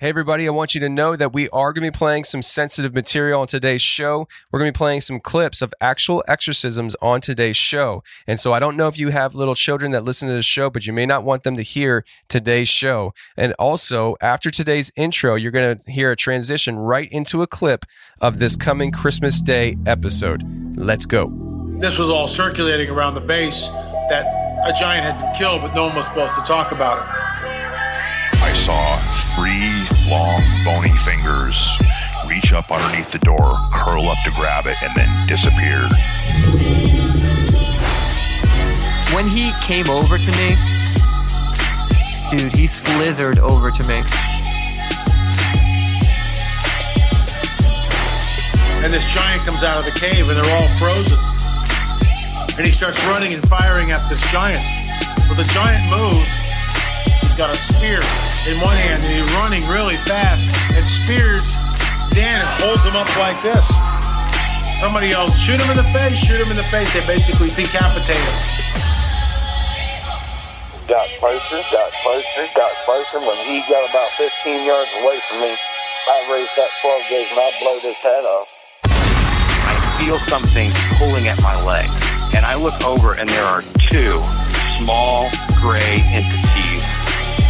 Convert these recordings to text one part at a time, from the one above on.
Hey, everybody, I want you to know that we are going to be playing some sensitive material on today's show. We're going to be playing some clips of actual exorcisms on today's show. And so I don't know if you have little children that listen to the show, but you may not want them to hear today's show. And also, after today's intro, you're going to hear a transition right into a clip of this coming Christmas Day episode. Let's go. This was all circulating around the base that a giant had been killed, but no one was supposed to talk about it. I saw three long, bony fingers reach up underneath the door, curl up to grab it, and then disappear. When he came over to me, dude, he slithered over to me. And this giant comes out of the cave and they're all frozen. And he starts running and firing at this giant. Well, the giant moves. He's got a spear in one hand and he's running really fast and spears Dan and holds him up like this. Somebody else, shoot him in the face, shoot him in the face. They basically decapitate him. Got closer, got closer, got closer. When he got about 15 yards away from me, I raised that 12 gauge and I blowed his head off. I feel something pulling at my leg. And I look over and there are two small gray entities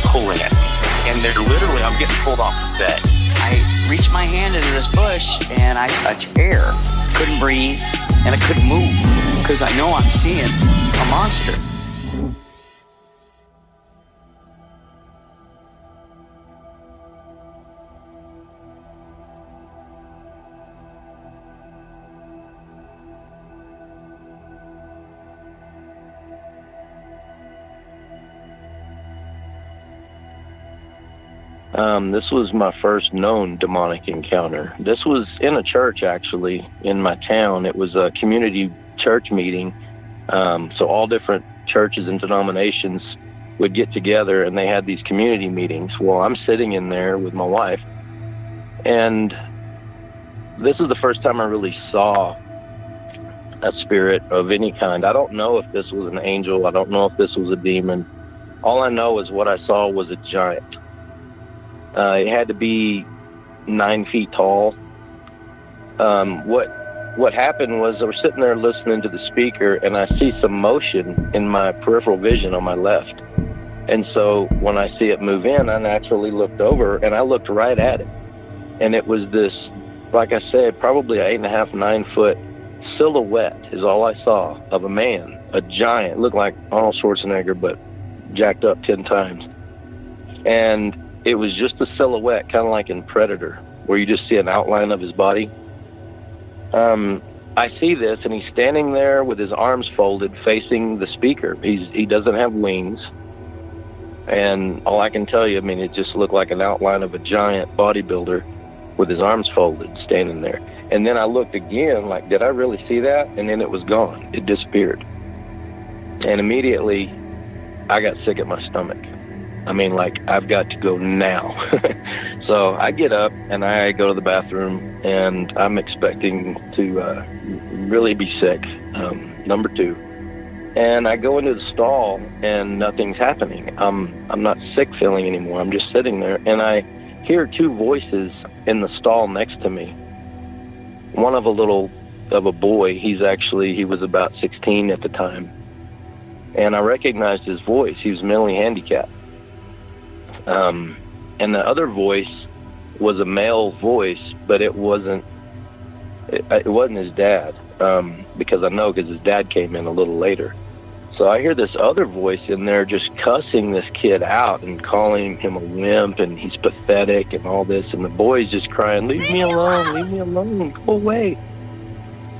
pulling at me. And they're literally, I'm getting pulled off the bed. I reached my hand into this bush and I touched air. Couldn't breathe and I couldn't move because I know I'm seeing a monster. Um, this was my first known demonic encounter. This was in a church, actually, in my town. It was a community church meeting. Um, so all different churches and denominations would get together and they had these community meetings. Well, I'm sitting in there with my wife, and this is the first time I really saw a spirit of any kind. I don't know if this was an angel, I don't know if this was a demon. All I know is what I saw was a giant. Uh, it had to be nine feet tall. Um, what what happened was I was sitting there listening to the speaker, and I see some motion in my peripheral vision on my left. And so when I see it move in, I naturally looked over, and I looked right at it, and it was this, like I said, probably eight and a half, nine foot silhouette is all I saw of a man, a giant, looked like Arnold Schwarzenegger, but jacked up ten times, and it was just a silhouette, kind of like in Predator, where you just see an outline of his body. Um, I see this, and he's standing there with his arms folded, facing the speaker. He's he doesn't have wings, and all I can tell you, I mean, it just looked like an outline of a giant bodybuilder with his arms folded, standing there. And then I looked again, like, did I really see that? And then it was gone. It disappeared. And immediately, I got sick at my stomach. I mean, like, I've got to go now. so I get up and I go to the bathroom, and I'm expecting to uh, really be sick. Um, number two. And I go into the stall, and nothing's happening. I'm I'm not sick feeling anymore. I'm just sitting there, and I hear two voices in the stall next to me. One of a little of a boy. He's actually he was about 16 at the time, and I recognized his voice. He was mentally handicapped um, and the other voice was a male voice, but it wasn't. It, it wasn't his dad um, because I know because his dad came in a little later. So I hear this other voice in there just cussing this kid out and calling him a wimp and he's pathetic and all this. And the boy's just crying, Leave me alone, leave me alone, go away.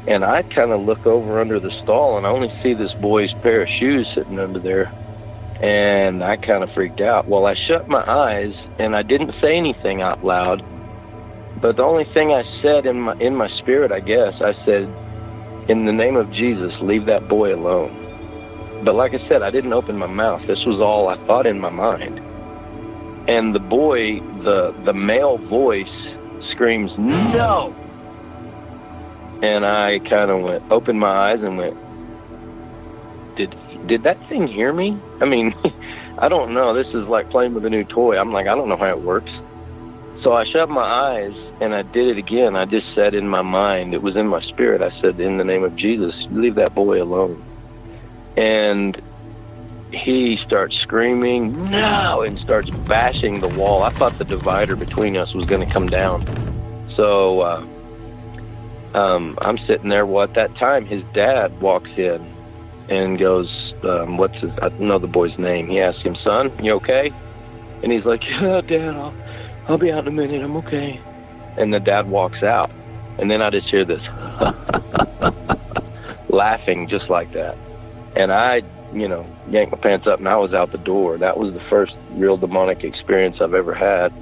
And I kind of look over under the stall and I only see this boy's pair of shoes sitting under there and I kind of freaked out. Well, I shut my eyes and I didn't say anything out loud. But the only thing I said in my in my spirit, I guess, I said, "In the name of Jesus, leave that boy alone." But like I said, I didn't open my mouth. This was all I thought in my mind. And the boy, the the male voice screams, "No!" And I kind of went, opened my eyes and went, "Did did that thing hear me? I mean, I don't know. This is like playing with a new toy. I'm like, I don't know how it works. So I shut my eyes and I did it again. I just said in my mind, it was in my spirit. I said, In the name of Jesus, leave that boy alone. And he starts screaming, No! and starts bashing the wall. I thought the divider between us was going to come down. So uh, um, I'm sitting there. Well, at that time, his dad walks in and goes, um, What's his, I know the boy's name. He asks him, Son, you okay? And he's like, Yeah, Dad, I'll, I'll be out in a minute. I'm okay. And the dad walks out. And then I just hear this laughing just like that. And I, you know, yanked my pants up and I was out the door. That was the first real demonic experience I've ever had.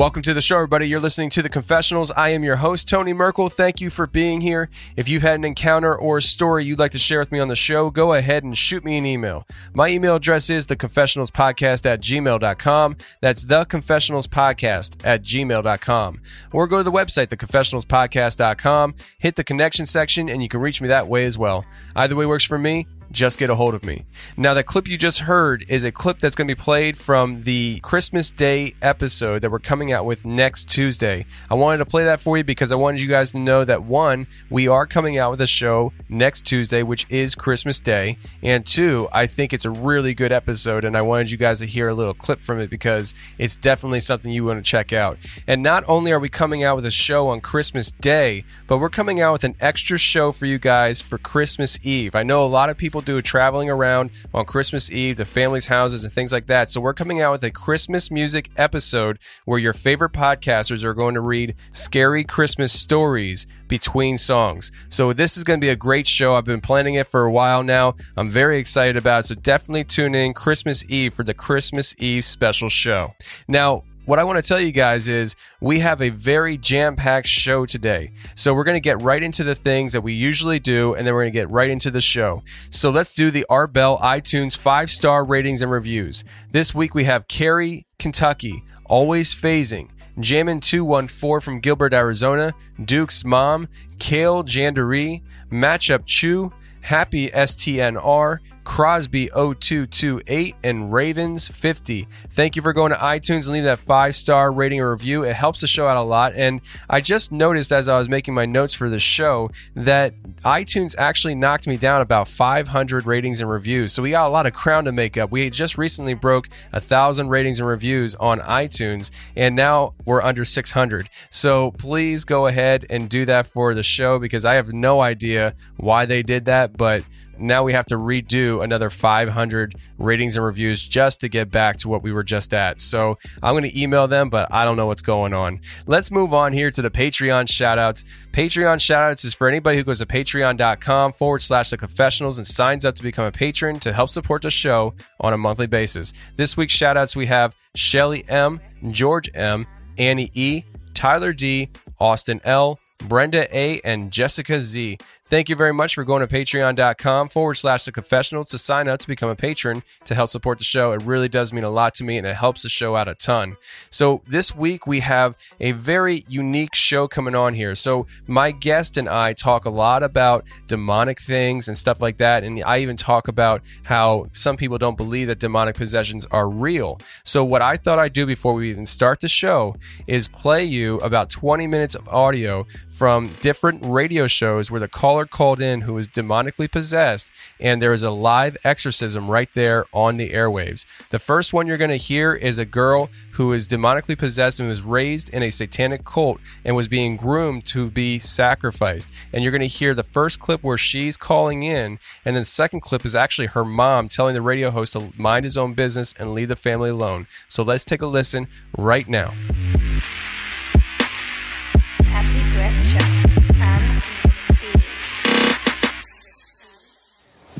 Welcome to the show, everybody. You're listening to The Confessionals. I am your host, Tony Merkel. Thank you for being here. If you've had an encounter or a story you'd like to share with me on the show, go ahead and shoot me an email. My email address is theconfessionalspodcast at gmail.com. That's theconfessionalspodcast at gmail.com. Or go to the website, theconfessionalspodcast.com, hit the connection section, and you can reach me that way as well. Either way works for me just get a hold of me. Now, that clip you just heard is a clip that's going to be played from the Christmas Day episode that we're coming out with next Tuesday. I wanted to play that for you because I wanted you guys to know that one, we are coming out with a show next Tuesday, which is Christmas Day, and two, I think it's a really good episode, and I wanted you guys to hear a little clip from it because it's definitely something you want to check out. And not only are we coming out with a show on Christmas Day, but we're coming out with an extra show for you guys for Christmas Eve. I know a lot of people do traveling around on Christmas Eve to families' houses and things like that. So we're coming out with a Christmas music episode where your favorite podcasters are going to read scary Christmas stories between songs. So this is going to be a great show. I've been planning it for a while now. I'm very excited about it. So definitely tune in Christmas Eve for the Christmas Eve special show. Now, what I want to tell you guys is we have a very jam packed show today. So we're going to get right into the things that we usually do, and then we're going to get right into the show. So let's do the Art Bell iTunes five star ratings and reviews. This week we have Cary, Kentucky, Always Phasing. Jammin 214 from Gilbert, Arizona, Duke's Mom, Kale Jandery, Matchup Chew, Happy STNR, Crosby 0228, and Ravens 50. Thank you for going to iTunes and leaving that five star rating or review. It helps the show out a lot. And I just noticed as I was making my notes for the show that iTunes actually knocked me down about 500 ratings and reviews. So we got a lot of crown to make up. We just recently broke a thousand ratings and reviews on iTunes, and now we're under 600. So please go ahead and do that for the show because I have no idea why they did that, but now we have to redo another 500 ratings and reviews just to get back to what we were just at. So I'm going to email them, but I don't know what's going on. Let's move on here to the Patreon shoutouts. Patreon shoutouts is for anybody who goes to patreon.com forward slash the confessionals and signs up to become a patron to help support the show on a monthly basis. This week's shoutouts we have Shelly M, George M, Annie E, Tyler D, Austin L, Brenda A, and Jessica Z. Thank you very much for going to patreon.com forward slash the confessionals to sign up to become a patron to help support the show. It really does mean a lot to me and it helps the show out a ton. So, this week we have a very unique show coming on here. So, my guest and I talk a lot about demonic things and stuff like that. And I even talk about how some people don't believe that demonic possessions are real. So, what I thought I'd do before we even start the show is play you about 20 minutes of audio from different radio shows where the caller called in who was demonically possessed, and there is a live exorcism right there on the airwaves. The first one you're going to hear is a girl who is demonically possessed and was raised in a satanic cult and was being groomed to be sacrificed. And you're going to hear the first clip where she's calling in, and then the second clip is actually her mom telling the radio host to mind his own business and leave the family alone. So let's take a listen right now.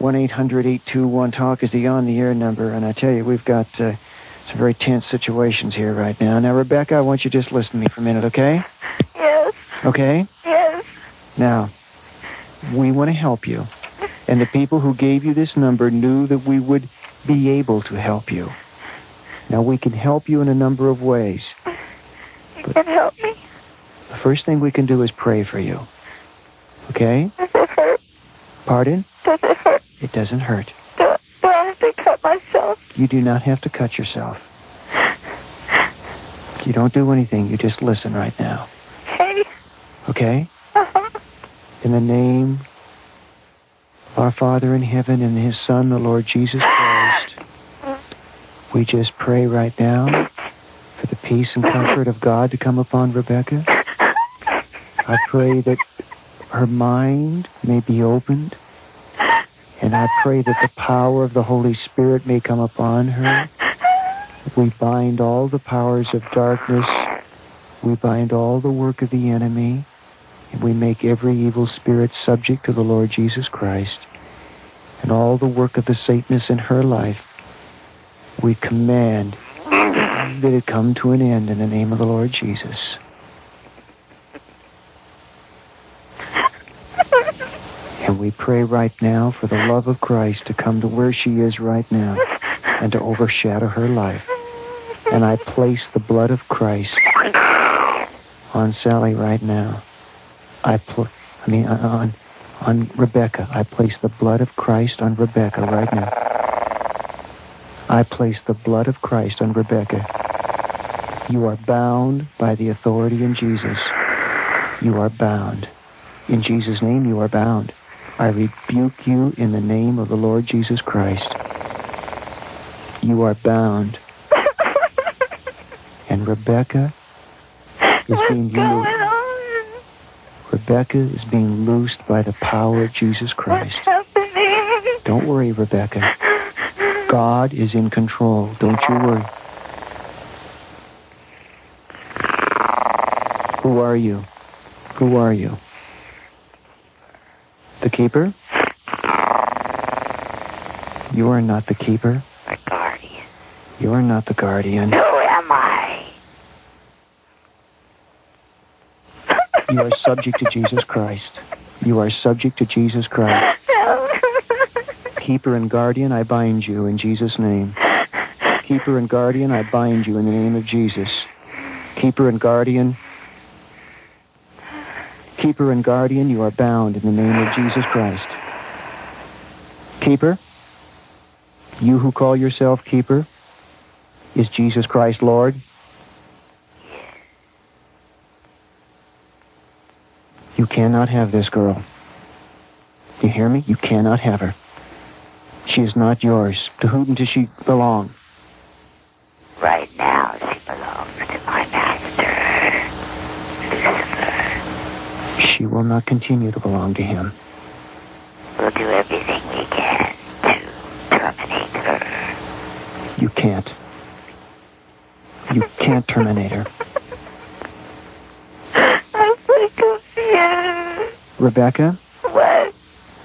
1 800 821 Talk is the on the air number. And I tell you, we've got uh, Some very tense situations here right now. Now, Rebecca, I want you to just listen to me for a minute, okay? Yes. Okay? Yes. Now, we want to help you. And the people who gave you this number knew that we would be able to help you. Now, we can help you in a number of ways. You can help me. The first thing we can do is pray for you. Okay? Does it hurt? Pardon? Does it hurt? It doesn't hurt. Do, do I have to cut myself? You do not have to cut yourself. You don't do anything. You just listen right now. Hey. Okay? Uh-huh. In the name of our Father in heaven and his Son, the Lord Jesus Christ, we just pray right now for the peace and comfort of God to come upon Rebecca. I pray that her mind may be opened, and I pray that the power of the Holy Spirit may come upon her. We bind all the powers of darkness. We bind all the work of the enemy. And we make every evil spirit subject to the Lord Jesus Christ. And all the work of the Satanists in her life, we command that it come to an end in the name of the Lord Jesus. And we pray right now for the love of Christ to come to where she is right now and to overshadow her life. And I place the blood of Christ on Sally right now. I pl- I mean uh, on on Rebecca. I place the blood of Christ on Rebecca right now. I place the blood of Christ on Rebecca. You are bound by the authority in Jesus. You are bound. In Jesus' name, you are bound. I rebuke you in the name of the Lord Jesus Christ. You are bound. And Rebecca is being loosed. Rebecca is being loosed by the power of Jesus Christ. Don't worry, Rebecca. God is in control. Don't you worry. Who are you? Who are you? The keeper? You are not the keeper. My guardian. You are not the guardian. Who am I? You are subject to Jesus Christ. You are subject to Jesus Christ. Keeper and guardian, I bind you in Jesus' name. Keeper and guardian, I bind you in the name of Jesus. Keeper and guardian, keeper and guardian, you are bound in the name of Jesus Christ. Keeper, you who call yourself keeper, is Jesus Christ Lord? You cannot have this girl. You hear me? You cannot have her. She is not yours. To whom does she belong? Right now, she belongs to my master, Lucifer. She will not continue to belong to him. We'll do everything we can to terminate her. You can't. You can't terminate her. I'm so confused. Rebecca, What?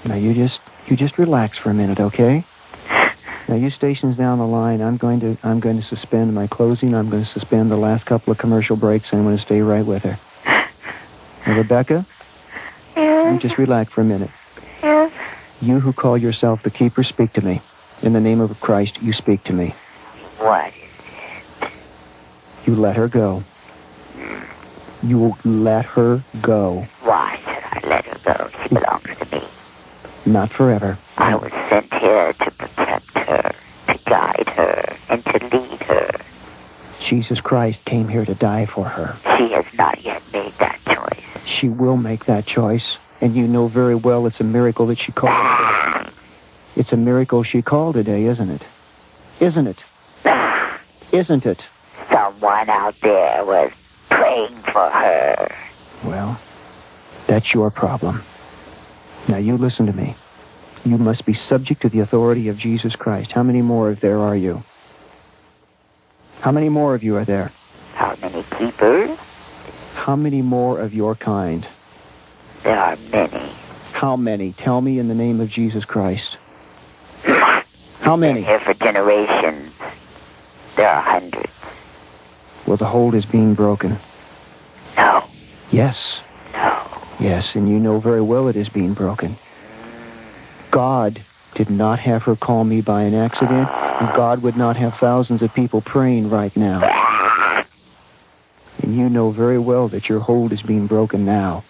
now you just you just relax for a minute, okay? Now you stations down the line. I'm going to I'm going to suspend my closing. I'm going to suspend the last couple of commercial breaks. and I'm going to stay right with her. Now, Rebecca, just relax for a minute. yes. You who call yourself the keeper, speak to me. In the name of Christ, you speak to me. What? You let her go. You let her go. Why should I let her go? She belongs to me. Not forever. I was sent here to protect her, to guide her, and to lead her. Jesus Christ came here to die for her. She has not yet made that choice. She will make that choice. And you know very well it's a miracle that she called. It's a miracle she called today, isn't it? Isn't it? Isn't it? Someone out there was praying for her. Well, that's your problem. Now you listen to me. You must be subject to the authority of Jesus Christ. How many more of there are you? How many more of you are there? How many keepers? How many more of your kind? There are many. How many? Tell me in the name of Jesus Christ. How many? here for generations. There are hundreds. Well, the hold is being broken. No. Yes. No. Yes, and you know very well it is being broken. God did not have her call me by an accident, and God would not have thousands of people praying right now. And you know very well that your hold is being broken now.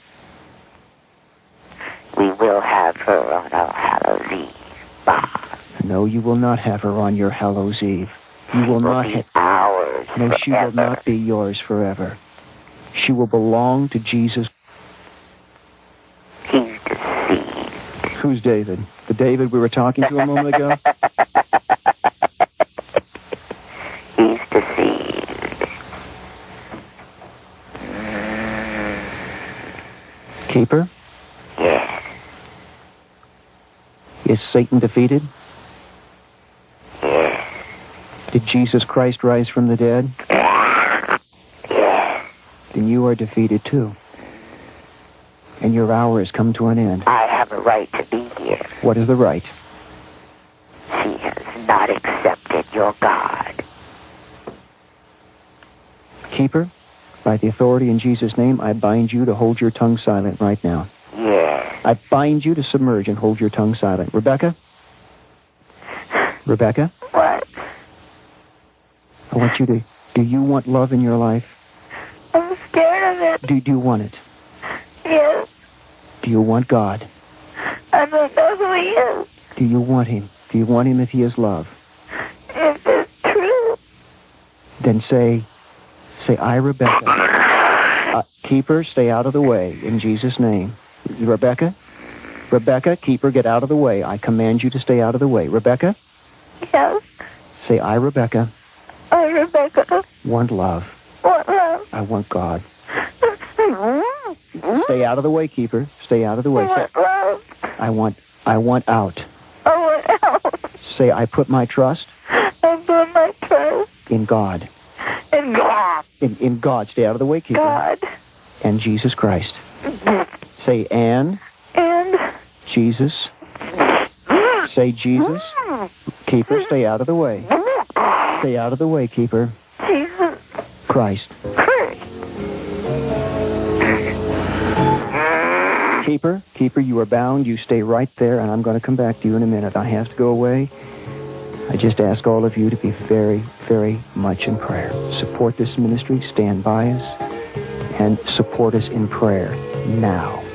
We will have her on our Hallows Eve. No, you will not have her on your Hallows Eve. You will not have... ours No, she will not be yours forever. She will belong to Jesus. He's deceived. Who's David? The David we were talking to a moment ago? He's deceived. Keeper? Yes. Is Satan defeated? Yes. Did Jesus Christ rise from the dead? Then you are defeated too. And your hour has come to an end. I have a right to be here. What is the right? She has not accepted your God. Keeper, by the authority in Jesus' name, I bind you to hold your tongue silent right now. Yes. I bind you to submerge and hold your tongue silent. Rebecca? Rebecca, want you to. Do you want love in your life? I'm scared of it. Do, do you want it? Yes. Do you want God? I don't know who he is. Do you want Him? Do you want Him if He is love? If it's true. Then say, say, I, Rebecca. Uh, keeper, stay out of the way in Jesus' name. Rebecca? Rebecca, keeper, get out of the way. I command you to stay out of the way. Rebecca? Yes. Say, I, Rebecca, Rebecca, want love. want love. I want God. Mm-hmm. Stay out of the way, keeper. Stay out of the way. I want love. I want, I want out. I want out. Say, I put my trust I put my trust in God. in God. In, in God. Stay out of the way, keeper. God. And Jesus Christ. Say, and And Jesus. Say, Jesus. Mm-hmm. Keeper, stay out of the way. Stay out of the way, keeper. Jesus Christ. Christ. Keeper, keeper, you are bound. You stay right there, and I'm going to come back to you in a minute. I have to go away. I just ask all of you to be very, very much in prayer. Support this ministry, stand by us, and support us in prayer now.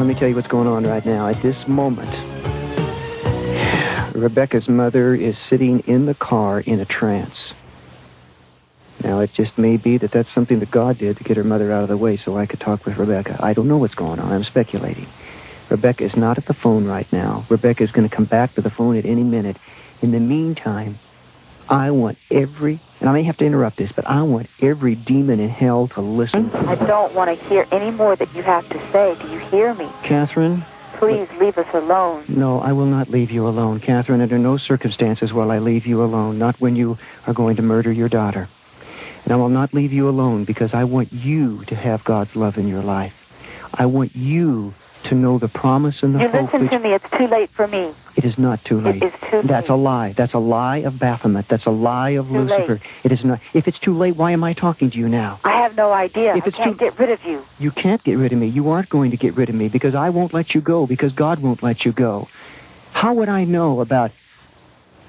Let me tell you what's going on right now. At this moment, Rebecca's mother is sitting in the car in a trance. Now, it just may be that that's something that God did to get her mother out of the way so I could talk with Rebecca. I don't know what's going on. I'm speculating. Rebecca is not at the phone right now. Rebecca is going to come back to the phone at any minute. In the meantime, I want every, and I may have to interrupt this, but I want every demon in hell to listen. I don't want to hear any more that you have to say. Do you hear me? Catherine, Please leave us alone. No, I will not leave you alone, Catherine. Under no circumstances will I leave you alone, not when you are going to murder your daughter. And I will not leave you alone because I want you to have God's love in your life. I want you to know the promise and the You hope listen that to me. It's too late for me. it is not too late. is too That's a lie. That's a lie of Baphomet. That's a lie of Too Lucifer. late. It is not. If it's too late, why am I talking to you now? I have no idea. If I it's can't too- get rid of you. You can't get rid of me. You aren't going to get rid of me because I won't let you go because God won't let you go. How would I know about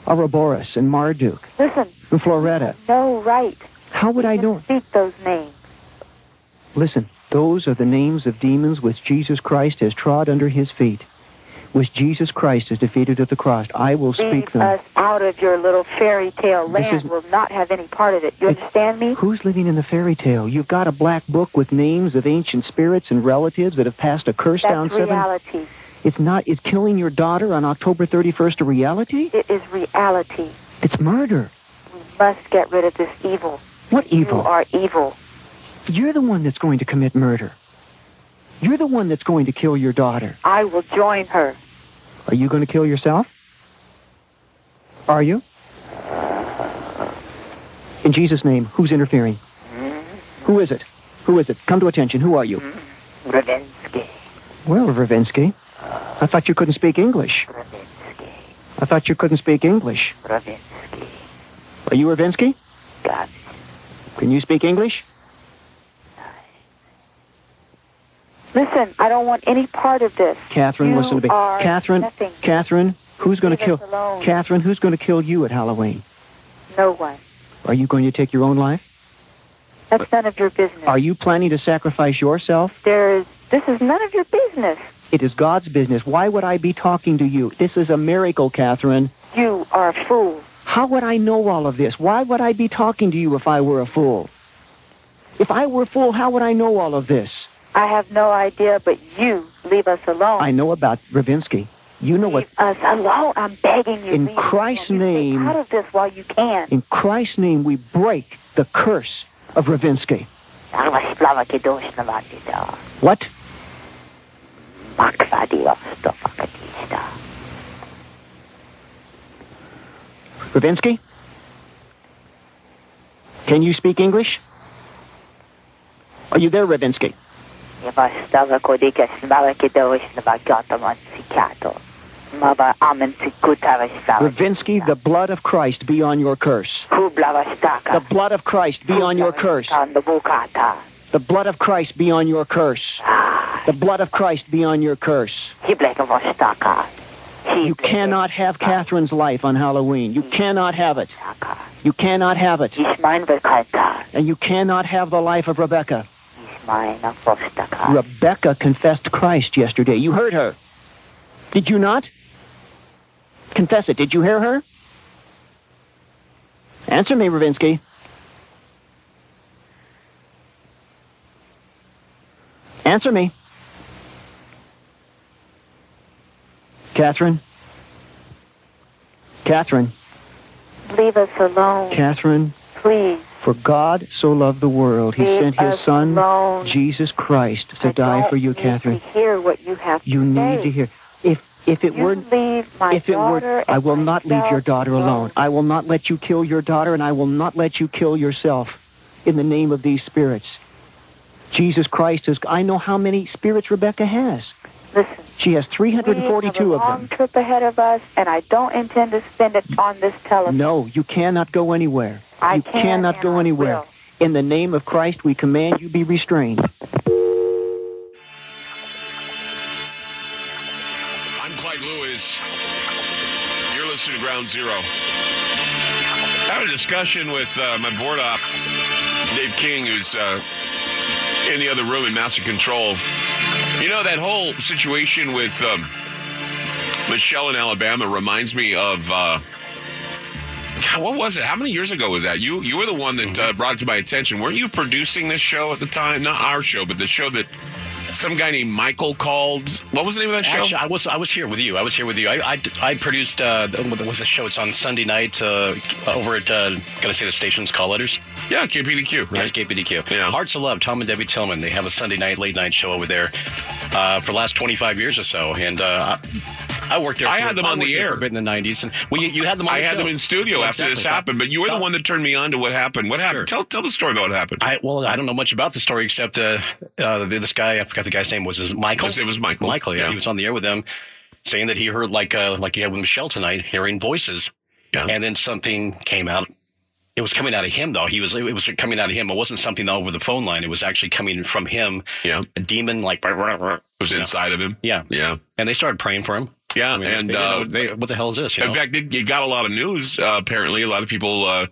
Ouroboros and Marduk Listen. and Floretta? No right. How would I know? Speak those names. Listen, those are the names of demons which Jesus Christ has trod under his feet, which Jesus Christ has defeated at the cross. I will speak Leave them. us out of your little fairy tale land. is- Will not have any part of it. You It- understand me? Who's living in the fairy tale? You've got a black book with names of ancient spirits and relatives that have passed a curse down That's seven. reality. It's not. Is killing your daughter on October 31st a reality? It is reality. It's murder. We must get rid of this evil. What evil? You are evil. You're the one that's going to commit murder. You're the one that's going to kill your daughter. I will join her. Are you going to kill yourself? Are you? In Jesus' name, who's interfering? Hmm? Who is it? Who is it? Come to attention. Who are you? Hmm? Ravinsky. Well, Ravinsky, I thought you couldn't speak English. I thought you couldn't speak English. Ravinsky. Are you Ravinsky? God. Can you speak English? Listen, I don't want any part of this. Catherine, You listen to me. Catherine, nothing. Catherine, who's going to kill? Catherine, who's going to kill you at Halloween? No one. Are you going to take your own life? That's none of your business. Are you planning to sacrifice yourself? There is. This is none of your business. It is God's business. Why would I be talking to you? This is a miracle, Catherine. You are a fool. How would I know all of this? Why would I be talking to you if I were a fool? If I were a fool, how would I know all of this? I have no idea, but you leave us alone. I know about Ravinsky. You know what? Leave us alone. I'm begging you. In Christ's alone. You stay name- out of this while you can. In Christ's name, we break the curse of Ravinsky. Slava Kedosh Namatita. What? Ravinsky? Can you speak English? Are you there, Ravinsky? Yavastava Kodika Slava Kedosh Navakatamantsikato. Mava Amensikutavastava. Ravinsky, the blood of Christ be on your curse. The blood of Christ be on your curse. Kandavukata. The blood of Christ be on your curse. The blood of Christ be on your curse. You cannot have Catherine's life on Halloween. You cannot have it. You cannot have it. And you cannot have the life of Rebecca. Rebecca confessed Christ yesterday. You heard her. Did you not? Confess it. Did you hear her? Answer me, Ravinsky. Answer me. Catherine? Catherine? Leave us alone. Catherine? Please. For God so loved the world, he Leave sent his son, alone. Jesus Christ, to I die for you, need Catherine. To hear what you have You need say. to hear. If if it You were leave my if it were I will not leave your daughter alone. I will not let you kill your daughter and I will not let you kill yourself in the name of these spirits. Jesus Christ is I know how many spirits Rebecca has. Listen. She has 342 We have 342 a of long them. trip ahead of us, and I don't intend to spend it on this telephone. No, you cannot go anywhere. I you can cannot go I anywhere. will. In the name of Christ, we command you be restrained. I'm Clyde Lewis. You're listening to Ground Zero. I had a discussion with uh, my board op, Dave King, who's uh, in the other room in Master Control. You know, that whole situation with um, Michelle in Alabama reminds me of. Uh, what was it? How many years ago was that? You you were the one that uh, brought it to my attention. Weren't you producing this show at the time? Not our show, but the show that some guy named Michael called. What was the name of that show? Actually, I was I was here with you. I was here with you. I I, I produced uh, what was the show? It's on Sunday night uh, over at uh, gotta say the station's call letters. Yeah, KPDQ. Right? Yes, KPDQ. Yeah. Hearts of Love. Tom and Debbie Tillman. They have a Sunday night late night show over there uh, for the last twenty five years or so, and. Uh, I, I worked there. I had them I on the air. bit in the '90s, and well, you, had them. on I the had show. them in studio after this happened, but you were the one that turned me on to what happened. What happened? Tell tell the story about what happened. I well, I don't know much about the story except uh, uh, this guy. I forgot the guy's name. Was his Michael? It was Michael. Michael. Yeah, Yeah. he was on the air with them, saying that he heard like uh, like he had with Michelle tonight, hearing voices. Yeah. And then something came out. It was coming out of him though. He was it was coming out of him. It wasn't something over the phone line. It was actually coming from him. Yeah. A demon like It was inside of him. Yeah. Yeah. And they started praying for him. Yeah, I mean, and they uh, they- what the hell is this? You in know? fact, it, it got a lot of news. Uh, apparently, a lot of people, uh,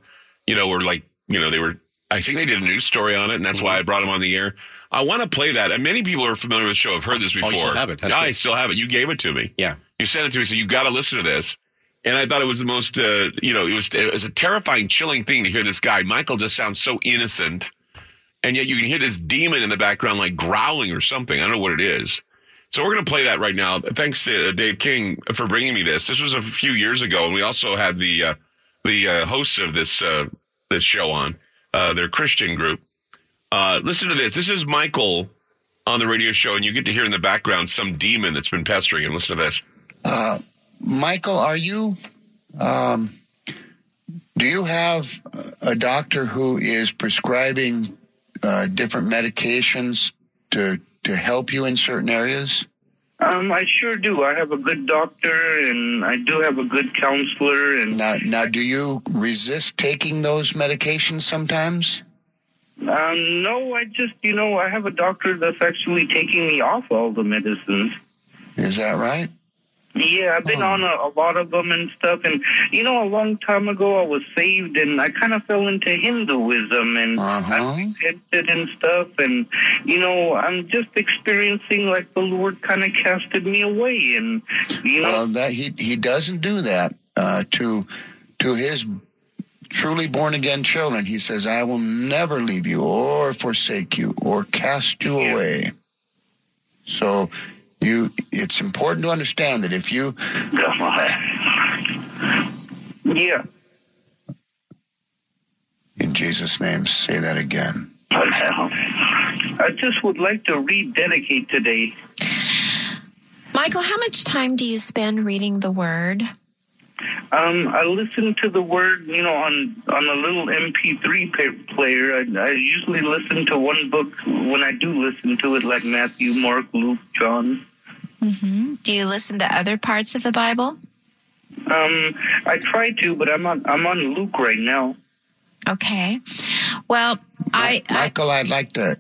you know, were like, you know, they were. I think they did a news story on it, and that's why Mm-hmm. I brought him on the air. I want to play that, and many people are familiar with the show. Have heard this Oh, before. you still have it. That's I good. still have it. You gave it to me. yeah. You sent it to me, so you got to listen to this. And I thought it was the most, uh, you know, it was it was a terrifying, chilling thing to hear this guy. Michael just sounds so innocent, and yet you can hear this demon in the background, like growling or something. I don't know what it is. So we're going to play that right now. Thanks to uh, Dave King for bringing me this. This was a few years ago, and we also had the uh, the uh, hosts of this uh, this show on. Uh, their Christian group. Uh, listen to this. This is Michael on the radio show, and you get to hear in the background some demon that's been pestering him. Listen to this. Uh, Michael, are you? Um, do you have a doctor who is prescribing uh, different medications to to help you in certain areas? Um, I sure do. I have a good doctor, and I do have a good counselor. And Now, now, do you resist taking those medications sometimes? um, no, I just you know I have a doctor that's actually taking me off all the medicines. Is that right? Yeah, I've been on a, a lot of them and stuff. And you know, a long time ago, I was saved, and I kind of fell into Hinduism, and I repented and stuff. And you know, I'm just experiencing like the Lord kind of casted me away, and you know. Well, that he he doesn't do that uh, to to his truly born again children. He says, "I will never leave you or forsake you or cast you away." So, you it's important to understand that if you yeah. in Jesus' name say that again. I just would like to rededicate today. Michael, how much time do you spend reading the Word? Um, I listen to the word, you know, on on a little MP3 player. I, I usually listen to one book when I do listen to it, like Matthew, Mark, Luke, John. Hmm Do you listen to other parts of the Bible? Um, I try to, but I'm on I'm on Luke right now. Okay. Well, I, Michael, I'd like to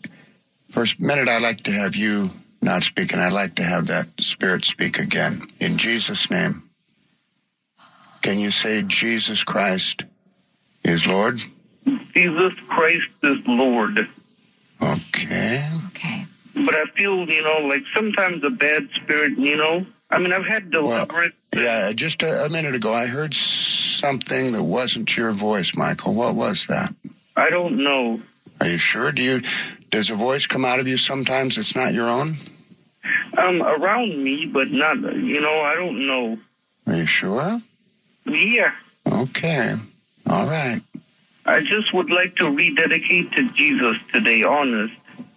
first minute. I'd like to have you not speaking. I'd like to have that Spirit speak again in Jesus' name. Can you say Jesus Christ is Lord? Jesus Christ is Lord. Okay. But I feel, you know, like sometimes a bad spirit, you know. I mean, I've had deliverance. Yeah, just a, a minute ago, I heard something that wasn't your voice, Michael. What was that? I don't know. Are you sure? Do you? Does a voice come out of you sometimes? It's not your own. Um, around me, but not, you know, I don't know. Are you sure? Yeah. Okay. All right. I just would like to rededicate to Jesus today, honest,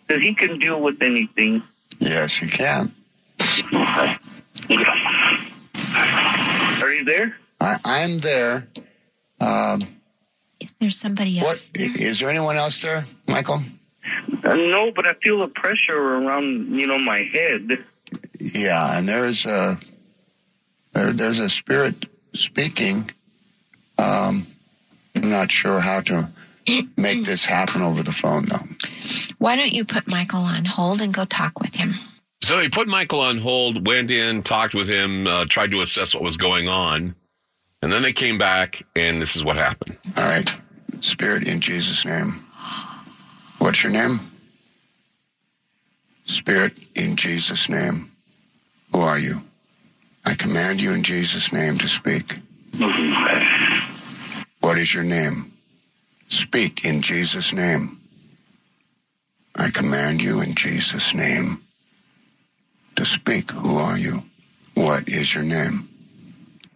that he can deal with anything. Yes, he can. Are you there? I, I'm there. Um, is there somebody else? What i- is there anyone else there, Michael? Uh, no, but I feel a pressure around, you know, my head. Yeah, and there's a there, there's a spirit speaking. Um, I'm not sure how to make this happen over the phone, though. Why don't you put Michael on hold and go talk with him? So he put Michael on hold, went in, talked with him, uh, tried to assess what was going on. And then they came back, and this is what happened. All right, Spirit, in Jesus' name. What's your name? Spirit, in Jesus' name. Who are you? I command you in Jesus' name to speak. What is your name? Speak in Jesus' name. I command you in Jesus' name to speak. Who are you? What is your name?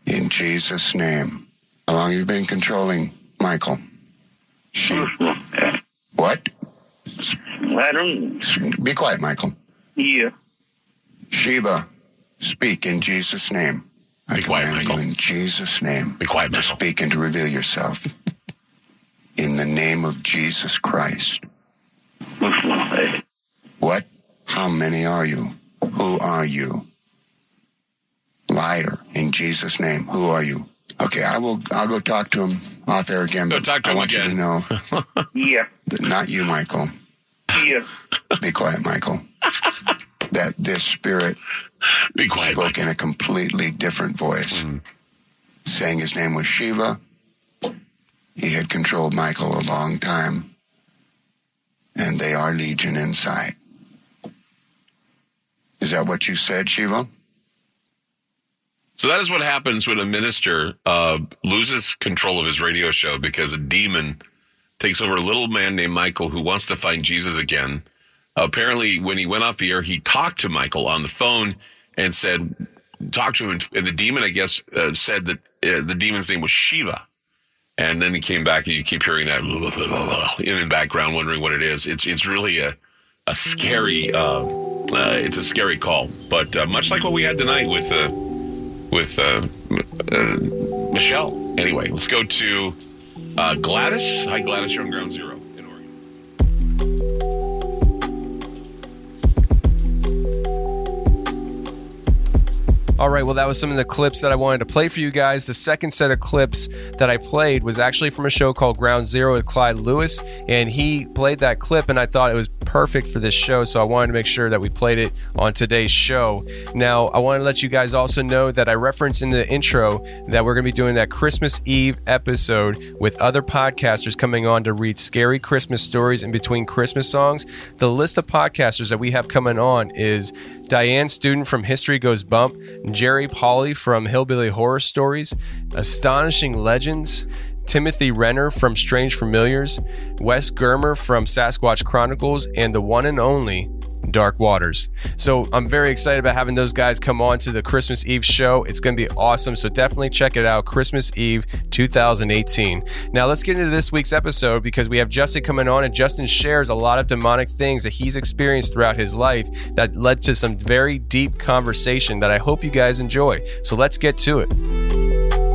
In Jesus' name. How long have you been controlling Michael? She. What? I don't. Be quiet, Michael. Yeah. Shiva, speak in Jesus' name. I command you in Jesus' name. Be quiet, to speak and to reveal yourself. In the name of Jesus Christ. What? How many are you? Who are you? Liar, in Jesus' name. Who are you? Okay, I will. I'll go talk to him off air again. Go but talk to I him want you to know Yeah. not you, Michael. Yeah. Be quiet, Michael. that this spirit Be quiet, spoke in a completely different voice, mm. saying his name was Shiva. He had controlled Michael a long time, and they are legion inside. Is that what you said, Shiva? So that is what happens when a minister uh, loses control of his radio show because a demon takes over a little man named Michael who wants to find Jesus again. apparently, when he went off the air, he talked to Michael on the phone and said, talked to him, and, and the demon, I guess, uh, said that uh, the demon's name was Shiva. And then he came back, and you keep hearing that in the background, wondering what it is. It's it's really a a scary, uh, uh, it's a scary call. But uh, much like what we had tonight with uh, with uh, uh, Michelle. Anyway, let's go to Gladys. Hi, Gladys. You're on Ground Zero All right, well, that was some of the clips that I wanted to play for you guys. The second set of clips that I played was actually from a show called Ground Zero with Clyde Lewis, and he played that clip, and I thought it was perfect for this show, so I wanted to make sure that we played it on today's show. Now, I want to let you guys also know that I referenced in the intro that we're going to be doing that Christmas Eve episode with other podcasters coming on to read scary Christmas stories in between Christmas songs. The list of podcasters that we have coming on is Diane Student from History Goes Bump, Jerry Polly from Hillbilly Horror Stories, Astonishing Legends, Timothy Renner from Strange Familiars, Wes Germer from Sasquatch Chronicles, and the one and only Dark Waters. So I'm very excited about having those guys come on to the Christmas Eve show. It's going to be awesome. So definitely check it out. Christmas Eve 2018. Now let's get into this week's episode because we have Justin coming on, and Justin shares a lot of demonic things that he's experienced throughout his life that led to some very deep conversation that I hope you guys enjoy. So let's get to it.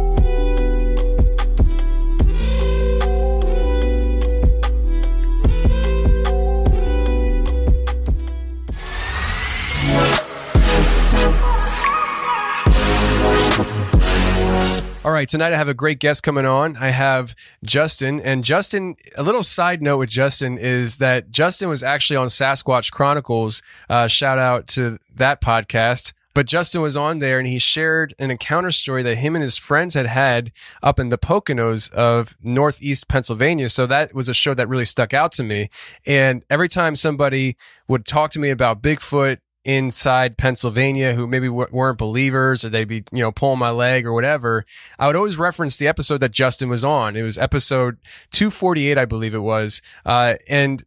All right, tonight I have a great guest coming on. I have Justin, and Justin. A little side note with Justin is that Justin was actually on Sasquatch Chronicles. Uh, shout out to that podcast. But Justin was on there and he shared an encounter story that him and his friends had had up in the Poconos of Northeast Pennsylvania. So that was a show that really stuck out to me. And every time somebody would talk to me about Bigfoot inside Pennsylvania who maybe w- weren't believers or they'd be, you know, pulling my leg or whatever, I would always reference the episode that Justin was on. It was episode 248, I believe it was. Uh, and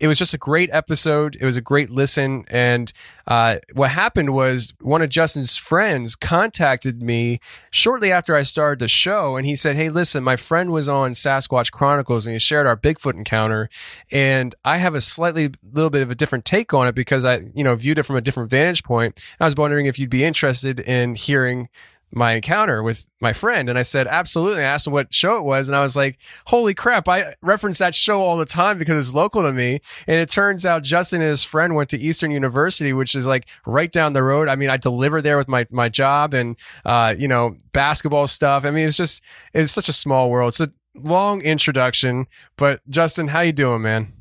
it was just a great episode. It was a great listen. And uh, what happened was one of Justin's friends contacted me shortly after I started the show, and he said, "Hey, listen, my friend was on Sasquatch Chronicles, and he shared our Bigfoot encounter, and I have a slightly little bit of a different take on it because I, you know, viewed it from a different vantage point. I was wondering if you'd be interested in hearing." My encounter with my friend and I said absolutely. I asked him what show it was and I was like holy crap I reference that show all the time because it's local to me. And it turns out Justin and his friend went to Eastern University which is like right down the road. I mean I deliver there with my my job and uh you know basketball stuff. I mean it's just it's such a small world. It's a long introduction but Justin how you doing man?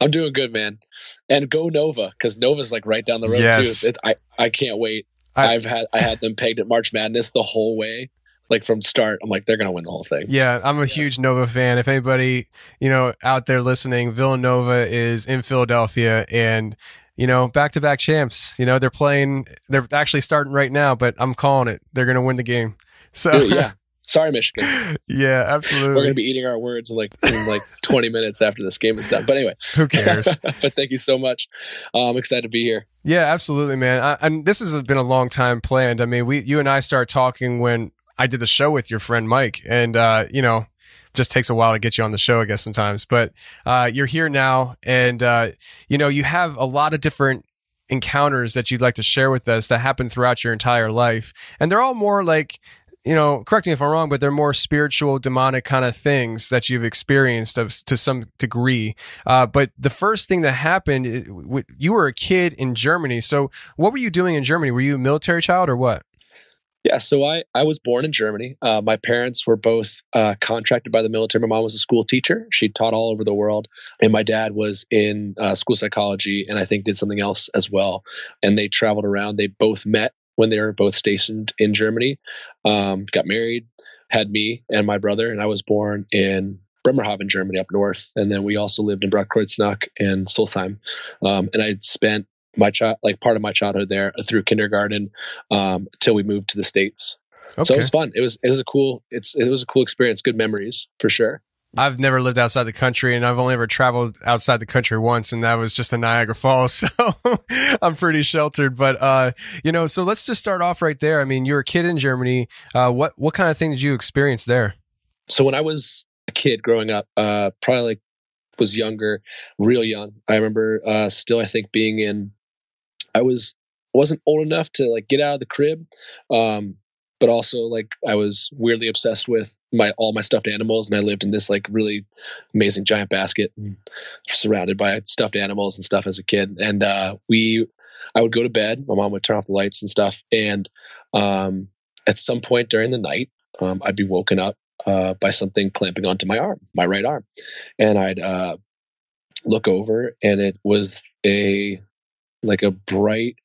I'm doing good man. And go Nova because Nova's like right down the road Yes. too it's, I I can't wait I, have had I had them pegged at March Madness the whole way, like from start. I'm like, they're gonna win the whole thing. Yeah, I'm a huge Nova fan. If anybody, you know, out there listening, Villanova is in Philadelphia and you know, back to back champs. You know, they're playing they're actually starting right now, but I'm calling it. They're gonna win the game. So Dude, yeah. Sorry, Michigan. yeah, absolutely. We're gonna be eating our words like in like 20 minutes after this game is done. But anyway, who cares? but thank you so much. Uh, I'm excited to be here. Yeah, absolutely, man. I, and this has been a long time planned. I mean, we, you and I started talking when I did the show with your friend Mike, and uh, you know, just takes a while to get you on the show, I guess sometimes. But uh, you're here now, and uh, you know, you have a lot of different encounters that you'd like to share with us that happen throughout your entire life, and they're all more like you know, correct me if I'm wrong, but they're more spiritual, demonic kind of things that you've experienced of, to some degree. Uh, but the first thing that happened, you were a kid in Germany. So what were you doing in Germany? Were you a military child or what? Yeah, so I, I was born in Germany. Uh, my parents were both uh, contracted by the military. My mom was a school teacher. She taught all over the world. And my dad was in uh, school psychology and I think did something else as well. And they traveled around. They both met when they were both stationed in Germany, um, got married, had me and my brother. And I was born in Bremerhaven, Germany, up north. And then we also lived in Bad Kreuznach and Solsheim. Um, and I'd spent my child, like part of my childhood there through kindergarten um, till we moved to the states. So it was fun. It was it was a cool it's it was a cool experience. Good memories for sure. I've never lived outside the country and I've only ever traveled outside the country once and that was just in Niagara Falls. So I'm pretty sheltered, but, uh, you know, so let's just start off right there. I mean, you're a kid in Germany. Uh, what, what kind of thing did you experience there? So when I was a kid growing up, uh, probably like was younger, real young. I remember uh, still I think being in. I was wasn't old enough to like get out of the crib, um, but also like I was weirdly obsessed with my all my stuffed animals, and I lived in this like really amazing giant basket, surrounded by stuffed animals and stuff as a kid. And uh, we, I would go to bed. My mom would turn off the lights and stuff. And um, at some point during the night, um, I'd be woken up uh, by something clamping onto my arm, my right arm, and I'd uh, look over, and it was a like a bright,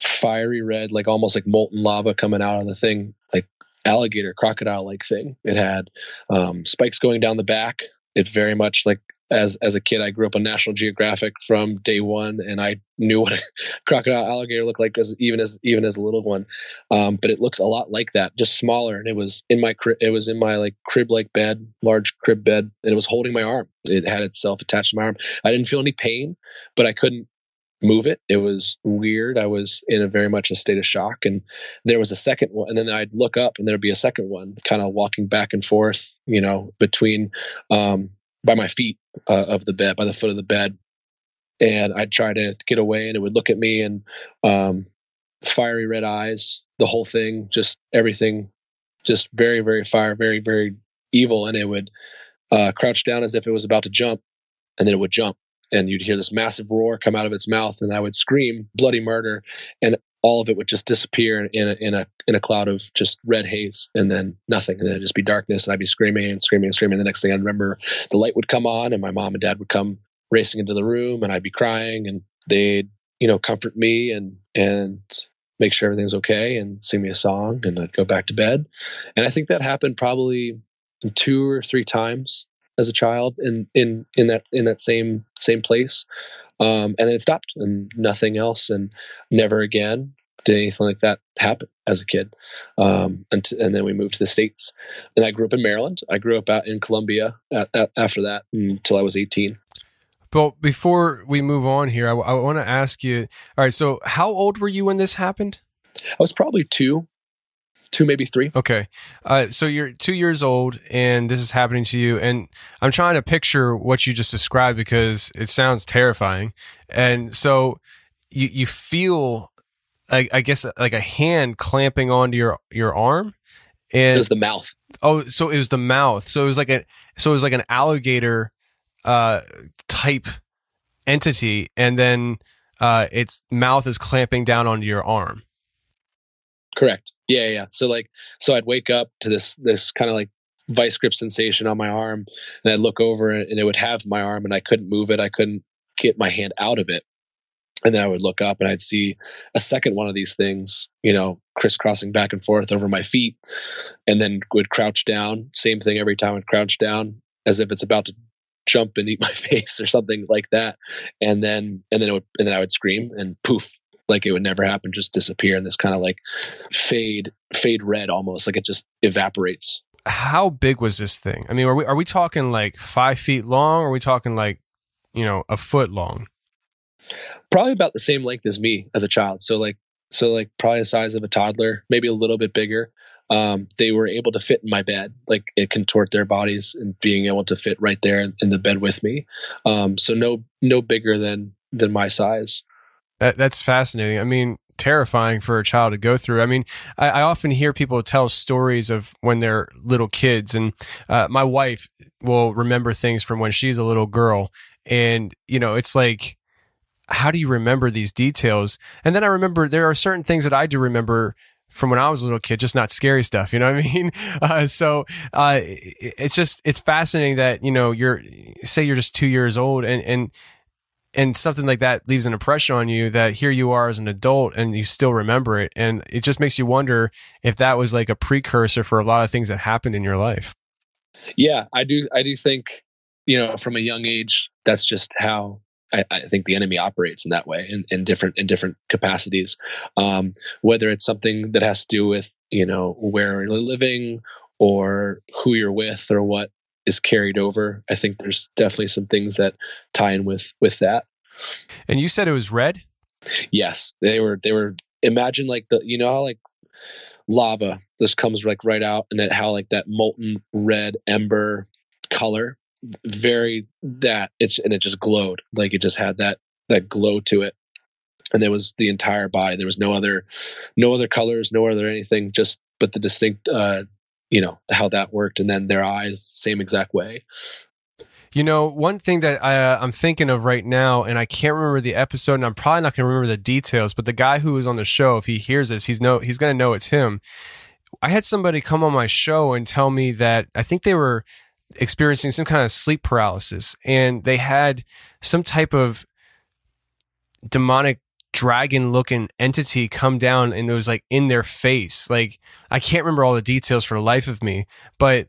fiery red, like almost like molten lava coming out of the thing, like alligator, crocodile like thing. It had um, spikes going down the back. It very much like as as a kid, I grew up on National Geographic from day one, and I knew what a crocodile alligator looked like as even as even as a little one. Um, but it looks a lot like that, just smaller. And it was in my crib. It was in my like crib like bed, large crib bed, and it was holding my arm. It had itself attached to my arm. I didn't feel any pain, but I couldn't move it. It was weird. I was in a very much a state of shock. And there was a second one. And then I'd look up and there'd be a second one kind of walking back and forth, you know, between, um, by my feet uh, of the bed, by the foot of the bed. And I'd try to get away and it would look at me and, um, fiery red eyes, the whole thing, just everything, just very, very fire, very, very evil. And it would, uh, crouch down as if it was about to jump and then it would jump and you'd hear this massive roar come out of its mouth and i would scream bloody murder and all of it would just disappear in a, in a in a cloud of just red haze and then nothing and then it'd just be darkness and i'd be screaming and screaming and screaming. The next thing i'd remember the light would come on and my mom and dad would come racing into the room and i'd be crying and they'd you know comfort me and and make sure everything's okay and sing me a song and i'd go back to bed. And i think that happened probably two or three times as a child in in in that in that same same place. Um, and then it stopped and nothing else and never again did anything like that happen as a kid. Um, and, and then we moved to the states. And i grew up in maryland. I grew up out in columbia at, at, after that until i was 18 but before we move on here i, I want to ask you all right so how old were you when this happened? I was probably two two, maybe three. Okay. Uh, so you're two years old and this is happening to you. And I'm trying to picture what you just described because it sounds terrifying. And so you, you feel, I, I guess, like a hand clamping onto your, your arm. And it was the mouth. Oh, so it was the mouth. So it was like a, so it was like an alligator, uh, type entity. And then, uh, its mouth is clamping down onto your arm. Correct. Yeah, yeah. So like, so I'd wake up to this this kind of like vice grip sensation on my arm, and I'd look over and it would have my arm, and I couldn't move it. I couldn't get my hand out of it. And then I would look up and I'd see a second one of these things, you know, crisscrossing back and forth over my feet, and then would crouch down. Same thing every time I'd crouch down, as if it's about to jump and eat my face or something like that. And then and then it would and then I would scream and poof, like it would never happen, just disappear in this kind of like fade, fade red almost, like it just evaporates. How big was this thing? I mean, are we are we talking like five feet long, or are we talking like, you know, a foot long? Probably about the same length as me as a child. So like so like probably the size of a toddler, maybe a little bit bigger. Um, they were able to fit in my bed, like it contort their bodies and being able to fit right there in the bed with me. Um, so no no bigger than than my size. That, that's fascinating. I mean, terrifying for a child to go through. I mean, I, I often hear people tell stories of when they're little kids, and uh, my wife will remember things from when she's a little girl. And, you know, it's like, how do you remember these details? And then I remember there are certain things that I do remember from when I was a little kid, just not scary stuff. You know what I mean? Uh, so uh, it's just it's fascinating that you know you're say you're just two years old and and and something like that leaves an impression on you that here you are as an adult and you still remember it and it just makes you wonder if that was like a precursor for a lot of things that happened in your life yeah i do i do think you know from a young age that's just how I, I think the enemy operates in that way in, in different in different capacities. Um, whether it's something that has to do with you know where you're living or who you're with or what is carried over. I think there's definitely some things that tie in with with that. And you said it was red? Yes, they were they were imagine like the you know how like lava this comes like right out and it how like that molten red ember color very that it's and it just glowed like it just had that that glow to it and there was the entire body there was no other no other colors no other anything just but the distinct uh you know how that worked and then their eyes same exact way You know, one thing that I, uh, I'm thinking of right now, and I can't remember the episode, and I'm probably not going to remember the details. But the guy who was on the show, if he hears this, he's no, he's going to know it's him. I had somebody come on my show and tell me that I think they were experiencing some kind of sleep paralysis, and they had some type of demonic dragon looking entity come down and it was like in their face. Like I can't remember all the details for the life of me, but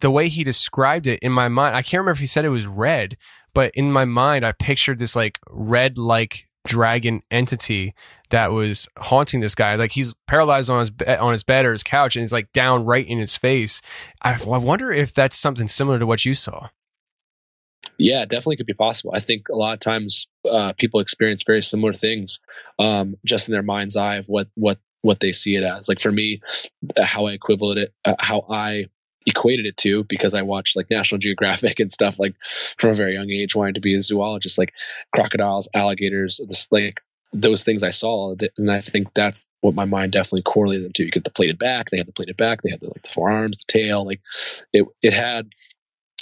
the way he described it in my mind, I can't remember if he said it was red, but in my mind, I pictured this like red like dragon entity that was haunting this guy. Like he's paralyzed on his be- on his bed or his couch, and he's like down right in his face. I, I wonder if that's something similar to what you saw. Yeah, definitely could be possible. I think a lot of times uh, people experience very similar things, um, just in their mind's eye of what what what they see it as. Like for me, how I equivalent it, uh, how I equated it to because I watched like National Geographic and stuff like from a very young age, wanting to be a zoologist, like crocodiles, alligators, this like those things I saw, and I think that's what my mind definitely correlated them to. You get the plated back, they had the plated back, they had the, like the forearms, the tail, like it it had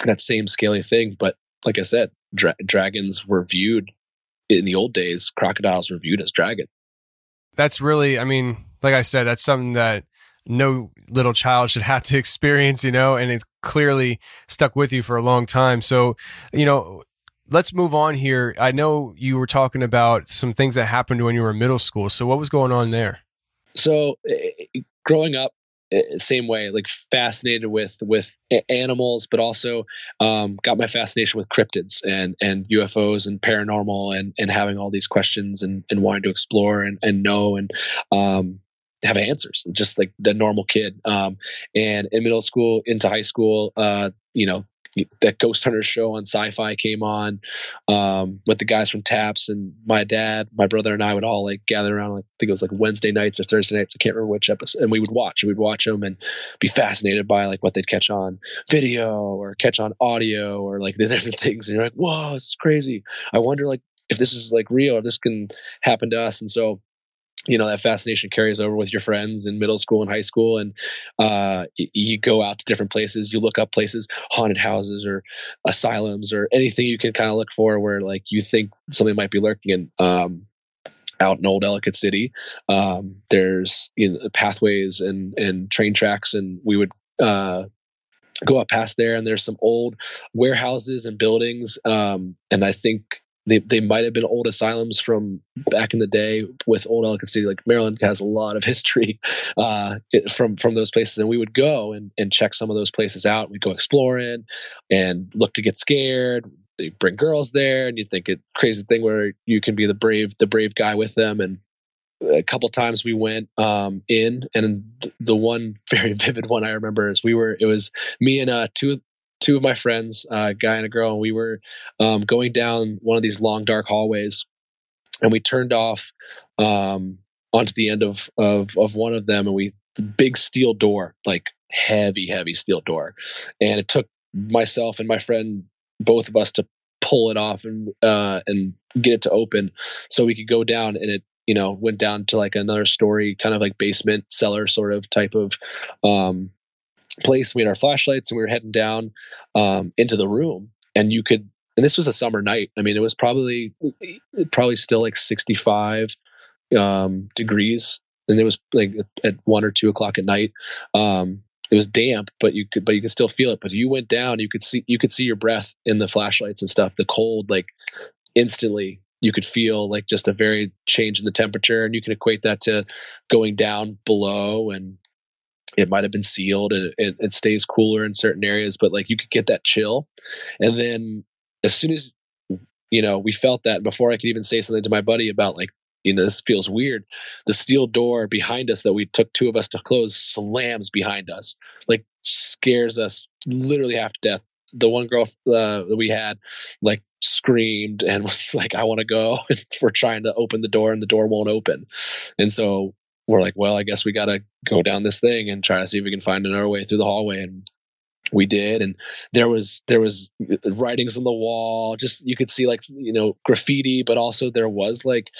that same scaly thing. But like I said, dra- dragons were viewed in the old days. Crocodiles were viewed as dragons. That's really, I mean, like I said, that's something that no little child should have to experience, you know, and it's clearly stuck with you for a long time. So, you know, let's move on here. I know you were talking about some things that happened when you were in middle school. So, what was going on there? So, uh, growing up, same way, like fascinated with with animals, but also um, got my fascination with cryptids and and UFOs and paranormal and and having all these questions and and wanting to explore and and know and um, have answers, just like the normal kid. Um, and in middle school into high school, uh, you know, that Ghost Hunters show on Sci-Fi came on um, with the guys from TAPS, and my dad, my brother, and I would all like gather around. Like I think it was like Wednesday nights or Thursday nights. I can't remember which episode. And we would watch. We'd watch them and be fascinated by like what they'd catch on video or catch on audio or like the different things. And you're like, whoa, it's crazy. I wonder like if this is like real, if this can happen to us. And so you know that fascination carries over with your friends in middle school and high school. And uh, you go out to different places. You look up places haunted houses or asylums or anything you can kind of look for where like you think something might be lurking and um, out in old ellicott city. Um, there's you know pathways and and train tracks and we would uh, go up past there and there's some old warehouses and buildings um, and i think they, they might have been old asylums from back in the day with old Ellicott City. Like Maryland has a lot of history uh, from from those places, and we would go and, and check some of those places out. We'd go exploring and look to get scared. They bring girls there, and you think it crazy thing where you can be the brave the brave guy with them. And a couple times we went um, in, and the one very vivid one I remember is we were it was me and uh, two two of my friends, a uh, guy and a girl, and we were um, going down one of these long dark hallways, and we turned off um, onto the end of, of of one of them, and we big steel door, like heavy, heavy steel door, and it took myself and my friend, both of us, to pull it off and uh, and get it to open so we could go down, and it you know went down to like another story, kind of like basement cellar sort of type of um, place. We had our flashlights and we were heading down um, into the room, and you could. And this was a summer night. I mean, it was probably probably still like 65 um, degrees, and it was like at one or two o'clock at night. Um, it was damp, but you could but you could still feel it. But you went down, you could see you could see your breath in the flashlights and stuff. The cold, like instantly, you could feel like just a very change in the temperature, and you can equate that to going down below and it might have been sealed and it, it, stays cooler in certain areas, but like you could get that chill. And then as soon as, you know, we felt that before I could even say something to my buddy about like, you know, this feels weird. The steel door behind us that we took two of us to close slams behind us, like scares us literally half to death. The one girl uh, that we had like screamed and was like, I want to go. And we're trying to open the door and the door won't open. And so we're like, well, I guess we got to go down this thing and try to see if we can find another way through the hallway. And we did. And there was, there was writings on the wall. Just, you could see like, you know, graffiti, but also there was like,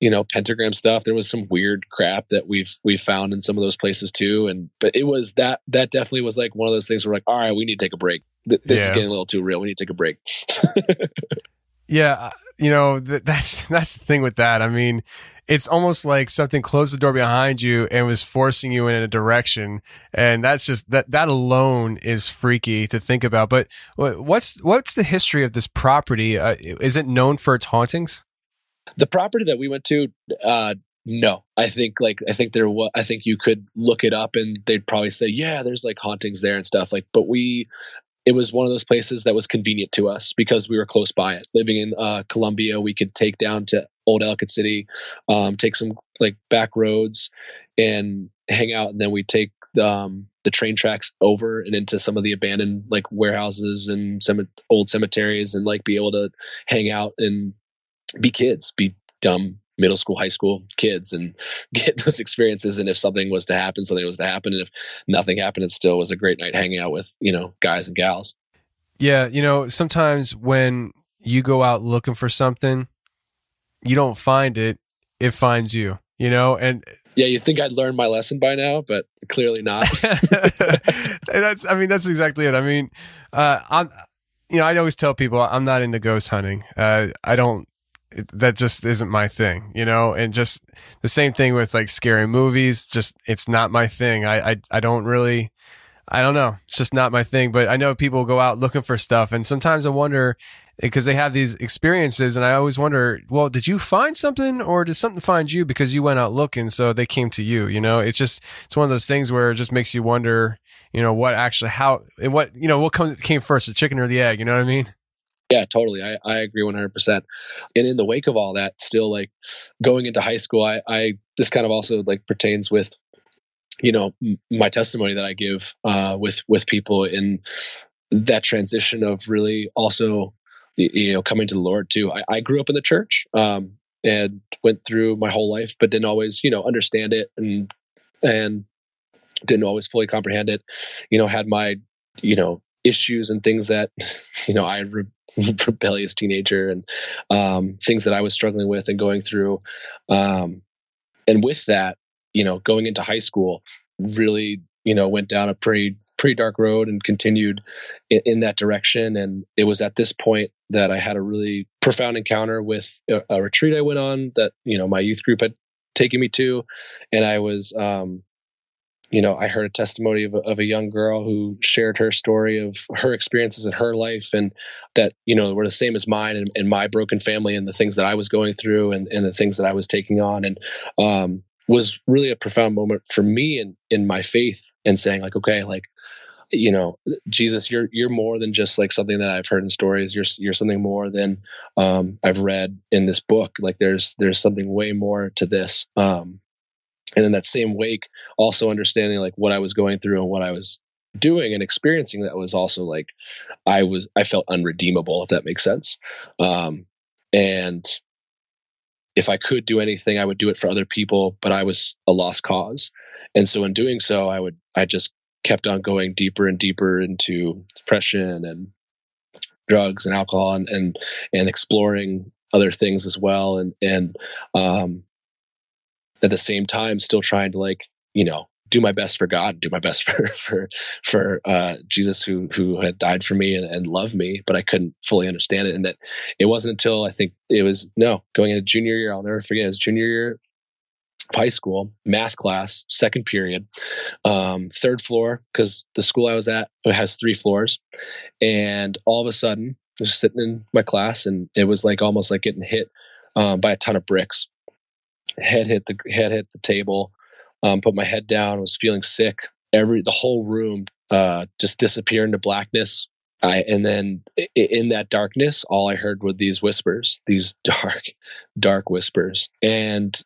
you know, pentagram stuff. There was some weird crap that we've, we've found in some of those places too. And, but it was that, that definitely was like one of those things where like, all right, we need to take a break. th- this is getting a little too real. We need to take a break. Yeah, uh, you know th- that's that's the thing with that. I mean, it's almost like something closed the door behind you and was forcing you in a direction, and that's just that that alone is freaky to think about. But what's what's the history of this property? Uh, is it known for its hauntings? the property that we went to uh no i think like i think there was i think you could look it up and they'd probably say yeah there's like hauntings there and stuff like but we it was one of those places that was convenient to us because we were close by it. Living in uh columbia we could take down to old ellicott city um take some like back roads and hang out and then we take um the train tracks over and into some of the abandoned like warehouses and some old cemeteries and like be able to hang out and be kids, be dumb middle school, high school kids and get those experiences. And if something was to happen, something was to happen. And if nothing happened, it still was a great night hanging out with, you know, guys and gals. Yeah, you know, sometimes when you go out looking for something, you don't find it; it finds you. You know, and Yeah, you think I'd learned my lesson by now, but clearly not. that's I mean that's exactly it. I mean, uh, I'm you know I always tell people I'm not into ghost hunting. Uh, I don't. That just isn't my thing, you know. And just the same thing with like scary movies. Just it's not my thing. I I, I don't really. I don't know. It's just not my thing. But I know people go out looking for stuff, and sometimes I wonder eh, because they have these experiences, and I always wonder, well, did you find something, or did something find you because you went out looking, so they came to you? You know, it's just it's one of those things where it just makes you wonder, you know, what actually how and what you know what come, came first, the chicken or the egg? You know what I mean? Yeah, totally. I, I agree 100%. And in the wake of all that, still like going into high school, I, I this kind of also like pertains with, you know, m- my testimony that I give uh, with with people in that transition of really also, you know, coming to the Lord too. I, I grew up in the church um, and went through my whole life, but didn't always, you know, understand it and and didn't always fully comprehend it. You know, had my, you know, issues and things that, you know, I re- rebellious teenager and um, things that I was struggling with and going through. Um, and with that, you know, going into high school, really, you know, went down a pretty pretty dark road and continued in, in that direction. And it was at this point that I had a really profound encounter with a, a retreat I went on that you know my youth group had taken me to, and I was. Um, you know, I heard a testimony of a, of a young girl who shared her story of her experiences in her life and that, you know, were the same as mine and, and my broken family and the things that I was going through and, and the things that I was taking on. And, um, was really a profound moment for me in, in my faith and saying like, okay, like, you know, Jesus, you're, you're more than just like something that I've heard in stories. You're, you're something more than, um, I've read in this book. Like there's, there's something way more to this. Um, and in that same wake also understanding like what i was going through and what i was doing and experiencing that was also like i was i felt unredeemable if that makes sense. Um and if i could do anything i would do it for other people but i was a lost cause. And so in doing so i would i just kept on going deeper and deeper into depression and drugs and alcohol and and, and exploring other things as well. And and um at the same time still trying to like you know do my best for god and do my best for for for uh jesus who who had died for me and, and loved me but i couldn't fully understand it. And that it wasn't until i think it was no going into junior year i'll never forget it was junior year of high school math class second period um third floor because the school i was at has three floors. And all of a sudden i was sitting in my class and it was like almost like getting hit um, by a ton of bricks head hit the head hit the table um, put my head down was feeling sick. Every the whole room uh, just disappeared into blackness. I, and then in that darkness all i heard were these whispers these dark dark whispers. And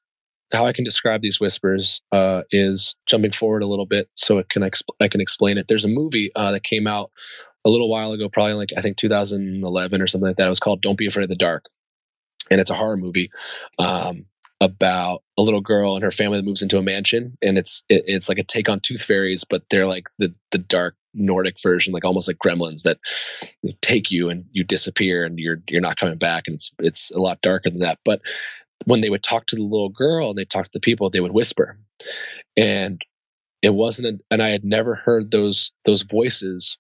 how i can describe these whispers uh, is jumping forward a little bit so it can exp- i can explain it. There's a movie uh, that came out a little while ago probably like i think 2011 or something like that. It was called don't be afraid of the dark. And it's a horror movie. Um, about a little girl and her family that moves into a mansion and it's it, it's like a take on tooth fairies but they're like the the dark nordic version like almost like gremlins that take you and you disappear and you're you're not coming back and it's it's a lot darker than that. But when they would talk to the little girl and they talk to the people they would whisper. And it wasn't and i had never heard those those voices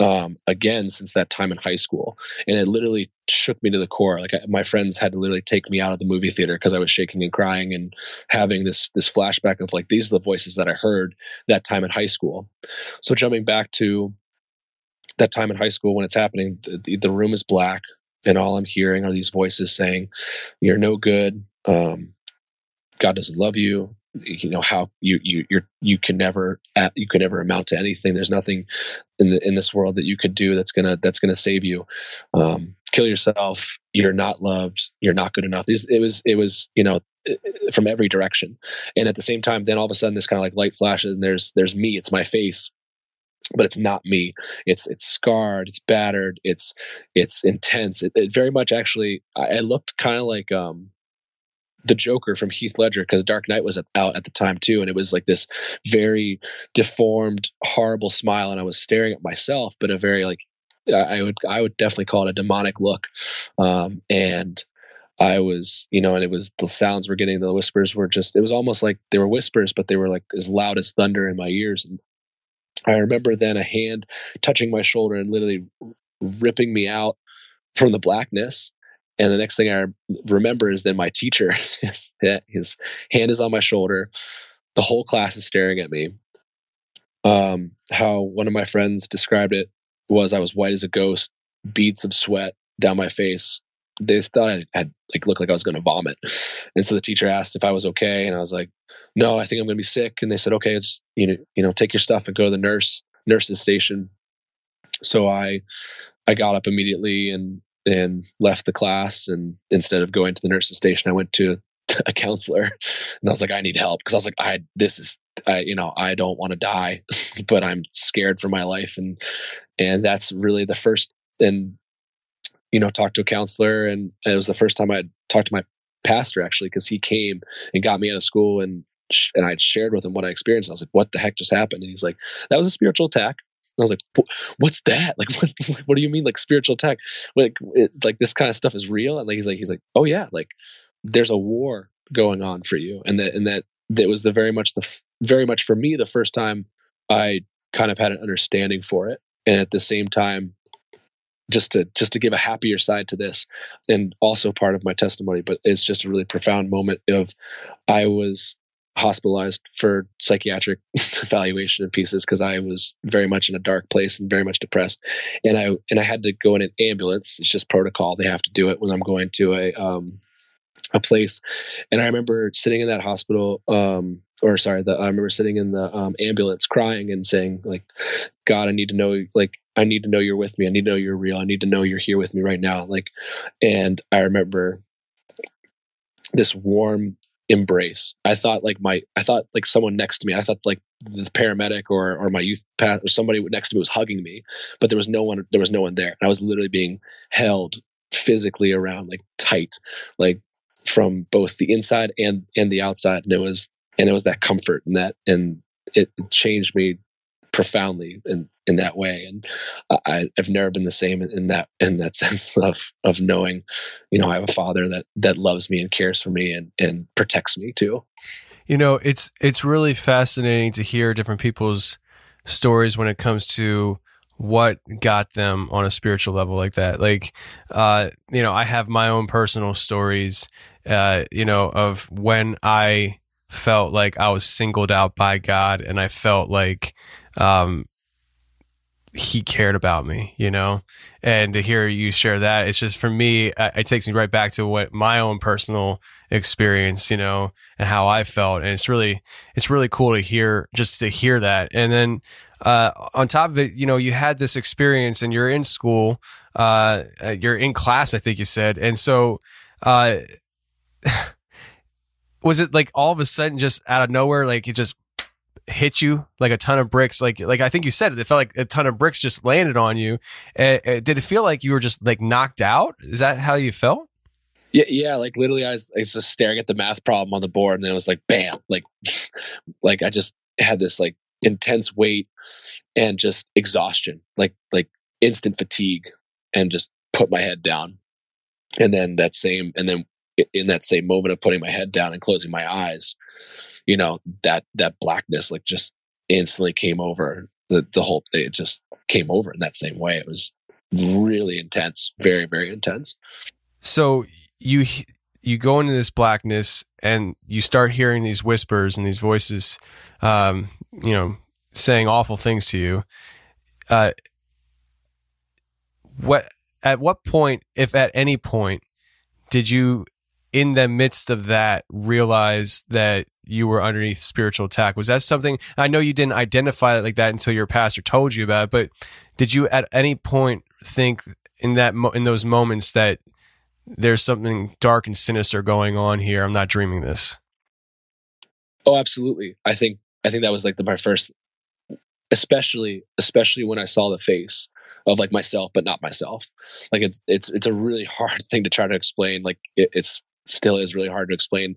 um, again since that time in high school, and it literally shook me to the core. Like I, my friends had to literally take me out of the movie theater because I was shaking and crying and having this this flashback of like these are the voices that I heard that time in high school. So jumping back to that time in high school when it's happening, the, the room is black, and all I'm hearing are these voices saying, "You're no good. Um, God doesn't love you you know how you you you're you can never you can never amount to anything. There's nothing in the in this world that you could do that's gonna that's gonna save you. Um, kill yourself. You're not loved. You're not good enough. It was it was you know from every direction. And at the same time then all of a sudden this kind of like light flashes and there's there's me. It's my face but it's not me. It's it's scarred. It's battered. It's it's intense. It, it very much actually i, I looked kind of like um the Joker from Heath Ledger because Dark Knight was out at the time too, and it was like this very deformed, horrible smile, and I was staring at myself, but a very like I would I would definitely call it a demonic look, um, and I was you know, and it was the sounds we're getting, the whispers were just it was almost like they were whispers, but they were like as loud as thunder in my ears, and I remember then a hand touching my shoulder and literally ripping me out from the blackness and the next thing I remember is then my teacher, his, hand is on my shoulder. The whole class is staring at me. Um, how one of my friends described it was I was white as a ghost, beads of sweat down my face. They thought I had like looked like I was going to vomit, and so the teacher asked if I was okay, and I was like, "No, I think I'm going to be sick." And they said, "Okay, just you know, you know, take your stuff and go to the nurse nurse's station." So I I got up immediately and and left the class. And instead of going to the nurse's station, I went to a counselor and I was like, I need help because I was like, I, this is, I, you know, I don't want to die, but I'm scared for my life. And, and that's really the first, and, you know, talked to a counselor and, it was the first time I talked to my pastor actually, because he came and got me out of school and, and I'd shared with him what I experienced. I was like, what the heck just happened? And he's like, that was a spiritual attack. I was like, "What's that? Like, what? What do you mean, like spiritual attack? Like, it, like this kind of stuff is real?" And like, he's like, he's like, "Oh yeah, like there's a war going on for you," and that and that that was the very much the very much for me the first time I kind of had an understanding for it, and at the same time, just to just to give a happier side to this, and also part of my testimony, but it's just a really profound moment of I was hospitalized for psychiatric evaluation and pieces because I was very much in a dark place and very much depressed. And I and I had to go in an ambulance. It's just protocol. They have to do it when I'm going to a um, a place. And I remember sitting in that hospital, um, or sorry, the, I remember sitting in the um, ambulance crying and saying, like, God, I need to know, like, I need to know you're with me. I need to know you're real. I need to know you're here with me right now. Like, and I remember this warm embrace. I thought like my, I thought like someone next to me. I thought like the paramedic or or my youth pass or somebody next to me was hugging me, but there was no one. There was no one there. I was literally being held physically around, like tight, like from both the inside and and the outside. And it was and it was that comfort and that and it changed me profoundly in in that way. And I, have never been the same in, in, that in that sense of of knowing you know I have a father that that loves me and cares for me and and protects me too. You know it's it's really fascinating to hear different people's stories when it comes to what got them on a spiritual level like that. Like uh you know I have my own personal stories uh you know of when I felt like I was singled out by God and I felt like um, he cared about me, you know, and to hear you share that, it's just for me, it takes me right back to what my own personal experience, you know, and how I felt. And it's really, it's really cool to hear, just to hear that. And then, uh, on top of it, you know, you had this experience and you're in school, uh, you're in class, I think you said. And so, uh, was it like all of a sudden just out of nowhere, like it just hit you like a ton of bricks. Like like i think you said it it felt like a ton of bricks just landed on you. Uh, did it feel like you were just like knocked out? Is that how you felt? Yeah yeah like literally I was, I was just staring at the math problem on the board and then it was like bam like like i just had this like intense weight and just exhaustion like like instant fatigue and just put my head down. And then that same and then in that same moment of putting my head down and closing my eyes you know that that blackness like just instantly came over the the whole thing it just came over in that same way. It was really intense, very very intense. So you you go into this blackness and you start hearing these whispers and these voices, um, you know, saying awful things to you. Uh, what at what point, if at any point, did you, in the midst of that, realize that you were underneath spiritual attack? Was that something? I know you didn't identify it like that until your pastor told you about it, but did you at any point think in that in those moments that there's something dark and sinister going on here? I'm not dreaming this. Oh, absolutely. I think I think that was like the, my first, especially especially when I saw the face of like myself, but not myself. Like it's it's it's a really hard thing to try to explain. Like it, it's still is really hard to explain.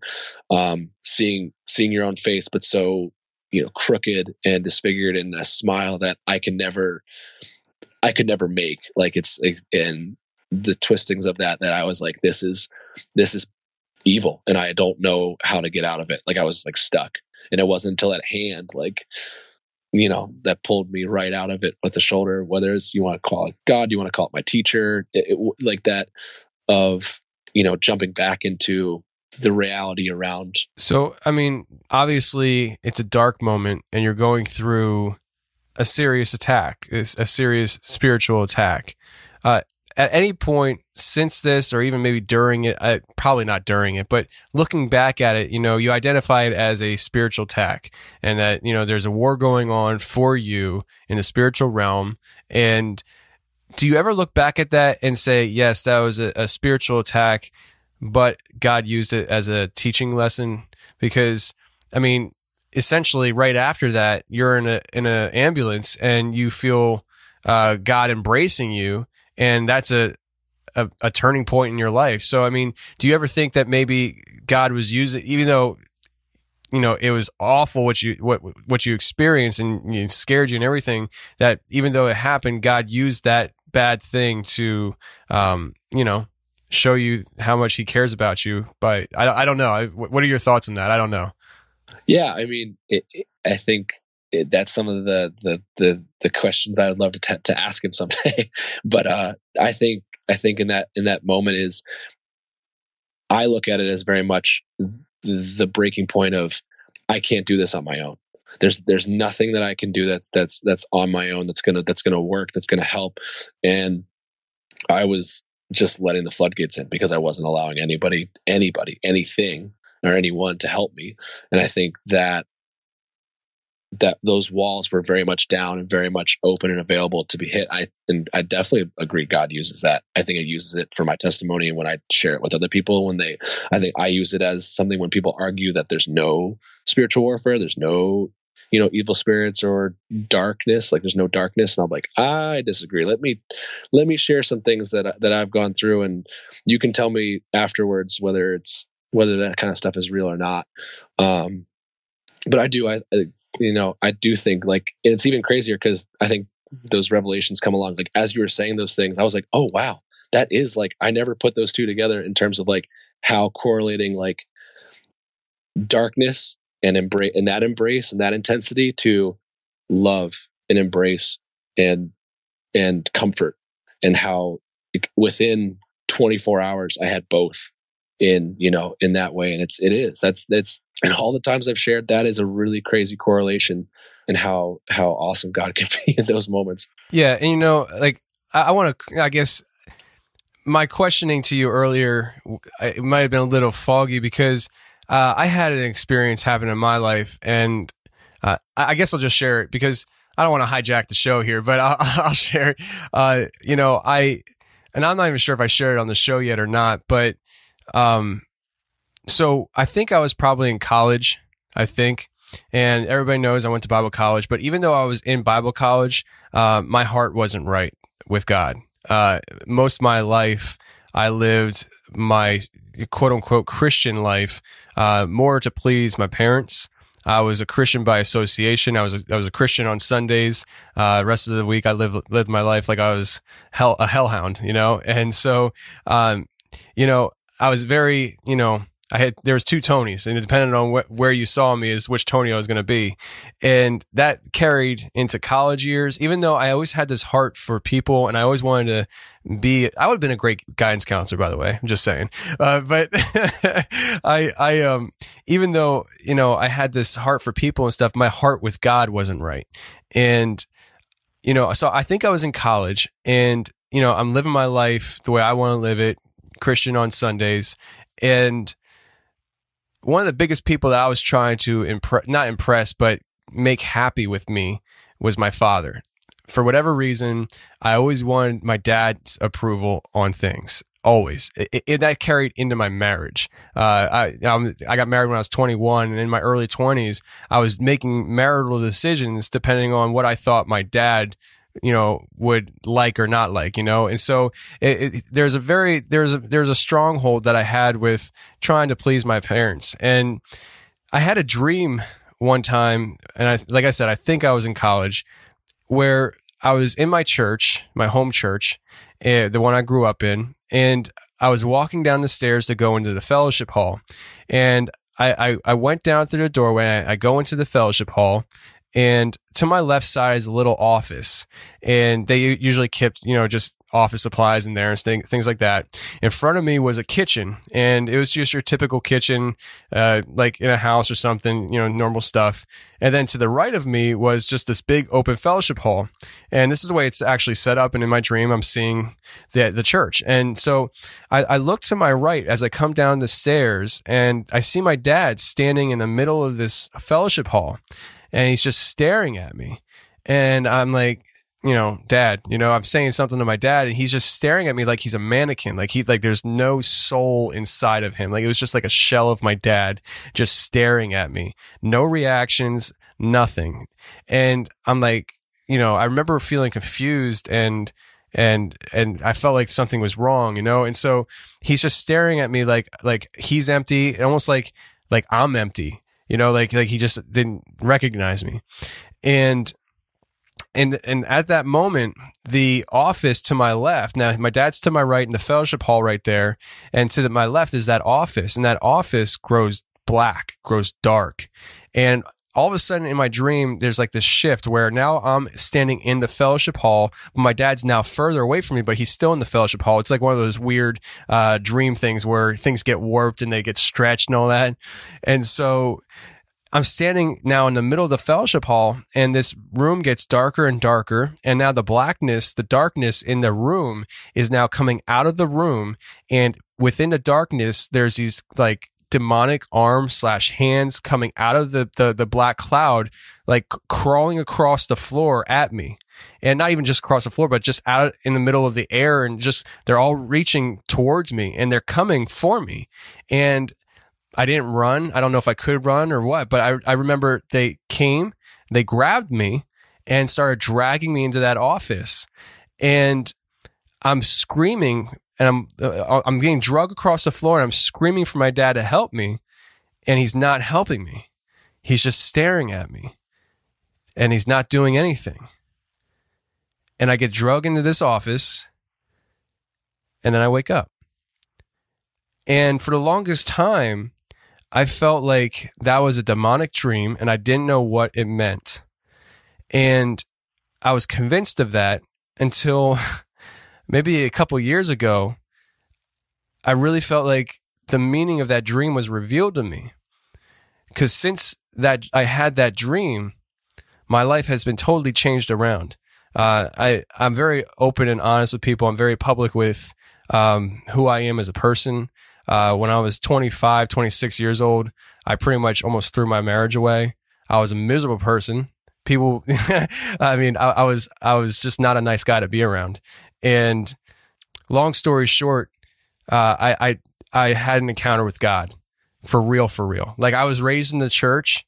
Um, seeing seeing your own face, but so you know crooked and disfigured, and a smile that I can never, I could never make. Like it's and the twistings of that that I was like, this is this is evil, and I don't know how to get out of it. Like I was like stuck, and it wasn't until that hand like you know that pulled me right out of it with the shoulder whether it's you want to call it god you want to call it my teacher it, it, like that of you know jumping back into the reality around so i mean obviously it's a dark moment and you're going through a serious attack a serious spiritual attack. Uh, at any point since this or even maybe during it uh, probably not during it but looking back at it you know you identify it as a spiritual attack and that you know there's a war going on for you in the spiritual realm. And do you ever look back at that and say yes that was a, a spiritual attack but god used it as a teaching lesson because i mean essentially right after that you're in a in an ambulance and you feel uh, god embracing you and that's a, a, a turning point in your life. So, I mean, do you ever think that maybe God was using, even though you know it was awful what you what what you experienced and you know, scared you and everything, that even though it happened, God used that bad thing to, um, you know, show you how much He cares about you. But I, I don't know. I, what are your thoughts on that? I don't know. Yeah, I mean, it, it, I think it, that's some of the, the the the questions I would love to t- to ask him someday. but uh, I think I think in that in that moment is I look at it as very much the breaking point of I can't do this on my own. There's there's nothing that I can do that's that's that's on my own that's gonna that's gonna work that's gonna help. And I was just letting the floodgates in because I wasn't allowing anybody anybody anything or anyone to help me. And I think that that those walls were very much down and very much open and available to be hit. I and I definitely agree God uses that. I think it uses it for my testimony and when I share it with other people when they I think I use it as something when people argue that there's no spiritual warfare, there's no you know evil spirits or darkness like there's no darkness. And i'm like i disagree. Let me let me share some things that that i've gone through and you can tell me afterwards whether it's whether that kind of stuff is real or not. Um but i do i, I you know, I do think like it's even crazier because I think those revelations come along. Like as you were saying those things, I was like, oh wow, that is like I never put those two together in terms of like how correlating like darkness and embrace and that embrace and that intensity to love and embrace and and comfort and how within 24 hours I had both in you know in that way. And it's it is that's that's and all the times i've shared that is a really crazy correlation and how how awesome god can be in those moments. Yeah and you know like i, I want to i guess my questioning to you earlier it might have been a little foggy because uh, i had an experience happen in my life and uh, i guess i'll just share it because i don't want to hijack the show here but i'll, I'll share it uh, you know i and i'm not even sure if i shared it on the show yet or not but um, so I think I was probably in college, I think. And everybody knows I went to Bible college, but even though I was in Bible college, uh, my heart wasn't right with God. Uh, most of my life, I lived my quote unquote Christian life uh, more to please my parents. I was a Christian by association. I was a, I was a Christian on Sundays. Uh, rest of the week, I lived lived my life like I was hell a hellhound, you know. And so, um, you know, I was very, you know, I had there was two Tonys, and it depended on wh- where you saw me is which Tony I was going to be, and that carried into college years. Even though I always had this heart for people, and I always wanted to be, I would have been a great guidance counselor, by the way. I'm just saying, uh, but I, I, um, even though you know I had this heart for people and stuff, my heart with God wasn't right, and you know, so I think I was in college, and you know, I'm living my life the way I want to live it, Christian on Sundays, and one of the biggest people that I was trying to impress, not impress, but make happy with me was my father. For whatever reason, I always wanted my dad's approval on things. Always, it, it, that carried into my marriage. Uh, I I'm, I got married when I was 21, and in my early 20s, I was making marital decisions depending on what I thought my dad you know would like or not like you know and so it, it, there's a very there's a there's a stronghold that i had with trying to please my parents and i had a dream one time and i like i said i think i was in college where i was in my church my home church uh, the one i grew up in and i was walking down the stairs to go into the fellowship hall and I, I, I went down through the doorway. I, I go into the fellowship hall, and to my left side is a little office and they usually kept you know just office supplies in there and things, things like that. In front of me was a kitchen and it was just your typical kitchen uh, like in a house or something you know normal stuff. And then to the right of me was just this big open fellowship hall. And this is the way it's actually set up and in my dream i'm seeing the, the church. And so I, I look to my right as i come down the stairs and i see my dad standing in the middle of this fellowship hall and he's just staring at me. And I'm like, you know, dad, you know, I'm saying something to my dad and he's just staring at me like he's a mannequin. Like he, like there's no soul inside of him. Like it was just like a shell of my dad just staring at me. No reactions, nothing. And I'm like, you know, I remember feeling confused and, and, and I felt like something was wrong, you know? And so he's just staring at me like, like he's empty, almost like, like I'm empty you know, like like he just didn't recognize me. And and and at that moment, the office to my left. Now, my dad's to my right in the fellowship hall right there, and to the, my left is that office, and that office grows black, grows dark, and all of a sudden in my dream, there's like this shift where now I'm standing in the fellowship hall. My dad's now further away from me, but he's still in the fellowship hall. It's like one of those weird uh, dream things where things get warped and they get stretched and all that. And so I'm standing now in the middle of the fellowship hall, and this room gets darker and darker. And now the blackness, the darkness in the room is now coming out of the room. And within the darkness, there's these like demonic arms slash hands coming out of the, the, the black cloud, like crawling across the floor at me. And not even just across the floor, but just out in the middle of the air and just, they're all reaching towards me and they're coming for me. And I didn't run. I don't know if I could run or what, but I, I remember they came, they grabbed me and started dragging me into that office. And I'm screaming and I'm uh, I'm getting drugged across the floor and I'm screaming for my dad to help me and he's not helping me. He's just staring at me and he's not doing anything. And I get drugged into this office and then I wake up. And for the longest time, I felt like that was a demonic dream and I didn't know what it meant. And I was convinced of that until maybe a couple years ago, I really felt like the meaning of that dream was revealed to me. Because since that I had that dream, my life has been totally changed around. Uh, I I'm very open and honest with people. I'm very public with um, who I am as a person. Uh, when I was 25, 26 years old, I pretty much almost threw my marriage away. I was a miserable person. People, I mean, I, I was I was just not a nice guy to be around. And long story short, uh, I, I I had an encounter with God for real, for real. Like I was raised in the church,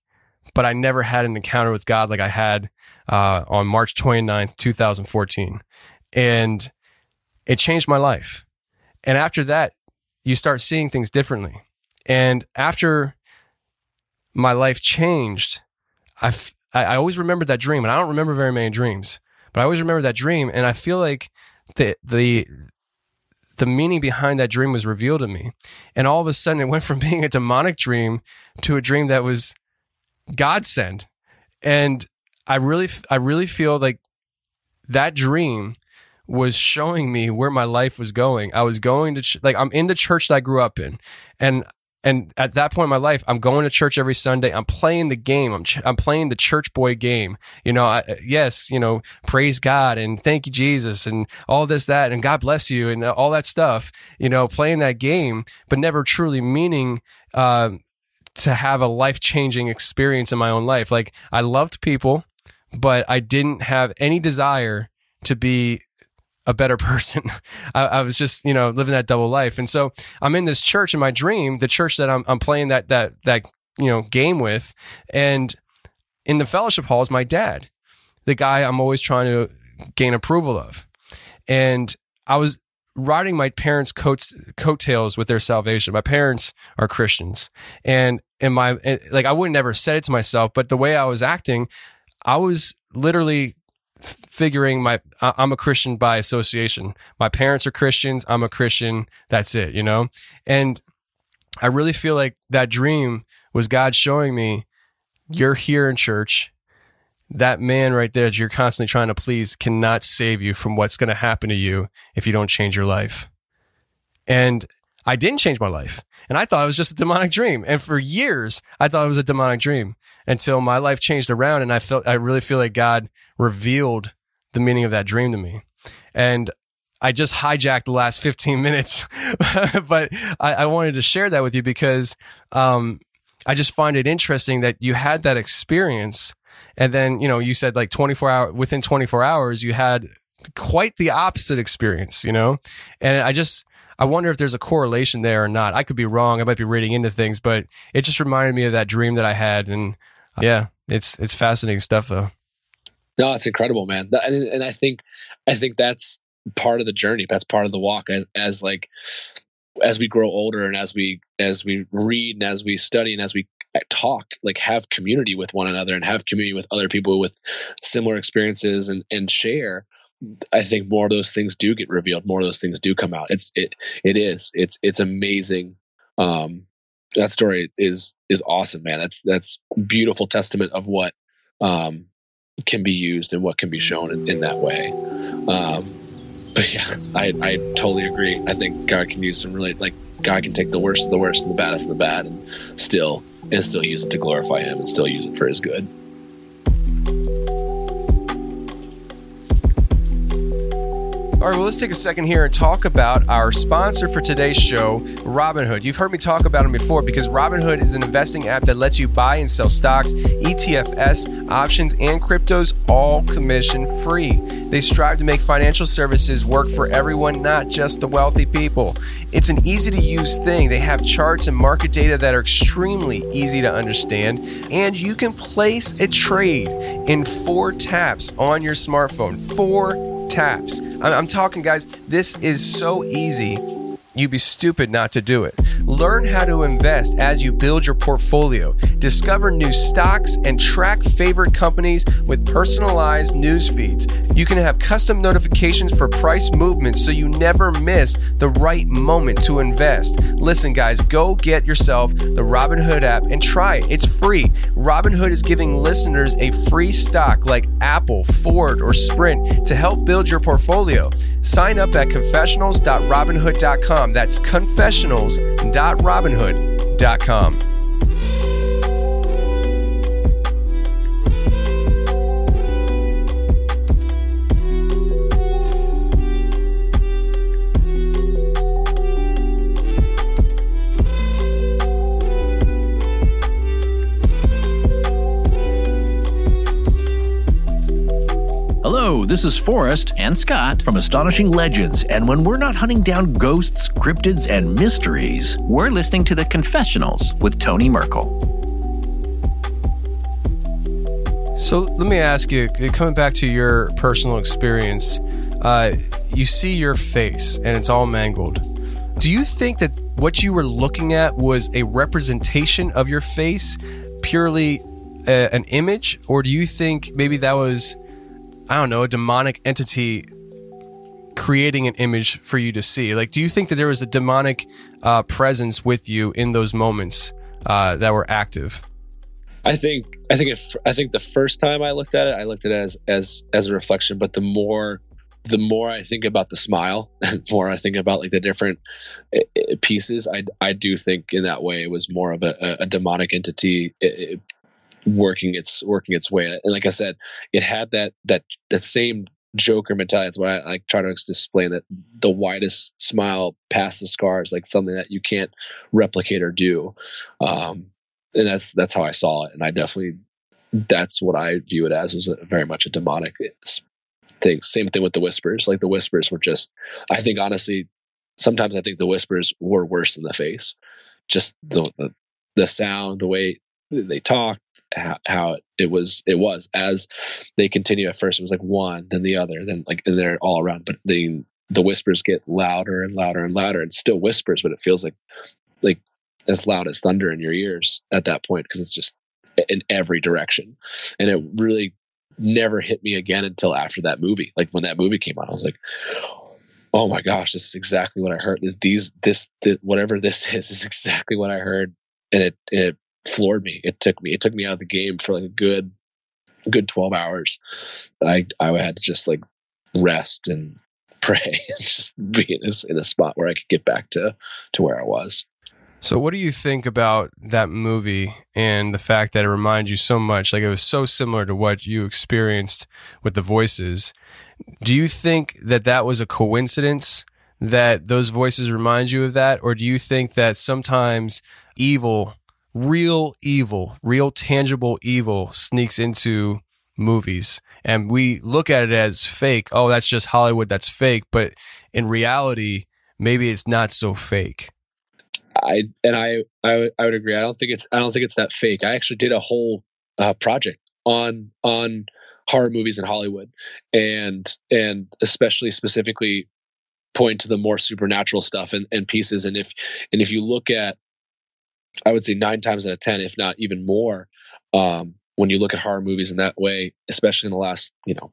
but I never had an encounter with God like I had uh, on March 29th, 2014. And it changed my life. And after that, you start seeing things differently. And after my life changed, I, I always remember that dream. And I don't remember very many dreams, but I always remember that dream. And I feel like the the the meaning behind that dream was revealed to me. And all of a sudden, it went from being a demonic dream to a dream that was God sent. And I really, I really feel like that dream was showing me where my life was going. I was going to, ch- like, I'm in the church that I grew up in. And and at that point in my life, I'm going to church every Sunday. I'm playing the game. I'm ch- I'm playing the church boy game. You know, I, yes, you know, praise God and thank you Jesus and all this that and God bless you and all that stuff. You know, playing that game, but never truly meaning uh, to have a life changing experience in my own life. Like I loved people, but I didn't have any desire to be a better person. I, I, was just, you know, living that double life. And so I'm in this church in my dream, the church that I'm, I'm playing that, that, that, you know, game with. And in the fellowship hall is my dad, the guy I'm always trying to gain approval of. And I was riding my parents' coats, coattails with their salvation. My parents are Christians. And in my, eh, like, I would never said it to myself, but the way I was acting, I was literally figuring my I'm a Christian by association. My parents are Christians, I'm a Christian, that's it, you know? And I really feel like that dream was God showing me you're here in church. That man right there that you're constantly trying to please cannot save you from what's going to happen to you if you don't change your life. And I didn't change my life. And I thought it was just a demonic dream. And for years, I thought it was a demonic dream until my life changed around and I felt, I really feel like God revealed the meaning of that dream to me. And I just hijacked the last 15 minutes, but I, I, wanted to share that with you because, um, I just find it interesting that you had that experience. And then, you know, you said like 24 hour within 24 hours, you had quite the opposite experience, you know? And I just, I wonder if there's a correlation there or not. I could be wrong. I might be reading into things, but it just reminded me of that dream that I had. And uh, yeah, it's, it's fascinating stuff though. No, it's incredible, man. And, and I think, I think that's part of the journey. That's part of the walk as, as like, as we grow older and as we, as we read and as we study and as we uh, talk, like have community with one another and have community with other people with similar experiences and, and share. I think more of those things do get revealed. More of those things do come out. It's, it, it is, it's, it's amazing. Um, that story is, is awesome, man. That's, that's beautiful testament of what, um, can be used and what can be shown in, in that way. Um, but yeah, I, I totally agree. I think God can use some really like God can take the worst of the worst and the baddest of the bad and still and still use it to glorify Him and still use it for His good. All right, well, let's take a second here and talk about our sponsor for today's show, Robinhood. You've heard me talk about them before because Robinhood is an investing app that lets you buy and sell stocks, ETFs, options, and cryptos all commission free. They strive to make financial services work for everyone, not just the wealthy people. It's an easy to use thing. They have charts and market data that are extremely easy to understand, and you can place a trade in four taps on your smartphone. Four taps. I'm talking, guys, this is so easy. You'd be stupid not to do it. Learn how to invest as you build your portfolio. Discover new stocks and track favorite companies with personalized news feeds. You can have custom notifications for price movements so you never miss the right moment to invest. Listen, guys, go get yourself the Robinhood app and try it. It's free. Robinhood is giving listeners a free stock like Apple, Ford, or Sprint to help build your portfolio. Sign up at confessionals.robinhood.com. That's confessionals.robinhood.com. this is Forrest and Scott from Astonishing Legends, and when we're not hunting down ghosts, cryptids, and mysteries, we're listening to The Confessionals with Tony Merkel. So let me ask you, coming back to your personal experience, uh, you see your face and it's all mangled. Do you think that what you were looking at was a representation of your face, purely a, uh, an image, or do you think maybe that was I don't know, a demonic entity creating an image for you to see. Like, do you think that there was a demonic uh, presence with you in those moments uh, that were active? I think I think if I think the first time I looked at it, I looked at it as as as a reflection. But the more the more I think about the smile, and more I think about like the different uh, uh, pieces, I I do think in that way it was more of a, a demonic entity uh, working its working its way. And like I said, it had that that that same Joker mentality. That's why I, I try to explain that the widest smile past the scars, like something that you can't replicate or do. Um, and that's that's how I saw it, and I definitely that's what I view it as was a, very much a demonic thing. Same thing with the whispers. Like the whispers were just, I think honestly, sometimes I think the whispers were worse than the face. Just the the, the sound, the way they talked, how, how it was it was as they continue. At first, it was like one, then the other, then like and they're all around. But the the whispers get louder and louder and louder, and still whispers, but it feels like like as loud as thunder in your ears at that point because it's just in every direction. And it really never hit me again until after that movie. Like when that movie came out, I was like, "Oh my gosh, this is exactly what I heard. This, these, this, this whatever this is, is exactly what I heard." And it it floored me. It took me it took me out of the game for like a good good twelve hours. I I had to just like rest and pray and just be in a, in a spot where I could get back to to where I was. So, what do you think about that movie and the fact that it reminds you so much? Like it was so similar to what you experienced with the voices. Do you think that that was a coincidence that those voices remind you of that? Or do you think that sometimes evil, real evil, real tangible evil sneaks into movies? And we look at it as fake. Oh, that's just Hollywood. That's fake. But in reality, maybe it's not so fake. I and I, I I would agree. I don't think it's I don't think it's that fake. I actually did a whole uh, project on on horror movies in Hollywood, and and especially specifically point to the more supernatural stuff and, and pieces. And if and if you look at, I would say nine times out of ten, if not even more, um, when you look at horror movies in that way, especially in the last you know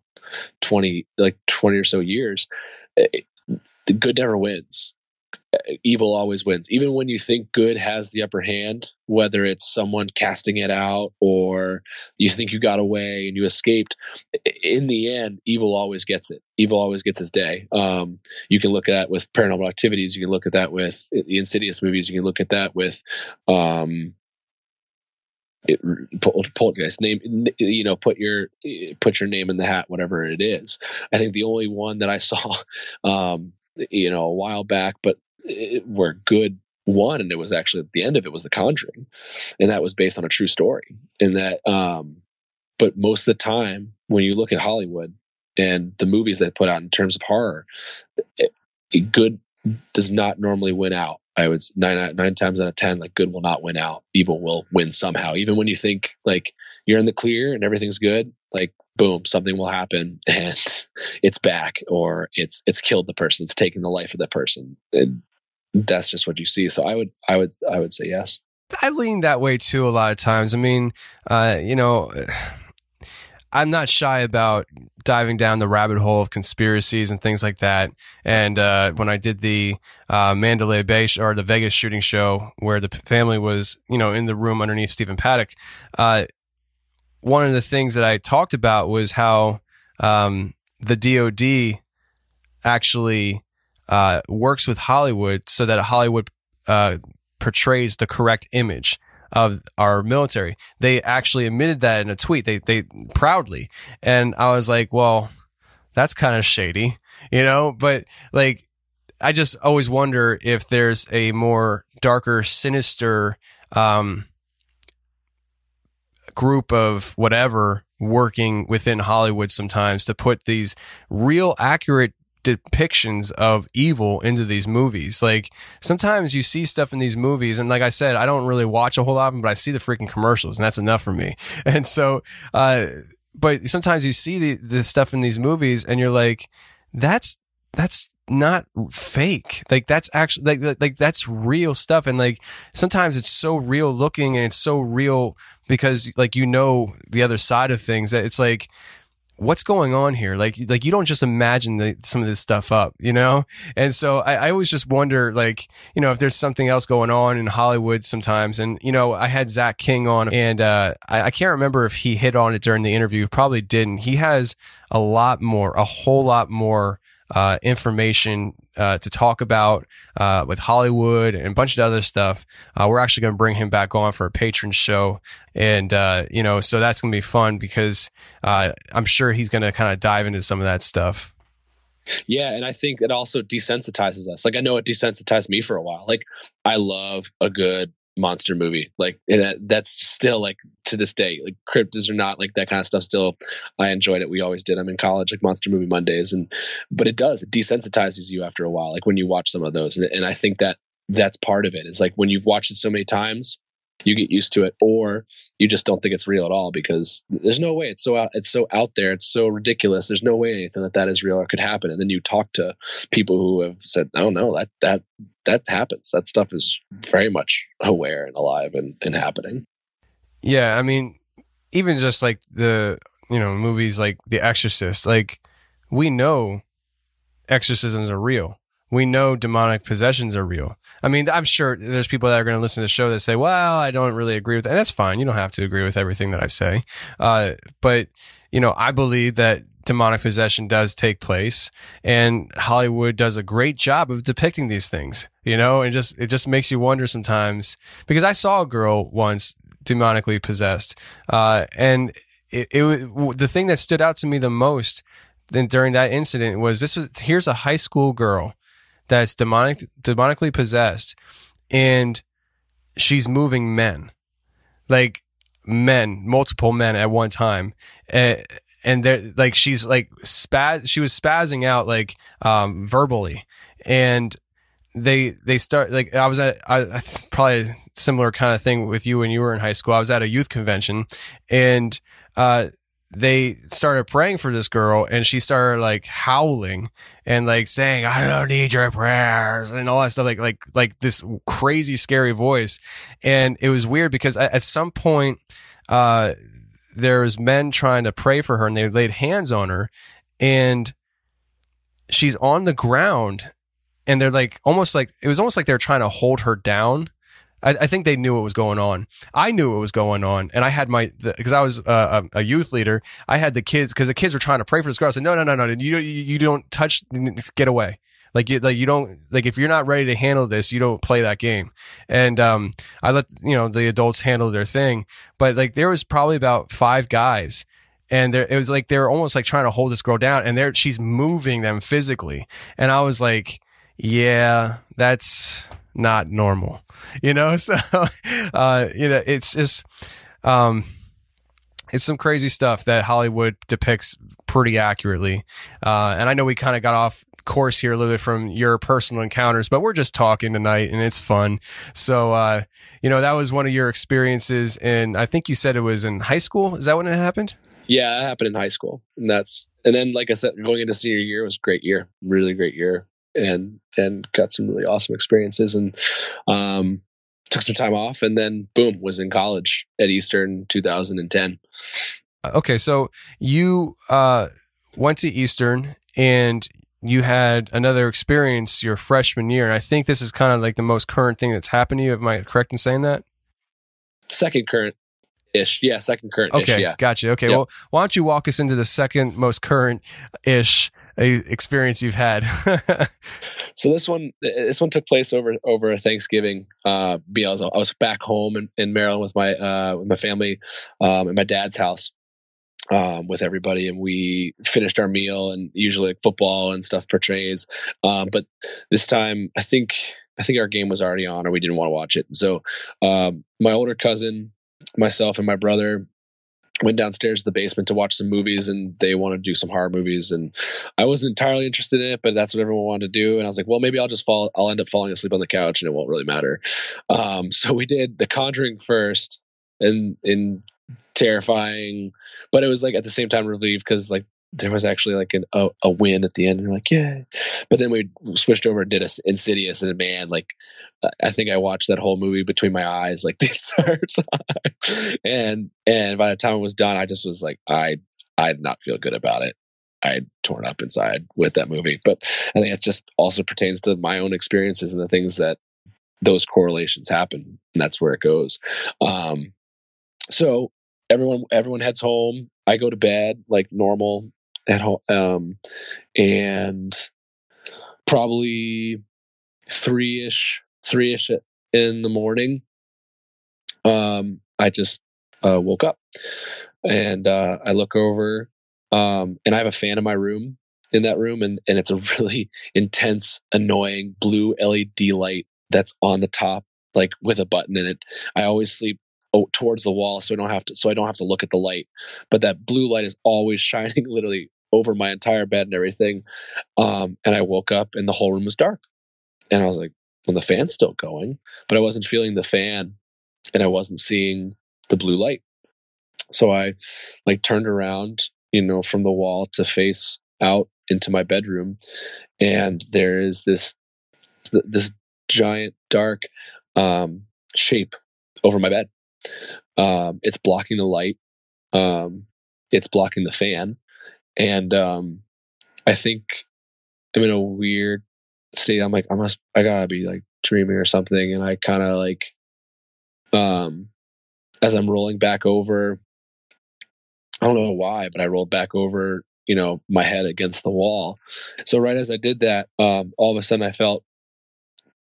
twenty like twenty or so years, it, the good never wins evil always wins. Even when you think good has the upper hand, whether it's someone casting it out or you think you got away and you escaped, in the end, evil always gets it. Evil always gets his day. Um, you can look at that with paranormal activities. You can look at that with the Insidious movies. You can look at that with, um, it, poltergeist name you know put your put your name in the hat whatever it is i think the only one that i saw um you know a while back but where good won and it was actually at the end of it was the conjuring and that was based on a true story and that um but most of the time when you look at hollywood and the movies they put out in terms of horror it, it good does not normally win out. I would nine nine times out of ten like good will not win out. Evil will win somehow. Even when you think like you're in the clear and everything's good like boom something will happen and it's back or it's it's killed the person it's taken the life of that person and that's just what you see. So I would, I would, I would say yes. I lean that way too a lot of times. I mean, uh, you know, I'm not shy about diving down the rabbit hole of conspiracies and things like that. And uh, when I did the uh, Mandalay Bay sh- or the Vegas shooting show, where the family was, you know, in the room underneath Stephen Paddock, uh, one of the things that I talked about was how um, the DoD actually uh, works with Hollywood so that Hollywood uh, portrays the correct image of our military. They actually admitted that in a tweet. They they proudly, and I was like, well, that's kind of shady, you know. But like, I just always wonder if there's a more darker, sinister um, group of whatever working within Hollywood sometimes to put these real accurate depictions of evil into these movies. Like sometimes you see stuff in these movies, and like I said, I don't really watch a whole lot of them, but I see the freaking commercials, and that's enough for me. And so, uh, but sometimes you see the, the stuff in these movies, and you're like, that's that's not fake. Like that's actually like like that's real stuff, and like sometimes it's so real looking, and it's so real because like you know the other side of things that it's like what's going on here? Like, like you don't just imagine the, some of this stuff up, you know? And so I, I always just wonder, like, you know, if there's something else going on in Hollywood sometimes. And, you know, I had Zach King on and, uh, I, I can't remember if he hit on it during the interview. Probably didn't. He has a lot more, a whole lot more, uh, information uh, to talk about uh, with Hollywood and a bunch of other stuff. Uh, we're actually going to bring him back on for a Patreon show, and uh, you know, so that's going to be fun because uh, I'm sure he's going to kind of dive into some of that stuff. Yeah, and I think it also desensitizes us. Like I know it desensitized me for a while. Like I love a good monster movie. Like that, that's still like to this day, like cryptids or not, like that kind of stuff. Still, I enjoyed it. We always did. I'm in college, like monster movie Mondays, and but it does it desensitizes you after a while. Like when you watch some of those, and, and I think that that's part of it. Is like when you've watched it so many times, you get used to it or you just don't think it's real at all because there's no way it's so out it's so out there it's so ridiculous there's no way anything that that is real or could happen. And then you talk to people who have said oh no that that that happens. That stuff is very much aware and alive and, and happening. Yeah i mean even just like the you know movies like the exorcist like we know exorcisms are real. We know demonic possessions are real. I mean, I'm sure there's people that are going to listen to the show that say, well, I don't really agree with that. And that's fine. You don't have to agree with everything that I say. Uh, but, you know, I believe that demonic possession does take place and Hollywood does a great job of depicting these things, you know, and just, it just makes you wonder sometimes because I saw a girl once demonically possessed. Uh, and it, it, the thing that stood out to me the most then during that incident was this was, here's a high school girl that's demonic, demonically possessed, and she's moving men, like men, multiple men at one time, uh, and they're like she's like spaz. She was spazzing out like um, verbally, and they they start like I was at I, probably a similar kind of thing with you when you were in high school. I was at a youth convention, and uh, they started praying for this girl and she started like howling and like saying, I don't need your prayers and all that stuff. Like, like, like this crazy, scary voice. And it was weird because at some point, uh, there was men trying to pray for her and they laid hands on her and she's on the ground and they're like almost like it was almost like they're trying to hold her down I, I, think they knew what was going on. I knew what was going on, and I had my because I was uh, a, a, youth leader. I had the kids because the kids were trying to pray for this girl. I said, "No, no, no, no, you you don't touch. Get away." Like you, like you don't like if you're not ready to handle this, you don't play that game. And um, I let you know the adults handle their thing, but like there was probably about five guys and there, it was like they were almost like trying to hold this girl down and there she's moving them physically and i was like yeah that's not normal you know? So uh you know it's just um it's some crazy stuff that hollywood depicts pretty accurately. Uh and i know we kind of got off course here a little bit from your personal encounters but we're just talking tonight and it's fun. So uh you know that was one of your experiences and i think you said it was in high school. Is that when it happened? Yeah it happened in high school. And that's and then like i said going into senior year was a great year really great year. And and got some really awesome experiences and um, took some time off and then boom was in college at Eastern 2010. Okay, so you uh, went to Eastern and you had another experience your freshman year, and I think this is kind of like the most current thing that's happened to you. Am I correct in saying that? Second current ish, yeah, second current. Okay, yeah, gotcha. Okay, yep. well, why don't you walk us into the second most current ish experience you've had. so this one, this one took place over over Thanksgiving. Uh, I was, I was back home in, in Maryland with my uh, with my family um, my dad's house um, with everybody, and we finished our meal and usually like football and stuff portrays. Um, but this time, I think I think our game was already on, or we didn't want to watch it. So um, my older cousin, myself, and my brother went downstairs to the basement to watch some movies and they wanted to do some horror movies and I wasn't entirely interested in it, but that's what everyone wanted to do. And I was like, well, maybe I'll just fall, I'll end up falling asleep on the couch and it won't really matter. Um, so we did The Conjuring first and in terrifying, but it was like at the same time relieved because like there was actually like an, a, a win at the end and we're like, yeah. But then we switched over and did a Insidious and man, like I think I watched that whole movie between my eyes like the entire time. and and by the time it was done, I just was like, I I did not feel good about it. I had torn up inside with that movie. But I think it just also pertains to my own experiences and the things that those correlations happen, and that's where it goes. Um, so everyone everyone heads home. I go to bed like normal at home, um, and probably three ish, three ish in the morning. Um, I just uh, woke up and uh, I look over, um, and I have a fan in my room in that room, and and it's a really intense, annoying blue LED light that's on the top, like with a button in it. I always sleep oh, towards the wall, so I don't have to so I don't have to look at the light. But that blue light is always shining, literally over my entire bed and everything. Um, and I woke up, and the whole room was dark, and I was like, "Well, the fan's still going," but I wasn't feeling the fan, and I wasn't seeing the blue light. So I like turned around, you know, from the wall to face out into my bedroom, and there is this this giant dark um, shape over my bed. Um, it's blocking the light. Um, it's blocking the fan, and um, I think I'm in a weird state. I'm like, I must, I gotta be like dreaming or something, and I kind of like, um, as I'm rolling back over, I don't know why, but I rolled back over, you know, my head against the wall. So right as I did that, um, all of a sudden I felt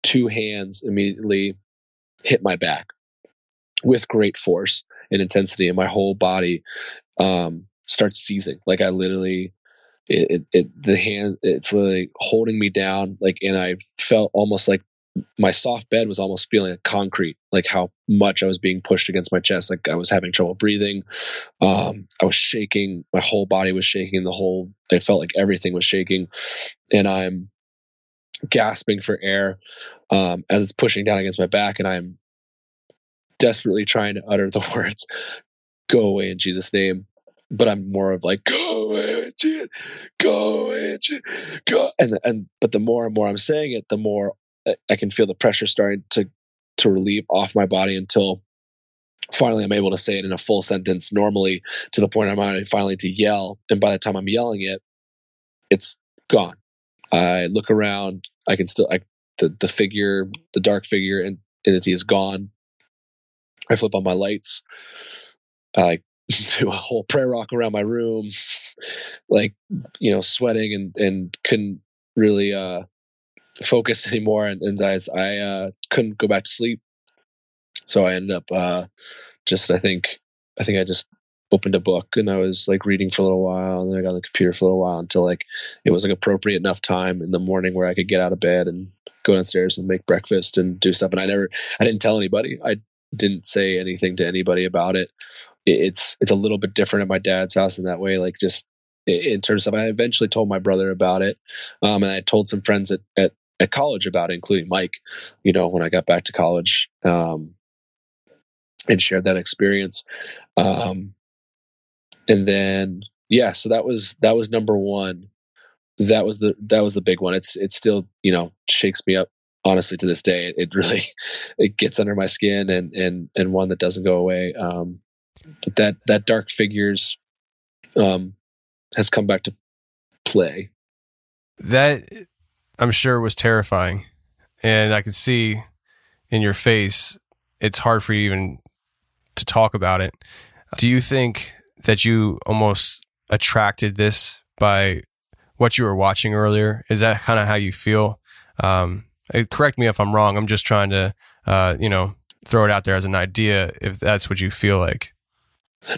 two hands immediately hit my back with great force and intensity, and my whole body um, starts seizing. Like I literally, it, it, it, the hand, it's literally holding me down. Like, and I felt almost like my soft bed was almost feeling like concrete, like how much I was being pushed against my chest. Like I was having trouble breathing. Um, I was shaking. My whole body was shaking. The whole, it felt like everything was shaking. And I'm gasping for air um, as it's pushing down against my back. And I'm desperately trying to utter the words, go away in Jesus' name. But I'm more of like, go Jesus, go Jesus, go. And, and, but the more and more I'm saying it, the more I can feel the pressure starting to to relieve off my body until finally I'm able to say it in a full sentence normally to the point I'm finally to yell. And by the time I'm yelling it, it's gone. I look around. I can still I, the the figure, the dark figure and entity is gone. I flip on my lights. I do a whole prayer rock around my room, like you know, sweating and and couldn't really uh focus anymore, and, and I, I uh, couldn't go back to sleep. So I ended up uh, just I think I think I just opened a book and I was like reading for a little while, and then I got on the computer for a little while until like it was like appropriate enough time in the morning where I could get out of bed and go downstairs and make breakfast and do stuff. And I never I didn't tell anybody. I didn't say anything to anybody about it. It's it's a little bit different at my dad's house in that way. Like just in terms of, I eventually told my brother about it, um, and I told some friends at, at at college about it, including Mike, you know, when I got back to college, um, and shared that experience. Um, and then, yeah, so that was, that was number one. That was the, that was the big one. It's, it still, you know, shakes me up honestly to this day. It, it really, it gets under my skin and, and, and one that doesn't go away. Um, that, that dark figures, um, has come back to play. That I'm sure was terrifying. And I could see in your face, it's hard for you even to talk about it. Do you think that you almost attracted this by what you were watching earlier? Is that kind of how you feel? Um, correct me if I'm wrong. I'm just trying to, uh, you know, throw it out there as an idea if that's what you feel like.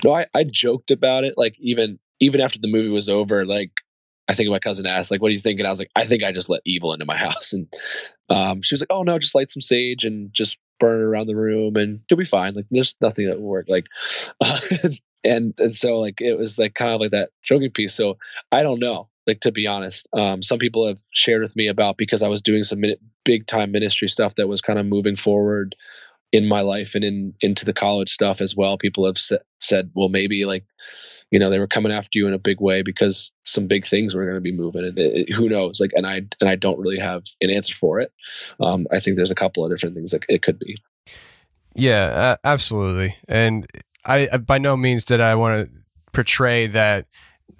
No, I, I joked about it. Like even even after the movie was over, like I think my cousin asked, like, what do you think? And I was like, I think I just let evil into my house. And um, she was like, oh, no, just light some sage and just burn it around the room and you'll be fine. Like, there's nothing that will work. Like, uh, and, and so, like, it was like kind of like that joking piece. So I don't know, like, to be honest. Um, some people have shared with me about because I was doing some big time ministry stuff that was kind of moving forward in my life and in into the college stuff as well. People have sa- said, well, maybe like, you know they were coming after you in a big way because some big things were going to be moving and it, it, who knows? Like and i and i don't really have an answer for it. Um, i think there's a couple of different things that it could be. Yeah uh, absolutely. And I, by no means did i want to portray that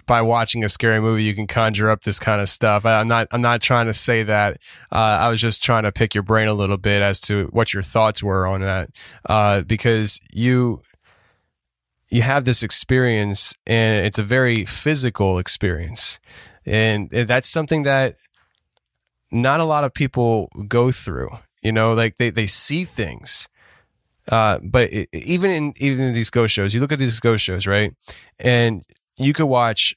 by watching a scary movie you can conjure up this kind of stuff. I, am not I'm not trying to say that. Uh, I was just trying to pick your brain a little bit as to what your thoughts were on that uh, because you you have this experience and it's a very physical experience and that's something that not a lot of people go through you know like they, they see things uh, but it, even in even in these ghost shows you look at these ghost shows right and you could watch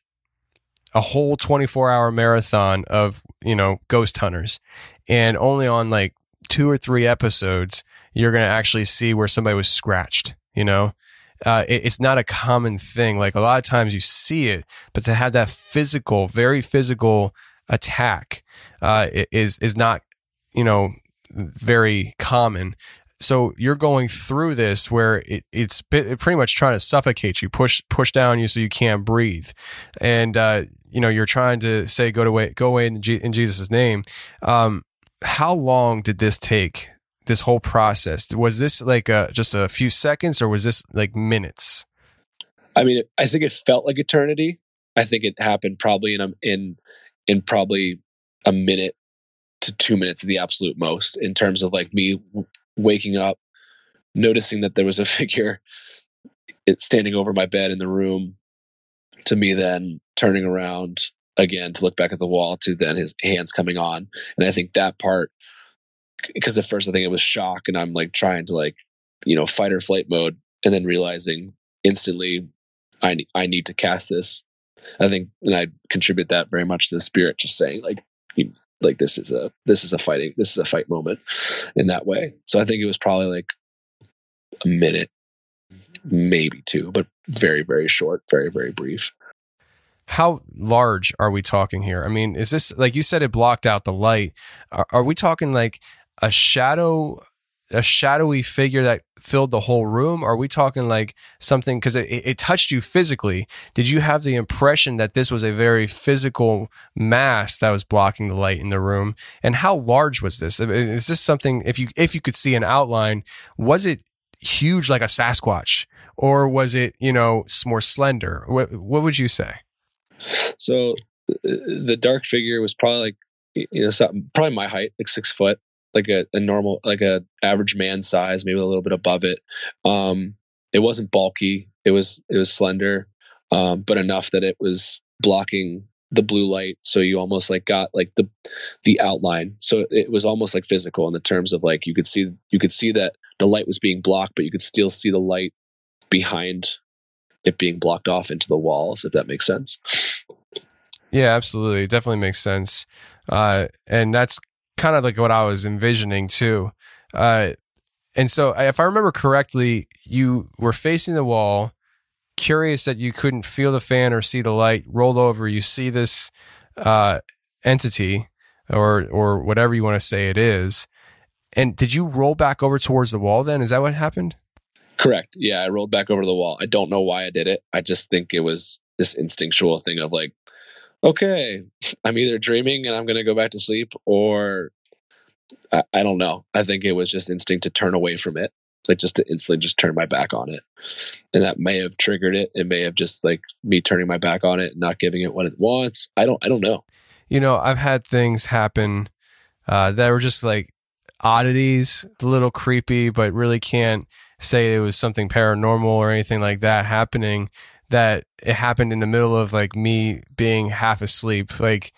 a whole 24 hour marathon of you know ghost hunters and only on like two or three episodes you're going to actually see where somebody was scratched you know uh, it, it's not a common thing. Like a lot of times you see it, but to have that physical, very physical attack uh, is is not, you know, very common. So you're going through this where it, it's pretty much trying to suffocate you, push push down you so you can't breathe, and uh, you know you're trying to say go away, go away in, G- in Jesus' name. Um, how long did this take this whole process? Was this like a, just a few seconds or was this like minutes? I mean, I think it felt like eternity. I think it happened probably in a, in in probably a minute to two minutes at the absolute most in terms of like me waking up, noticing that there was a figure standing over my bed in the room, to me then turning around again to look back at the wall, to then his hands coming on, and I think that part because at first I think it was shock and I'm like trying to like, you know, fight or flight mode and then realizing instantly I I need to cast this. I think, and I contribute that very much to the spirit, just saying like, like this is a, this is a fighting, this is a fight moment in that way. So I think it was probably like a minute, maybe two, but very, very short, very, very brief how large are we talking here? I mean, is this like you said it blocked out the light? Are, are, we talking like a shadow a shadowy figure that filled the whole room? Are we talking like something because it, it, touched you physically? Did you have the impression that this was a very physical mass that was blocking the light in the room? And how large was this? Is this something if you if you could see an outline, was it huge like a Sasquatch, or was it you know more slender? What what would you say? So uh, the dark figure was probably like you know probably my height, like six foot like a, a normal like a average man size maybe a little bit above it. Um it wasn't bulky. It was it was slender um but enough that it was blocking the blue light. So you almost like got like the the outline. So it was almost like physical in the terms of like you could see you could see that the light was being blocked but you could still see the light behind it being blocked off into the walls if that makes sense. Yeah absolutely. It definitely makes sense. Uh, and that's kind of like what I was envisioning too. Uh, and so, if I remember correctly, you were facing the wall, curious that you couldn't feel the fan or see the light. Rolled over, you see this uh, entity, or or whatever you want to say it is. And did you roll back over towards the wall? Then is that what happened? Correct. Yeah, I rolled back over the wall. I don't know why I did it. I just think it was this instinctual thing of like, okay, I'm either dreaming and I'm going to go back to sleep, or I, I, don't know. I think it was just instinct to turn away from it, like just to instantly just turn my back on it, and that may have triggered it. It may have just like me turning my back on it, and not giving it what it wants. I don't. I don't know. You know, I've had things happen uh, that were just like oddities, a little creepy, but really can't say it was something paranormal or anything like that happening that it happened in the middle of like me being half asleep like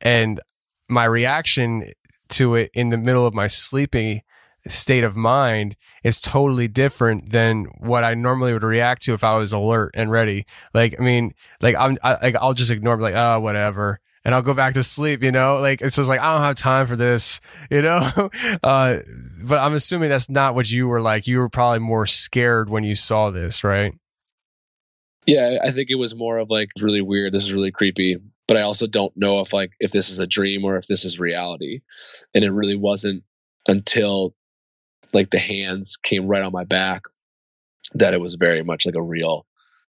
and my reaction to it in the middle of my sleepy state of mind is totally different than what I normally would react to if I was alert and ready. Like, I mean, like I'm, I, like I'll just ignore, like, oh, whatever, and I'll go back to sleep. You know, like it's just like I don't have time for this. You know, uh, but I'm assuming that's not what you were like. You were probably more scared when you saw this, right? Yeah, I think it was more of like really weird. This is really creepy, but I also don't know if like if this is a dream or if this is reality. And it really wasn't until like the hands came right on my back that it was very much like a real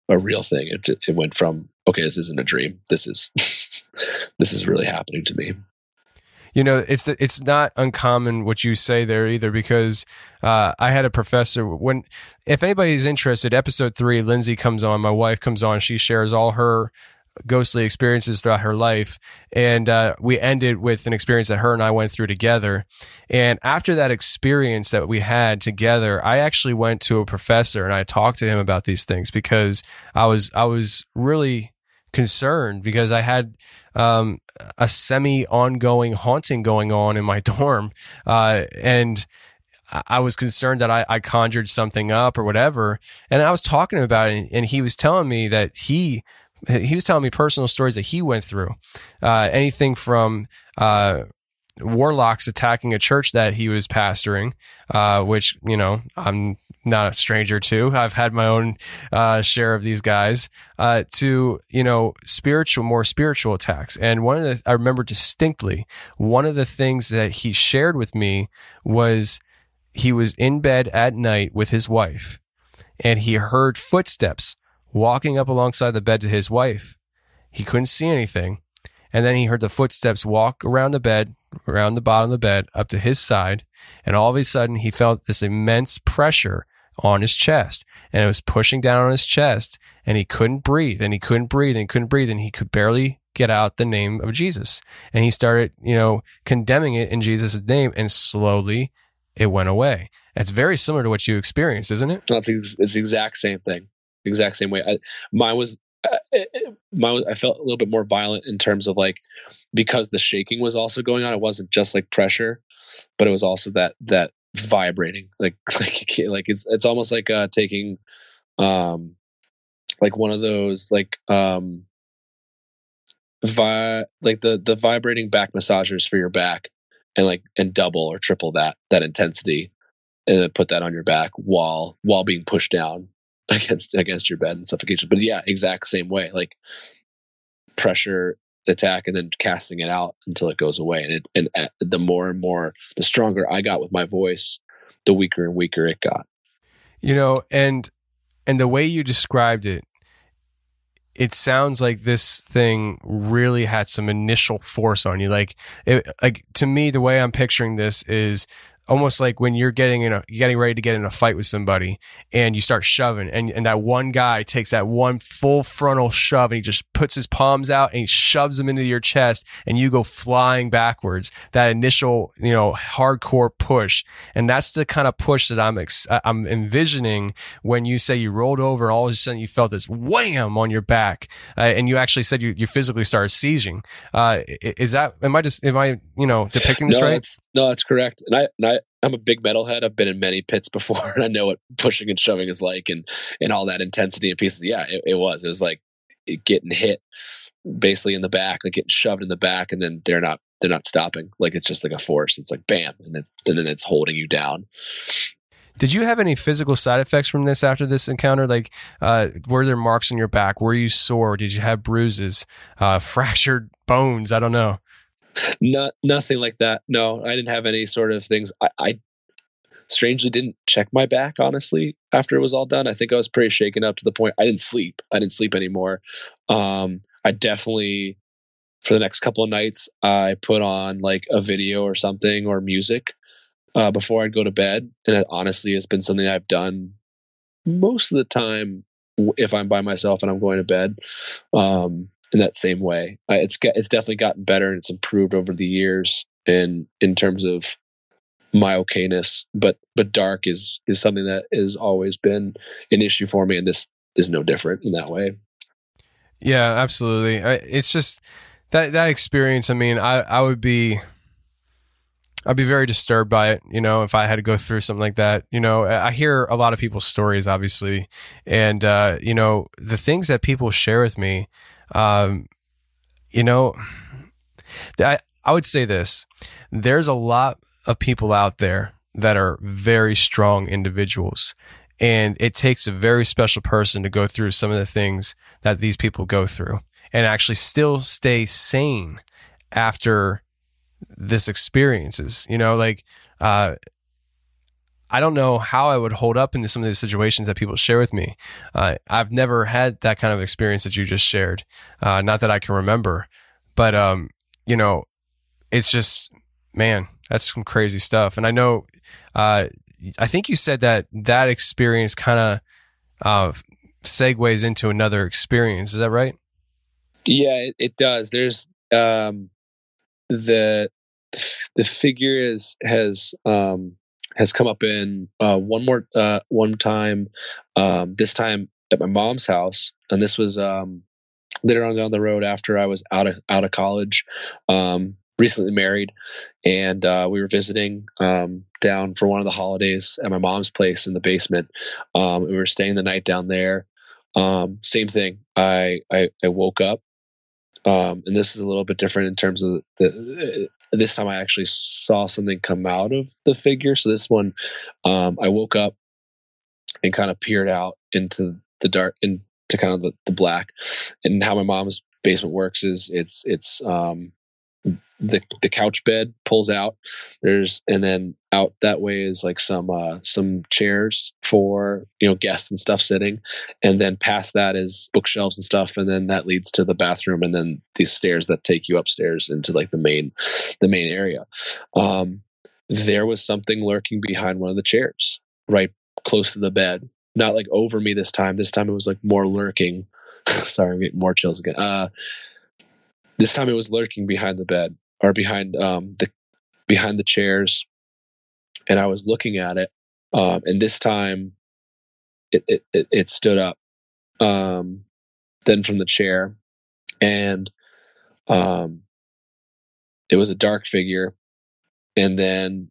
a real thing. It it went from okay, this isn't a dream. This is this is really happening to me. You know, it's it's not uncommon what you say there either because uh, I had a professor when if anybody's interested, episode three, Lindsay comes on, my wife comes on, she shares all her ghostly experiences throughout her life. And uh, we ended with an experience that her and I went through together. And after that experience that we had together, I actually went to a professor and I talked to him about these things because I was I was really concerned because I had um, a semi ongoing haunting going on in my dorm. Uh, and I was concerned that I, I, conjured something up or whatever. And I was talking about it, and he was telling me that he he was telling me personal stories that he went through. Uh, anything from uh, warlocks attacking a church that he was pastoring, uh, which you know I'm not a stranger to. I've had my own uh, share of these guys. Uh, to you know spiritual, more spiritual attacks. And one of the I remember distinctly one of the things that he shared with me was he was in bed at night with his wife, and he heard footsteps walking up alongside the bed to his wife. He couldn't see anything. And then he heard the footsteps walk around the bed, around the bottom of the bed, up to his side. And all of a sudden, he felt this immense pressure on his chest. And it was pushing down on his chest. And he couldn't breathe. And he couldn't breathe. And couldn't breathe. And he could barely get out the name of Jesus. And he started, you know, condemning it in Jesus' name. And slowly it went away. It's very similar to what you experienced, isn't it? That's it's the exact same thing exact same way. I, mine was uh, was, I felt a little bit more violent in terms of like because the shaking was also going on. It wasn't just like pressure, but it was also that that vibrating like like like it's it's almost like uh taking um like one of those like um vi- like the the vibrating back massagers for your back and like and double or triple that that intensity and put that on your back while while being pushed down against against your bed and suffocation. But yeah, exact same way. Like pressure attack and then casting it out until it goes away. And it, and the more and more, the stronger I got with my voice, the weaker and weaker it got. You know, and and the way you described it, it sounds like this thing really had some initial force on you. Like, it, like to me, the way I'm picturing this is almost like when you're getting in a getting ready to get in a fight with somebody and you start shoving and, and that one guy takes that one full frontal shove and he just puts his palms out and he shoves them into your chest and you go flying backwards. That initial you know hardcore push. And that's the kind of push that I'm ex- I'm envisioning when you say you rolled over and all of a sudden you felt this wham on your back uh, and you actually said you, you physically started seizing. Uh, is that am I just am I you know depicting this no, right no that's correct and I and I I'm a big metalhead. I've been in many pits before, and I know what pushing and shoving is like, and and all that intensity and pieces. Yeah, it, it was. It was like getting hit basically in the back, like getting shoved in the back, and then they're not they're not stopping. Like it's just like a force. It's like bam, and then and then it's holding you down. Did you have any physical side effects from this after this encounter? Like, uh, were there marks on your back? Were you sore? Did you have bruises, uh, fractured bones? I don't know. Not nothing like that. No, I didn't have any sort of things. I, I strangely didn't check my back honestly after it was all done. I think I was pretty shaken up to the point I didn't sleep. I didn't sleep anymore. Um, I definitely for the next couple of nights I put on like a video or something or music uh, before I'd go to bed, and honestly, it honestly has been something I've done most of the time if I'm by myself and I'm going to bed. Um, in that same way. Uh, it's it's definitely gotten better and it's improved over the years in in terms of my okayness. But but dark is is something that has always been an issue for me, and this is no different in that way. Yeah, absolutely. I, it's just that that experience. I mean, I I would be. I'd be very disturbed by it, you know, if I had to go through something like that. You know, I hear a lot of people's stories, obviously, and uh, you know, the things that people share with me, um, you know, I, I would say this there's a lot of people out there that are very strong individuals. And it takes a very special person to go through some of the things that these people go through and actually still stay sane after this experiences. You know, like, uh, I don't know how I would hold up in some of these situations that people share with me. Uh, I've never had that kind of experience that you just shared. Uh, not that I can remember, but um, you know, it's just Man, that's some crazy stuff. And I know, uh, I think you said that that experience kind of uh, segues into another experience. Is that right? Yeah, it, it does. There's um, the the figure is has um, has come up in uh, one more uh, one time. Um, this time at my mom's house, and this was um, later on down the road after I was out of out of college. Um, recently married, and uh, we were visiting um, down for one of the holidays at my mom's place in the basement. Um, we were staying the night down there. Um, same thing. I, I, I woke up, um, and this is a little bit different in terms of the. Uh, this time, I actually saw something come out of the figure. So this one, um, I woke up and kind of peered out into the dark, into kind of the, the black. And how my mom's basement works is it's it's um, the the couch bed pulls out there's and then out that way is like some uh some chairs for you know guests and stuff sitting. And then past that is bookshelves and stuff. And then that leads to the bathroom and then these stairs that take you upstairs into like the main the main area. Um there was something lurking behind one of the chairs right close to the bed. Not like over me this time. This time it was like more lurking. Sorry i'm getting more chills again. Uh this time it was lurking behind the bed or behind um, the behind the chairs, and I was looking at it. Um, and this time, it it, it, stood up. Um, then from the chair, and um, it was a dark figure, and then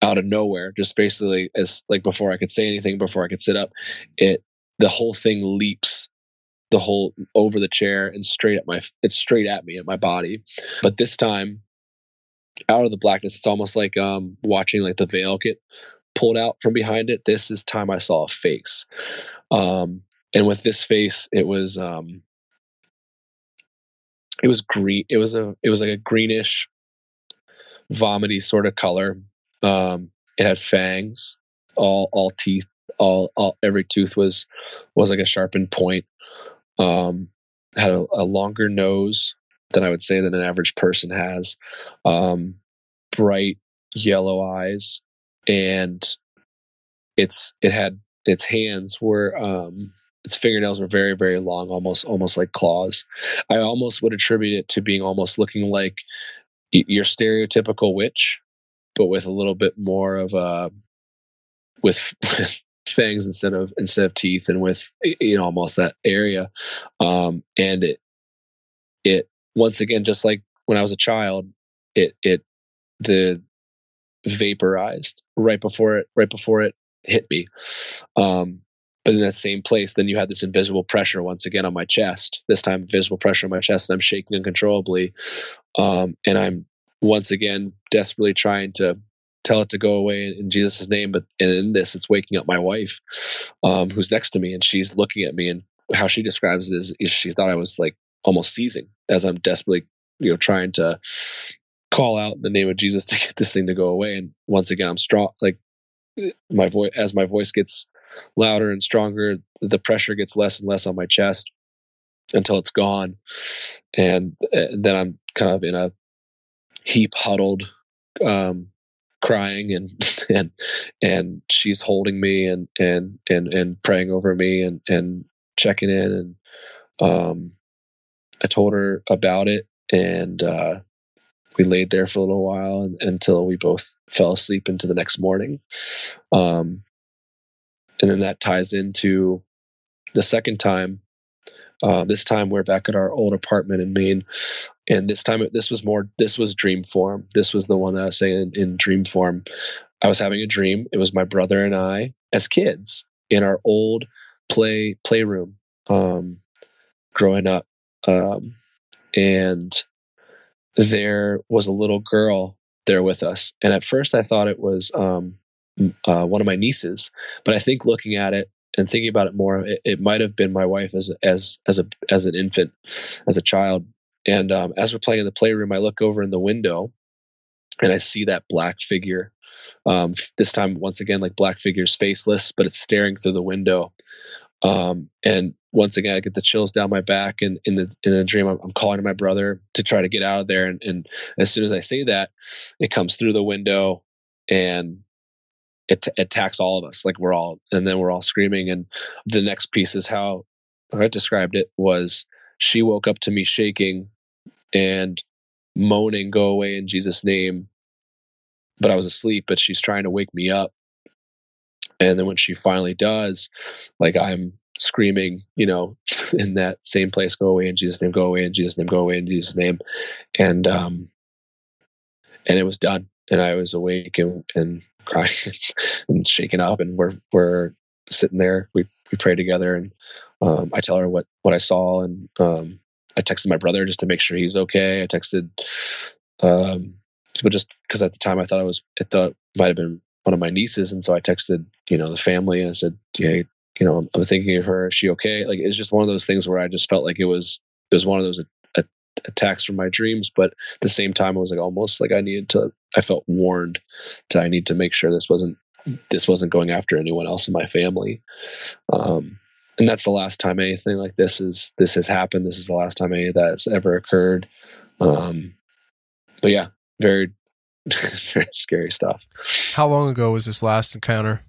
out of nowhere, just basically as like before I could say anything, before I could sit up, it the whole thing leaps the whole over the chair and straight at my it's straight at me at my body but this time out of the blackness it's almost like um watching like the veil get pulled out from behind it. This is time i saw a face. Um and with this face it was um it was green it was a it was like a greenish vomity sort of color. Um it had fangs. All all teeth all, all every tooth was was like a sharpened point. Um, had a, a, longer nose than I would say that an average person has, um, bright yellow eyes, and it's it had its hands were um, its fingernails were very very long, almost almost like claws. I almost would attribute it to being almost looking like your stereotypical witch, but with a little bit more of a with fangs instead of instead of teeth and with you know almost that area um and it it once again just like when i was a child it it the vaporized right before it right before it hit me um but in that same place then you had this invisible pressure once again on my chest this time invisible pressure on my chest and i'm shaking uncontrollably um and i'm once again desperately trying to tell it to go away in Jesus' name. But in this, it's waking up my wife, um, who's next to me, and she's looking at me. And how she describes it is, is she thought I was like almost seizing as I'm desperately, you know, trying to call out the name of Jesus to get this thing to go away. And once again, I'm strong. Like my voice, as my voice gets louder and stronger, the pressure gets less and less on my chest until it's gone. And, and then I'm kind of in a heap huddled um, crying and and and she's holding me and and and and praying over me and and checking in and um I told her about it and uh we laid there for a little while and, until we both fell asleep into the next morning um and then that ties into the second time uh, this time we're back at our old apartment in Maine, and this time this was more this was dream form. This was the one that I was saying in, dream form. I was having a dream. It was my brother and I as kids in our old play playroom, um, growing up, um, and there was a little girl there with us. And at first, I thought it was um, uh, one of my nieces, but I think looking at it, and thinking about it more, it, it might have been my wife as as as a as an infant, as a child. And um, as we're playing in the playroom, I look over in the window, and I see that black figure. Um, this time, once again, like black figure's faceless, but it's staring through the window. Um, and once again, I get the chills down my back, and in the in a dream, I'm, I'm calling to my brother to try to get out of there. And, and as soon as I say that, it comes through the window, and it, it attacks all of us. Like we're all, and then we're all screaming. And the next piece is how I described it was she woke up to me shaking and moaning, "Go away in Jesus' name." But I was asleep, but she's trying to wake me up. And then when she finally does, like I'm screaming, you know, in that same place, go away in Jesus' name, go away in Jesus' name, go away in Jesus' name. And um and it was done. And I was awake and, and crying and shaking up and we're we're sitting there. We we pray together and um I tell her what what I saw and um I texted my brother just to make sure he's okay. I texted um but just because at the time I thought I was I thought it might have been one of my nieces and so I texted, you know, the family and I said, Yeah, you know, I'm thinking of her. Is she okay? Like, it's just one of those things where I just felt like it was, it was one of those a, attacks from my dreams. But at the same time, I was like almost like I needed to, I felt warned to, I need to make sure this wasn't, this wasn't going after anyone else in my family. Um, and that's the last time anything like this is, this has happened. This is the last time any of that's ever occurred. Um, but yeah, very, very scary stuff. How long ago was this last encounter?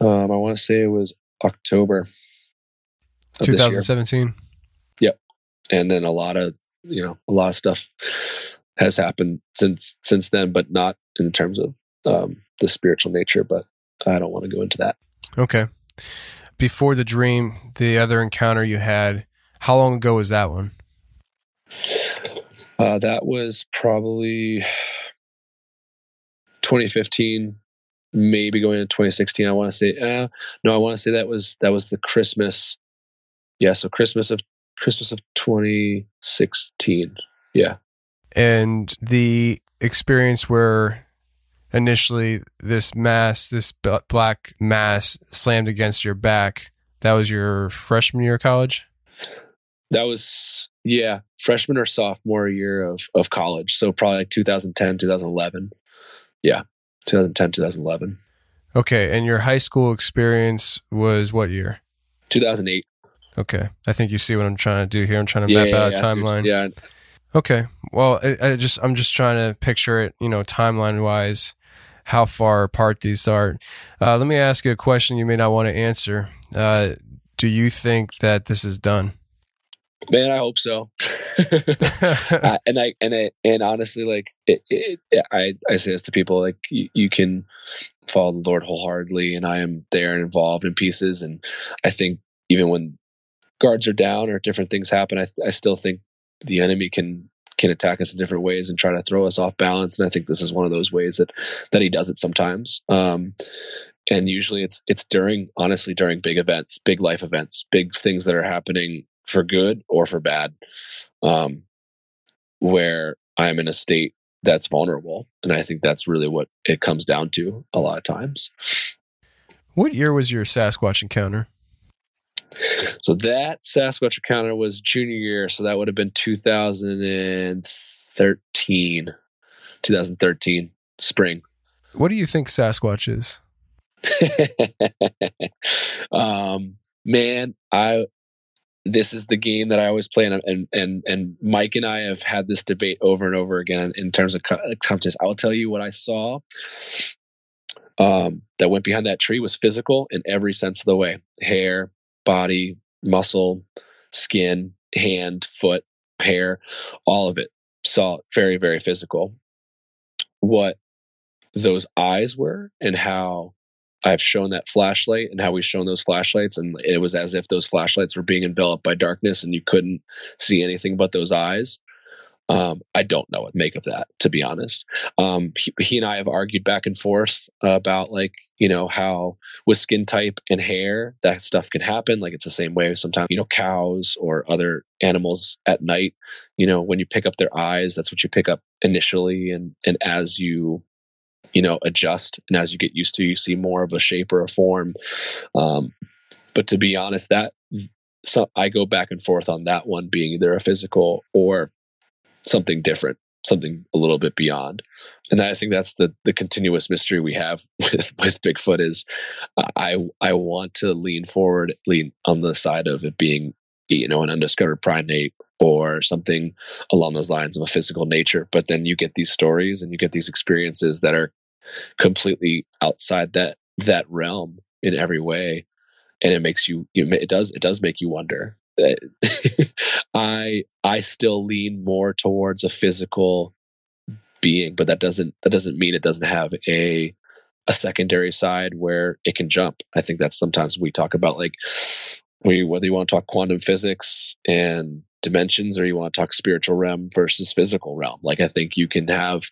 Um, I want to say it was October. 2017. Yep. And then a lot of, you know, a lot of stuff has happened since since then, but not in terms of um, the spiritual nature. But I don't want to go into that. Okay. Before the dream, the other encounter you had, how long ago was that one? Uh, that was probably 2015 maybe going into 2016. I want to say, uh, no, I want to say that was that was the Christmas. Yeah, so Christmas of Christmas of 2016. Yeah, and the experience where initially this mass, this black mass, slammed against your back. That was your freshman year of college. That was yeah, freshman or sophomore year of of college. So probably like 2010, 2011. Yeah. 2010, 2011. Okay. And your high school experience was what year? 2008. Okay. I think you see what I'm trying to do here. I'm trying to yeah, map yeah, out a timeline. Yeah. Okay. Well, I, I, just I'm just trying to picture it, you know, timeline wise, how far apart these are. Uh, let me ask you a question you may not want to answer. Uh, do you think that this is done? Man, I hope so. uh, and I and I and honestly, like it, it, I I say this to people, like you, you can follow the Lord wholeheartedly, and I am there and involved in pieces. And I think even when guards are down or different things happen, I I still think the enemy can can attack us in different ways and try to throw us off balance. And I think this is one of those ways that that he does it sometimes. Um, and usually it's it's during honestly during big events, big life events, big things that are happening for good or for bad, um, where I'm in a state that's vulnerable. And I think that's really what it comes down to a lot of times. What year was your Sasquatch encounter? So that Sasquatch encounter was junior year. So that would have been 2013. 2013, spring. What do you think Sasquatch is? um, man, I this is the game that I always play, and and and, Mike and I have had this debate over and over again in terms of competition. I will tell you what I saw. Um, that went behind that tree was physical in every sense of the way: hair, body, muscle, skin, hand, foot, hair, all of it. Saw very very physical. What those eyes were and how I've shown that flashlight and how we've shown those flashlights, and it was as if those flashlights were being enveloped by darkness and you couldn't see anything but those eyes. Um, I don't know what make of that, to be honest. Um, he, he, and I have argued back and forth about like you know how with skin type and hair that stuff can happen. Like it's the same way sometimes you know cows or other animals at night. You know when you pick up their eyes, that's what you pick up initially, and and as you you know adjust and as you get used to you see more of a shape or a form um, but to be honest that so i go back and forth on that one being either a physical or something different something a little bit beyond. And I think that's the the continuous mystery we have with, with Bigfoot is I I want to lean forward, lean on the side of it being you know an undiscovered primate or something along those lines of a physical nature. But then you get these stories and you get these experiences that are completely outside that that realm in every way, and it makes you it does it does make you wonder. I I still lean more towards a physical being, but that doesn't that doesn't mean it doesn't have a a secondary side where it can jump. I think that's sometimes we talk about like we whether you want to talk quantum physics and dimensions or you want to talk spiritual realm versus physical realm. Like I think you can have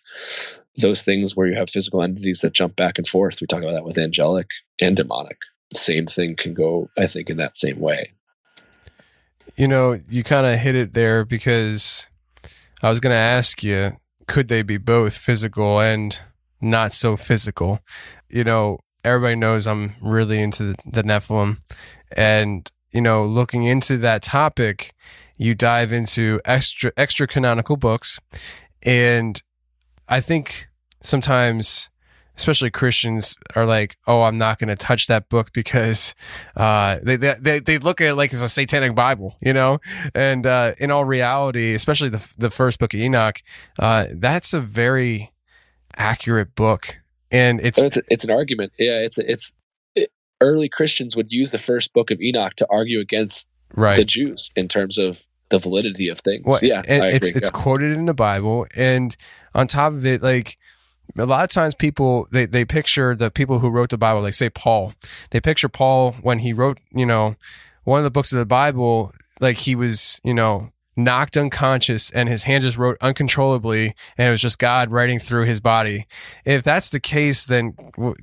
those things where you have physical entities that jump back and forth. We talk about that with angelic and demonic. same thing can go, I think, in that same way. You know, you kind of hit it there because I was going to ask you could they be both physical and not so physical? You know, everybody knows I'm really into the Nephilim. And, you know, looking into that topic, you dive into extra extra canonical books. And I think sometimes especially Christians are like, "Oh, I'm not going to touch that book because uh, they, they they look at it like it's a satanic Bible, you know." And uh, in all reality, especially the the first book of Enoch, uh, that's a very accurate book, and it's it's, it's an argument. Yeah, it's it's it, early Christians would use the first book of Enoch to argue against right. the Jews in terms of the validity of things. Well, yeah, it's it's quoted in the Bible, and on top of it, like a lot of times people they, they picture the people who wrote the bible like say paul they picture paul when he wrote you know one of the books of the bible like he was you know knocked unconscious and his hand just wrote uncontrollably and it was just god writing through his body. If that's the case then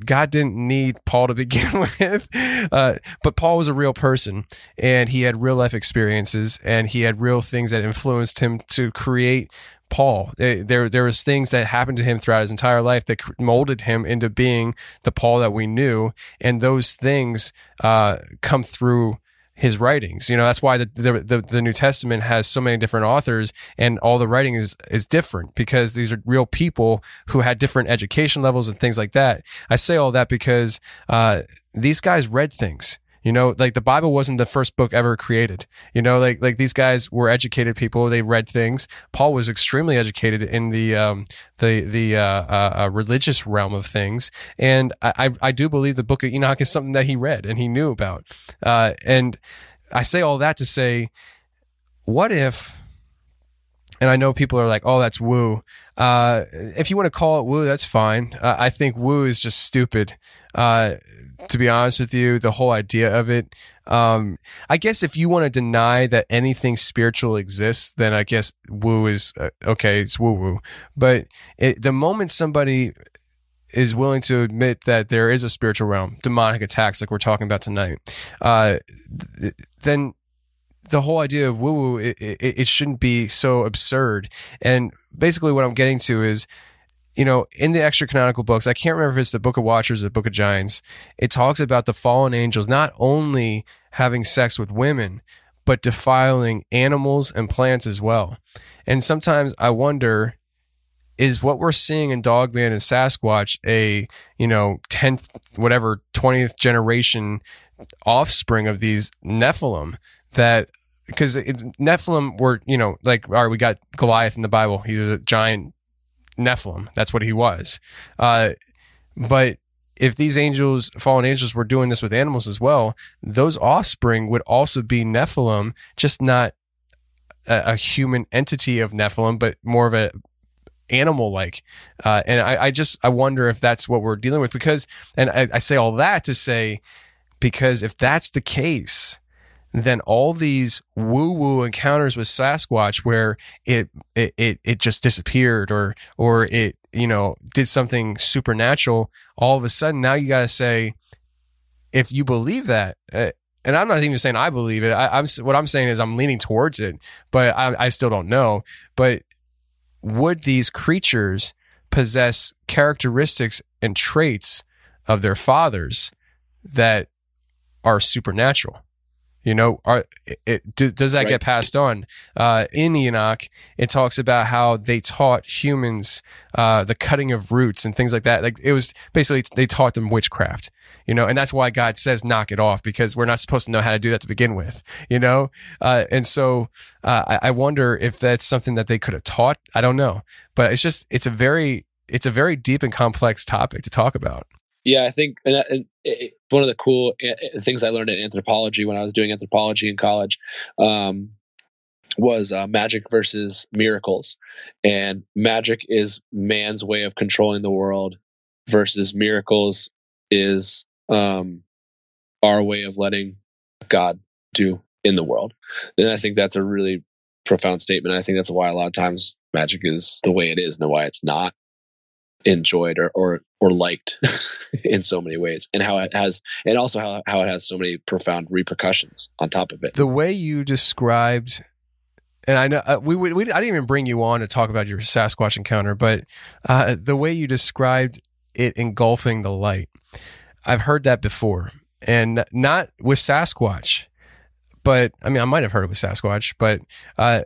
god didn't need paul to begin with. Uh, but paul was a real person and he had real life experiences and he had real things that influenced him to create Paul. There, there was things that happened to him throughout his entire life that molded him into being the Paul that we knew, and those things uh, come through his writings. You know, that's why the, the, the New Testament has so many different authors, and all the writing is is different because these are real people who had different education levels and things like that. I say all that because uh, these guys read things. You know, like the Bible wasn't the first book ever created. You know, like like these guys were educated people. They read things. Paul was extremely educated in the um, the the uh, uh, uh, religious realm of things, and I I do believe the Book of Enoch is something that he read and he knew about. Uh, and I say all that to say, what if? And I know people are like, "Oh, that's woo." Uh, if you want to call it woo, that's fine. Uh, I think woo is just stupid. Uh, to be honest with you, the whole idea of it. Um, I guess if you want to deny that anything spiritual exists, then I guess woo is uh, okay. It's woo woo. But it, the moment somebody is willing to admit that there is a spiritual realm, demonic attacks like we're talking about tonight, uh, th- then the whole idea of woo woo it, it, it shouldn't be so absurd. And basically, what I'm getting to is you know, in the extra canonical books, I can't remember if it's the Book of Watchers or the Book of Giants, it talks about the fallen angels not only having sex with women, but defiling animals and plants as well. And sometimes I wonder is what we're seeing in Dogman and Sasquatch a, you know, 10th, whatever, 20th generation offspring of these Nephilim that because Nephilim were, you know, like, all right, we got Goliath in the Bible. He was a giant Nephilim. That's what he was. Uh, but if these angels, fallen angels, were doing this with animals as well, those offspring would also be Nephilim, just not a, a human entity of Nephilim, but more of a animal like. Uh, and I, I, just I wonder if that's what we're dealing with because, and I, I say all that to say because if that's the case, then all these woo woo encounters with Sasquatch where it, it, it, it just disappeared or, or it, you know, did something supernatural, all of a sudden now you got to say, if you believe that, uh, and I'm not even saying I believe it. I, am what I'm saying is I'm leaning towards it, but I, I still don't know. But would these creatures possess characteristics and traits of their fathers that are supernatural? You know, are it, it, do, does that Right. get passed on? Uh, in Enoch, it talks about how they taught humans uh, the cutting of roots and things like that. Like it was basically they taught them witchcraft. You know, and that's why God says knock it off because we're not supposed to know how to do that to begin with. You know, uh, and so uh, I, I wonder if that's something that they could have taught. I don't know, but it's just it's a very it's a very deep and complex topic to talk about. Yeah, I think and, and it, one of the cool uh, things I learned in anthropology when I was doing anthropology in college um, was uh, magic versus miracles, and magic is man's way of controlling the world, versus miracles is um, our way of letting God do in the world. And I think that's a really profound statement. I think that's why a lot of times magic is the way it is, and why it's not enjoyed or or, or liked in so many ways and how it has and also how, how it has so many profound repercussions on top of it. The way you described and I know uh, we, we, we I didn't even bring you on to talk about your Sasquatch encounter, but uh, the way you described it engulfing the light, I've heard that before, and not with Sasquatch, but I mean I might have heard it with Sasquatch, but uh,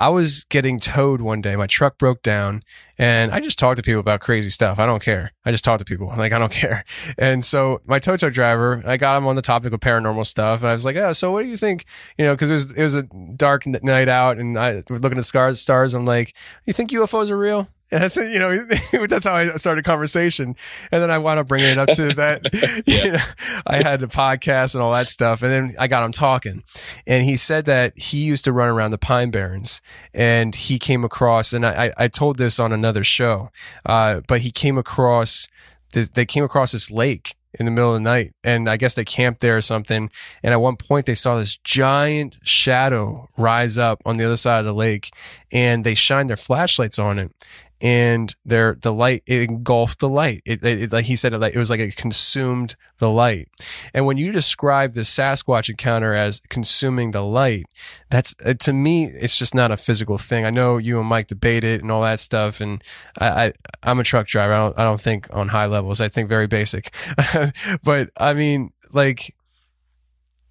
I was getting towed one day. My truck broke down, and I just talked to people about crazy stuff. I don't care. I just talk to people. Like I don't care. And so my tow truck driver, I got him on the topic of paranormal stuff, and I was like, "Oh, so what do you think? You know, because it was it was a dark night out, and I was looking at stars. Stars. I'm like, you think UFOs are real? And that's you know that's how I started a conversation, and then I wound up bringing it up to that. you know, I had the podcast and all that stuff, and then I got him talking, and he said that he used to run around the Pine Barrens, and he came across, and I I told this on another show, uh, but he came across th- they came across this lake in the middle of the night and I guess they camped there or something. And at one point they saw this giant shadow rise up on the other side of the lake and they shined their flashlights on it. And their the light it engulfed the light. It, it, it- like he said, it, it was like it consumed the light. And when you describe the Sasquatch encounter as consuming the light, that's uh, to me, it's just not a physical thing. I know you and Mike debate it and all that stuff, and I, I I'm a truck driver. I don't I don't think on high levels. I think very basic, but I mean, like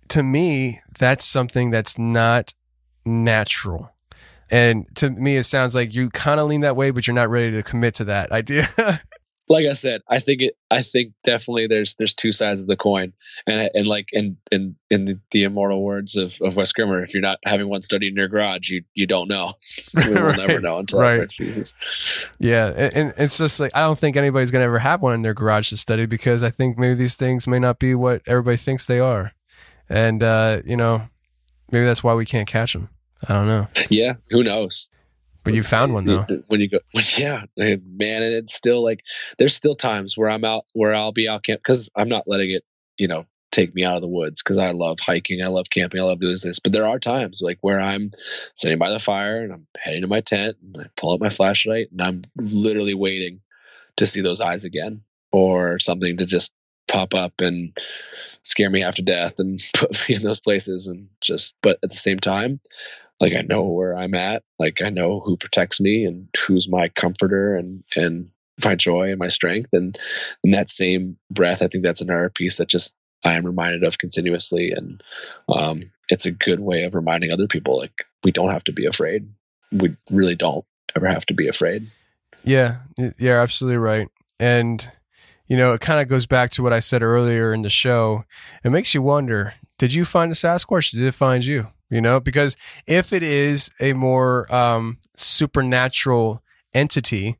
to me, that's something that's not natural. And to me, it sounds like you kind of lean that way, but you're not ready to commit to that idea. like I said, I think it. I think definitely there's there's two sides of the coin, and and like in in in the, the immortal words of of Wes Germer, if you're not having one studied in your garage, you you don't know. We will never know until right. right. Jesus. Yeah, and, and it's just like I don't think anybody's gonna ever have one in their garage to study because I think maybe these things may not be what everybody thinks they are, and uh, you know, maybe that's why we can't catch them. I don't know, Yeah, who knows? but you found one though. When you go, when, yeah, man, and it's still like there's still times where I'm out where I'll be out camp because I'm not letting it, you know, take me out of the woods because I love hiking, I love camping, I love doing this. But there are times like where I'm sitting by the fire and I'm heading to my tent and I pull out my flashlight and I'm literally waiting to see those eyes again or something to just pop up and scare me half to death and put me in those places and just but at the same time like I know where I'm at, like I know who protects me and who's my comforter and and my joy and my strength and in that same breath I think that's another piece that just I am reminded of continuously and um it's a good way of reminding other people like we don't have to be afraid. We really don't ever have to be afraid. Yeah, you're absolutely right. And, you know, it kind of goes back to what I said earlier in the show. It makes you wonder did you find a Sasquatch? Did it find you? You know, because if it is a more um, supernatural entity,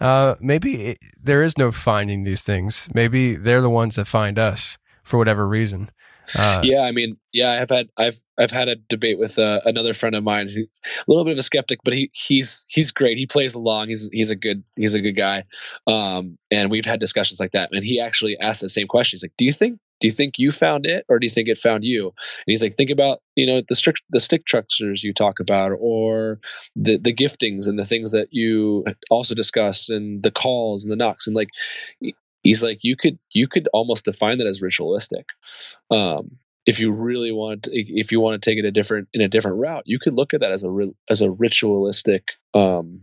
uh, maybe it, there is no finding these things. Maybe they're the ones that find us for whatever reason. Uh, yeah, I mean, yeah, I've had I've I've had a debate with uh, another friend of mine who's a little bit of a skeptic, but he he's he's great. He plays along. He's he's a good he's a good guy. Um, and we've had discussions like that. And he actually asked the same question. He's like, "Do you think do you think you found it, or do you think it found you?" And he's like, "Think about you know the strict the stick structures you talk about, or the the giftings and the things that you also discuss, and the calls and the knocks, and like." he's like you could you could almost define that as ritualistic um if you really want if you want to take it a different in a different route you could look at that as a as a ritualistic um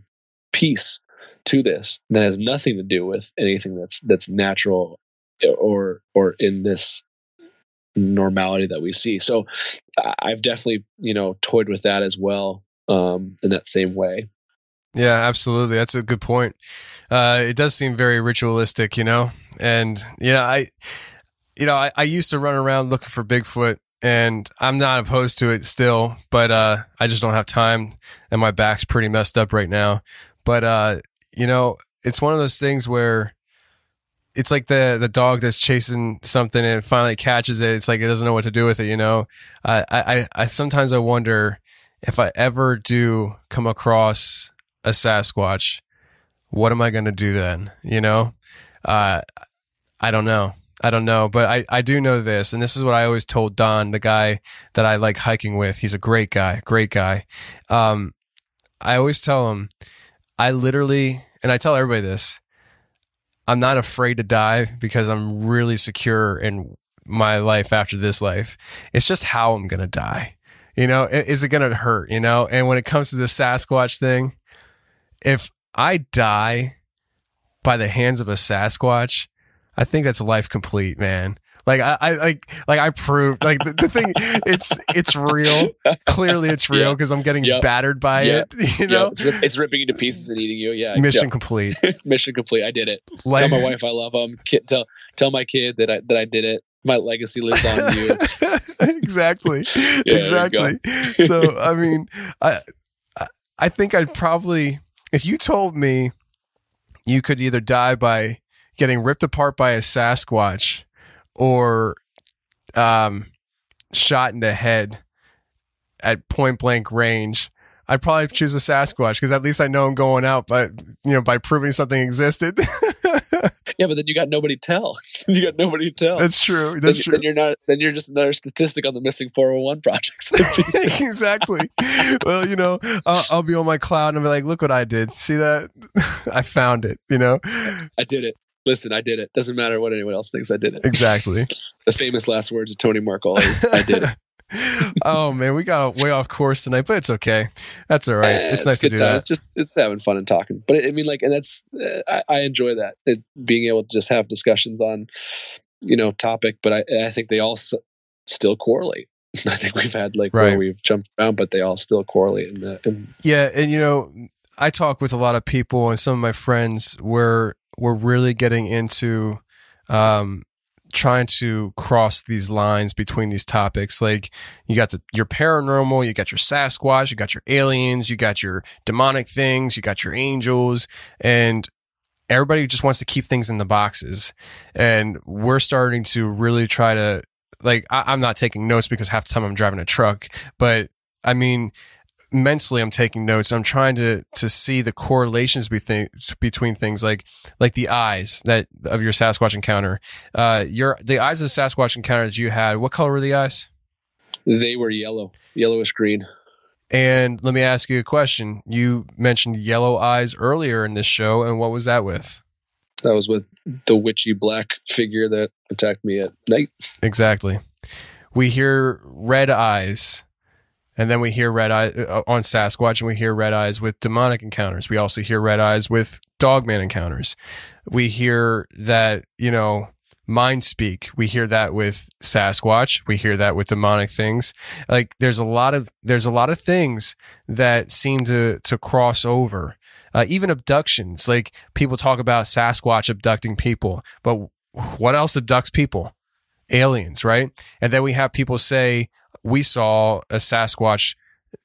piece to this that has nothing to do with anything that's that's natural or or in this normality that we see. So I've definitely, you know, toyed with that as well um, in that same way. Yeah, absolutely. That's a good point. Uh, it does seem very ritualistic, you know, and you know, I, you know, I, I used to run around looking for Bigfoot, and I'm not opposed to it still, but uh, I just don't have time, and my back's pretty messed up right now. But uh, you know, it's one of those things where it's like the the dog that's chasing something and finally catches it. It's like it doesn't know what to do with it. You know, I I, I sometimes I wonder if I ever do come across a Sasquatch, what am I going to do then? You know, uh, I don't know. I don't know, but I, I do know this, and this is what I always told Don, the guy that I like hiking with. He's a great guy, great guy. Um, I always tell him, I literally, and I tell everybody this, I'm not afraid to die because I'm really secure in my life after this life. It's just how I'm going to die. You know, is it going to hurt? You know, and when it comes to the Sasquatch thing, if I die by the hands of a Sasquatch, I think that's life complete, man. Like I, I like like I proved like the, the thing it's it's real. Clearly it's real Yeah. because I'm getting Yep. battered by Yeah. it. You Yeah, know? it's, rip, it's ripping you to pieces and eating you. Yeah, Mission yeah. complete. Mission complete. I did it. Like- tell my wife I love them. Kid, tell tell my kid that I that I did it. My legacy lives on you. exactly. Yeah, exactly. so I mean, I- I think I'd probably if you told me you could either die by getting ripped apart by a Sasquatch or um shot in the head at point blank range. I'd probably choose a Sasquatch because at least I know I'm going out, but you know, by proving something existed. yeah, but then you got nobody to tell. you got nobody to tell. That's true. Then, That's true. then you're not. Then you're just another statistic on the missing 411 projects. exactly. well, you know, I'll, I'll be on my cloud and I'll be like, look what I did. See that? I found it, you know? I did it. Listen, I did it. Doesn't matter what anyone else thinks. I did it. Exactly. The famous last words of Tony Merkel is, "I did it." oh, man, we got way off course tonight, but it's okay. That's all right. Eh, it's nice to do time. that. It's just it's having fun and talking. But I mean, like, and that's uh, I, I enjoy that it, being able to just have discussions on you know topic. But I I think they all s- still correlate. I think we've had like Right. where we've jumped around, but they all still correlate. Uh, and Yeah, and you know, I talk with a lot of people and some of my friends where we're really getting into um trying to cross these lines between these topics. Like you got the your paranormal, you got your Sasquatch, you got your aliens, you got your demonic things, you got your angels, and everybody just wants to keep things in the boxes. And we're starting to really try to like I, I'm not taking notes because half the time I'm driving a truck, but I mean mentally I'm taking notes. I'm trying to to see the correlations between between things like like the eyes that of your Sasquatch encounter. Uh, your the eyes of the Sasquatch encounter that you had. What color were the eyes? they were yellow, yellowish green. And let me ask you a question. You mentioned yellow eyes earlier in this show, and what was that with? That was with the witchy black figure that attacked me at night. Exactly. We hear red eyes, and then we hear red eyes uh, on Sasquatch, and we hear red eyes with demonic encounters. We also hear red eyes with dogman encounters. We hear that, you know, mind speak. We hear that with Sasquatch. We hear that with demonic things. Like there's a lot of there's a lot of things that seem to to cross over. Uh, even abductions. Like people talk about Sasquatch abducting people, but what else abducts people? aliens, right? And then we have people say we saw a Sasquatch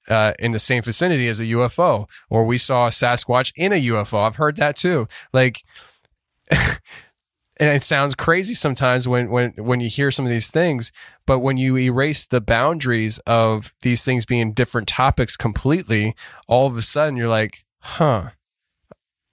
uh, in the same vicinity as a UFO, or we saw a Sasquatch in a UFO. I've heard that too. Like, and it sounds crazy sometimes when when when you hear some of these things, but when you erase the boundaries of these things being different topics completely, all of a sudden you're like, huh.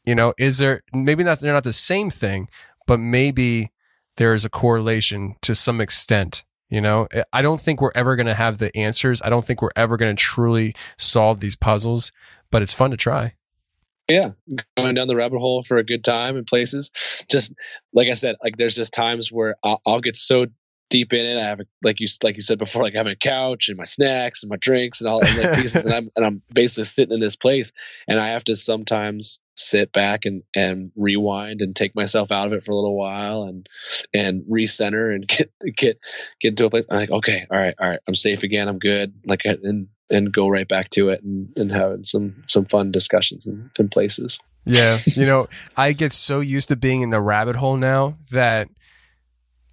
You know, is there maybe not they're not the same thing, but maybe there is a correlation to some extent. You know, I don't think we're ever going to have the answers. I don't think we're ever going to truly solve these puzzles, but it's fun to try. yeah going down the rabbit hole for a good time in places just like i said like there's just times where i'll, I'll get so deep in it i have like you like you said before like having a couch and my snacks and my drinks and all and like pieces and i'm and i'm basically sitting in this place and i have to sometimes sit back and and rewind and take myself out of it for a little while and and recenter and get get get into a place. I'm like okay all right all right I'm safe again I'm good. Like uh, and and go right back to it and, and having some some fun discussions in, in places. Yeah you know I get so used to being in the rabbit hole now that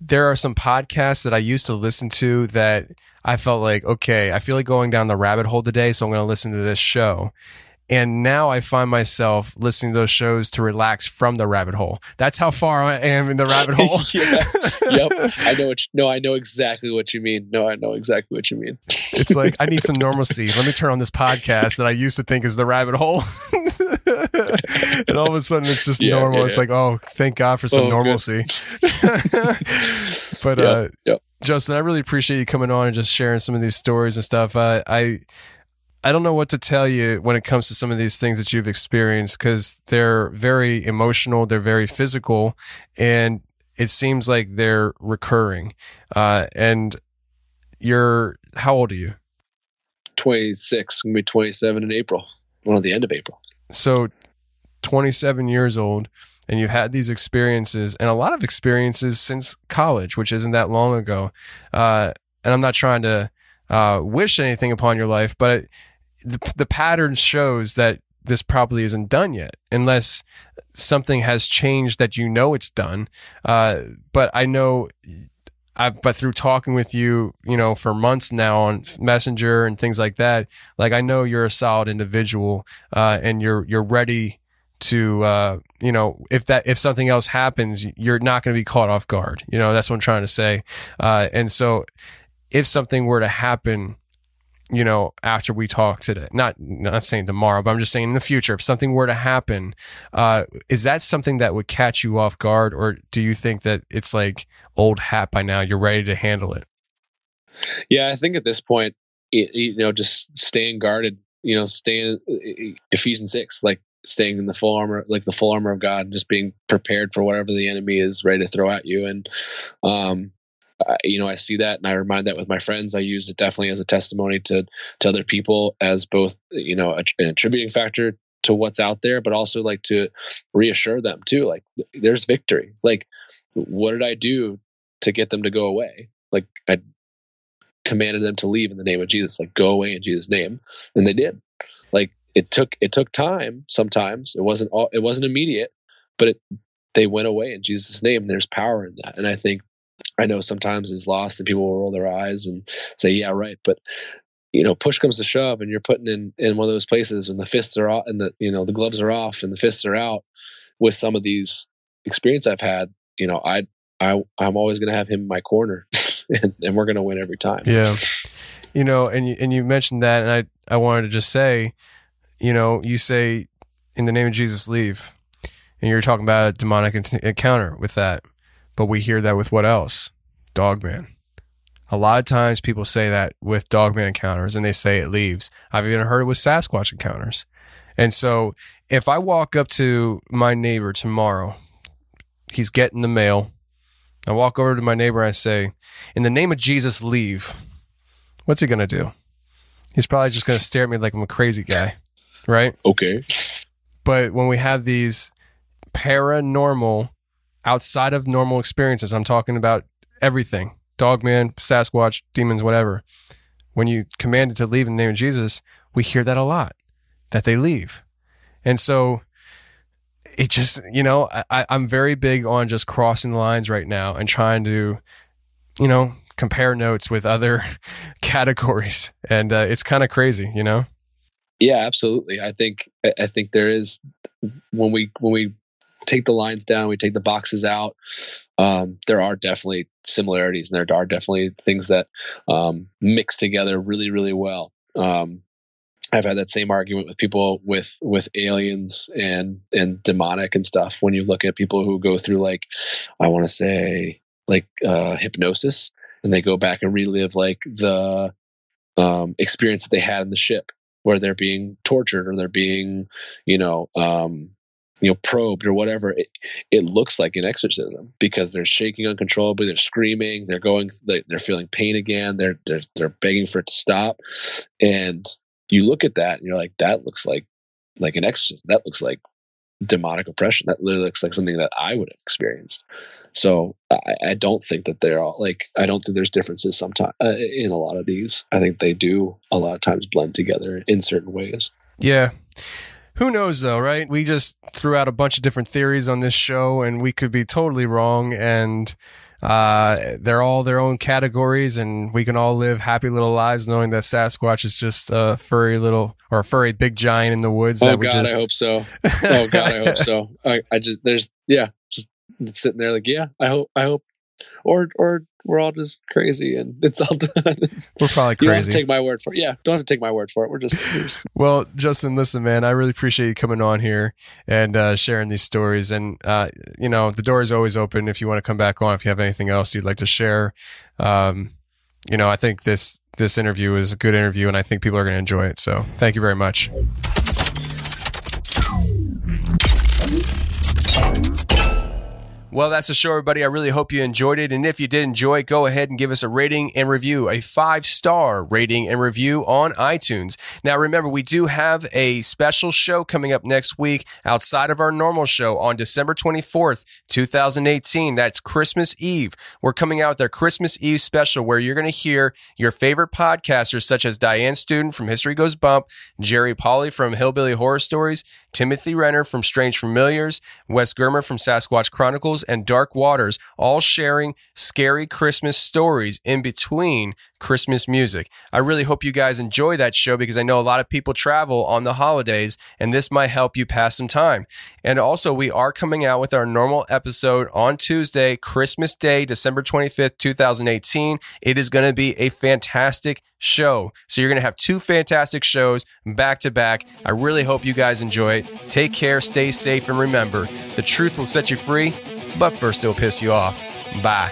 there are some podcasts that I used to listen to that I felt like okay I feel like going down the rabbit hole today so I'm going to listen to this show and now I find myself listening to those shows to relax from the rabbit hole. That's how far I am in the rabbit hole. Yep. I know what you, no, I know exactly what you mean. No, I know exactly what you mean. it's like I need some normalcy. Let me turn on this podcast that I used to think is the rabbit hole. and all of a sudden it's just yeah, normal. Yeah, it's like, oh, thank God for some oh, normalcy. but yep, uh yep. Justin, I really appreciate you coming on and just sharing some of these stories and stuff. Uh, I I don't know what to tell you when it comes to some of these things that you've experienced because they're very emotional, they're very physical, and it seems like they're recurring. Uh, and you're, how old are you? 26, gonna be 27 in April, well, the end of April. So, 27 years old, and you've had these experiences and a lot of experiences since college, which isn't that long ago. Uh, and I'm not trying to uh, wish anything upon your life, but the, the pattern shows that this probably isn't done yet unless something has changed that you know it's done. Uh, but I know, I, but through talking with you, you know, for months now on Messenger and things like that, like I know you're a solid individual, uh, and you're you're ready to, uh, you know, if that if something else happens, you're not going to be caught off guard. You know, that's what I'm trying to say. Uh, and so, if something were to happen you know, after we talk today. Not not saying tomorrow, but I'm just saying in the future, if something were to happen, uh, is that something that would catch you off guard, or do you think that it's like old hat by now? You're ready to handle it. Yeah, I think at this point, it, you know, just staying guarded. You know, staying Ephesians six, like staying in the full armor, like the full armor of God, just being prepared for whatever the enemy is ready to throw at you. And um, you know, I see that and I remind that with my friends. I use it definitely as a testimony to to other people as both you know a, an attributing factor to what's out there, but also like to reassure them too. Like there's victory. Like what did I do to get them to go away? Like I commanded them to leave in the name of Jesus. Like go away in Jesus' name, and they did. Like it took it took time. Sometimes it wasn't all it wasn't immediate, but it they went away in Jesus' name. There's power in that, and I think I know sometimes is lost and people will roll their eyes and say, yeah, right. But you know, push comes to shove and you're putting in, in one of those places and the fists are off and the, you know, the gloves are off and the fists are out with some of these experience I've had, you know, I, I, I'm always going to have him in my corner and, and we're going to win every time. Yeah. You know, and you, and you mentioned that, and I, I wanted to just say, you know, you say in the name of Jesus, leave. And you're talking about a demonic encounter with that. But we hear that with what else? Dogman. A lot of times people say that with dogman encounters and they say it leaves. I've even heard it with Sasquatch encounters. And so if I walk up to my neighbor tomorrow, he's getting the mail. I walk over to my neighbor, I say, In the name of Jesus, leave. What's he going to do? He's probably just going to stare at me like I'm a crazy guy, right? Okay. But when we have these paranormal outside of normal experiences. I'm talking about everything dogman, Sasquatch, demons, whatever. When you commanded to leave in the name of Jesus, we hear that a lot that they leave. And so it just, you know, I, I'm very big on just crossing lines right now and trying to, you know, compare notes with other categories. And uh, it's kind of crazy, you know? Yeah, absolutely. I think I think there is when we when we take the lines down, we take the boxes out. Um, there are definitely similarities, and there are definitely things that um, mix together really, really well. Um, I've had that same argument with people with with aliens and and demonic and stuff. When you look at people who go through like, I want to say like uh, hypnosis, and they go back and relive like the um, experience that they had in the ship, where they're being tortured or they're being, you know, um, you know probed or whatever it, it looks like an exorcism because they're shaking uncontrollably they're screaming they're going they're feeling pain again they're they're, they're begging for it to stop and you look at that and you're like that looks like like an exorcism that looks like demonic oppression. That literally looks like something that I would have experienced. So I, I don't think that they're all like I don't think there's differences sometimes uh, in a lot of these. I think they do a lot of times blend together in certain ways. Yeah. Who knows though, right? We just threw out a bunch of different theories on this show and we could be totally wrong and uh, they're all their own categories and we can all live happy little lives knowing that Sasquatch is just a furry little or a furry big giant in the woods. Oh that God, just, I hope so. Oh God, I hope so. I, I just there's yeah, just sitting there like yeah, I hope I hope, or or we're all just crazy and it's all done. We're probably You don't have to take my word for it. Yeah, don't have to take my word for it. We're just, we're just Well, Justin, listen, man, I really appreciate you coming on here and uh, sharing these stories. And, uh, you know, the door is always open if you want to come back on, if you have anything else you'd like to share. Um, you know, I think this, this interview is a good interview and I think people are going to enjoy it. So thank you very much. Well, that's the show, everybody. I really hope you enjoyed it. And if you did enjoy, go ahead and give us a rating and review, a five star rating and review on iTunes. Now, remember, we do have a special show coming up next week outside of our normal show on December 24th, 2018. That's Christmas Eve. We're coming out with our Christmas Eve special where you're going to hear your favorite podcasters, such as Diane Student from History Goes Bump, Jerry Polly from Hillbilly Horror Stories, Timothy Renner from Strange Familiars, Wes Germer from Sasquatch Chronicles, and Dark Waters, all sharing scary Christmas stories in between Christmas music. I really hope you guys enjoy that show because I know a lot of people travel on the holidays, and this might help you pass some time. And also, we are coming out with our normal episode on Tuesday, Christmas Day, December 25th, 2018. It is going to be a fantastic show. So you're going to have two fantastic shows back to back. I really hope you guys enjoy it. Take care, stay safe, and remember the truth will set you free, but first it'll piss you off. Bye.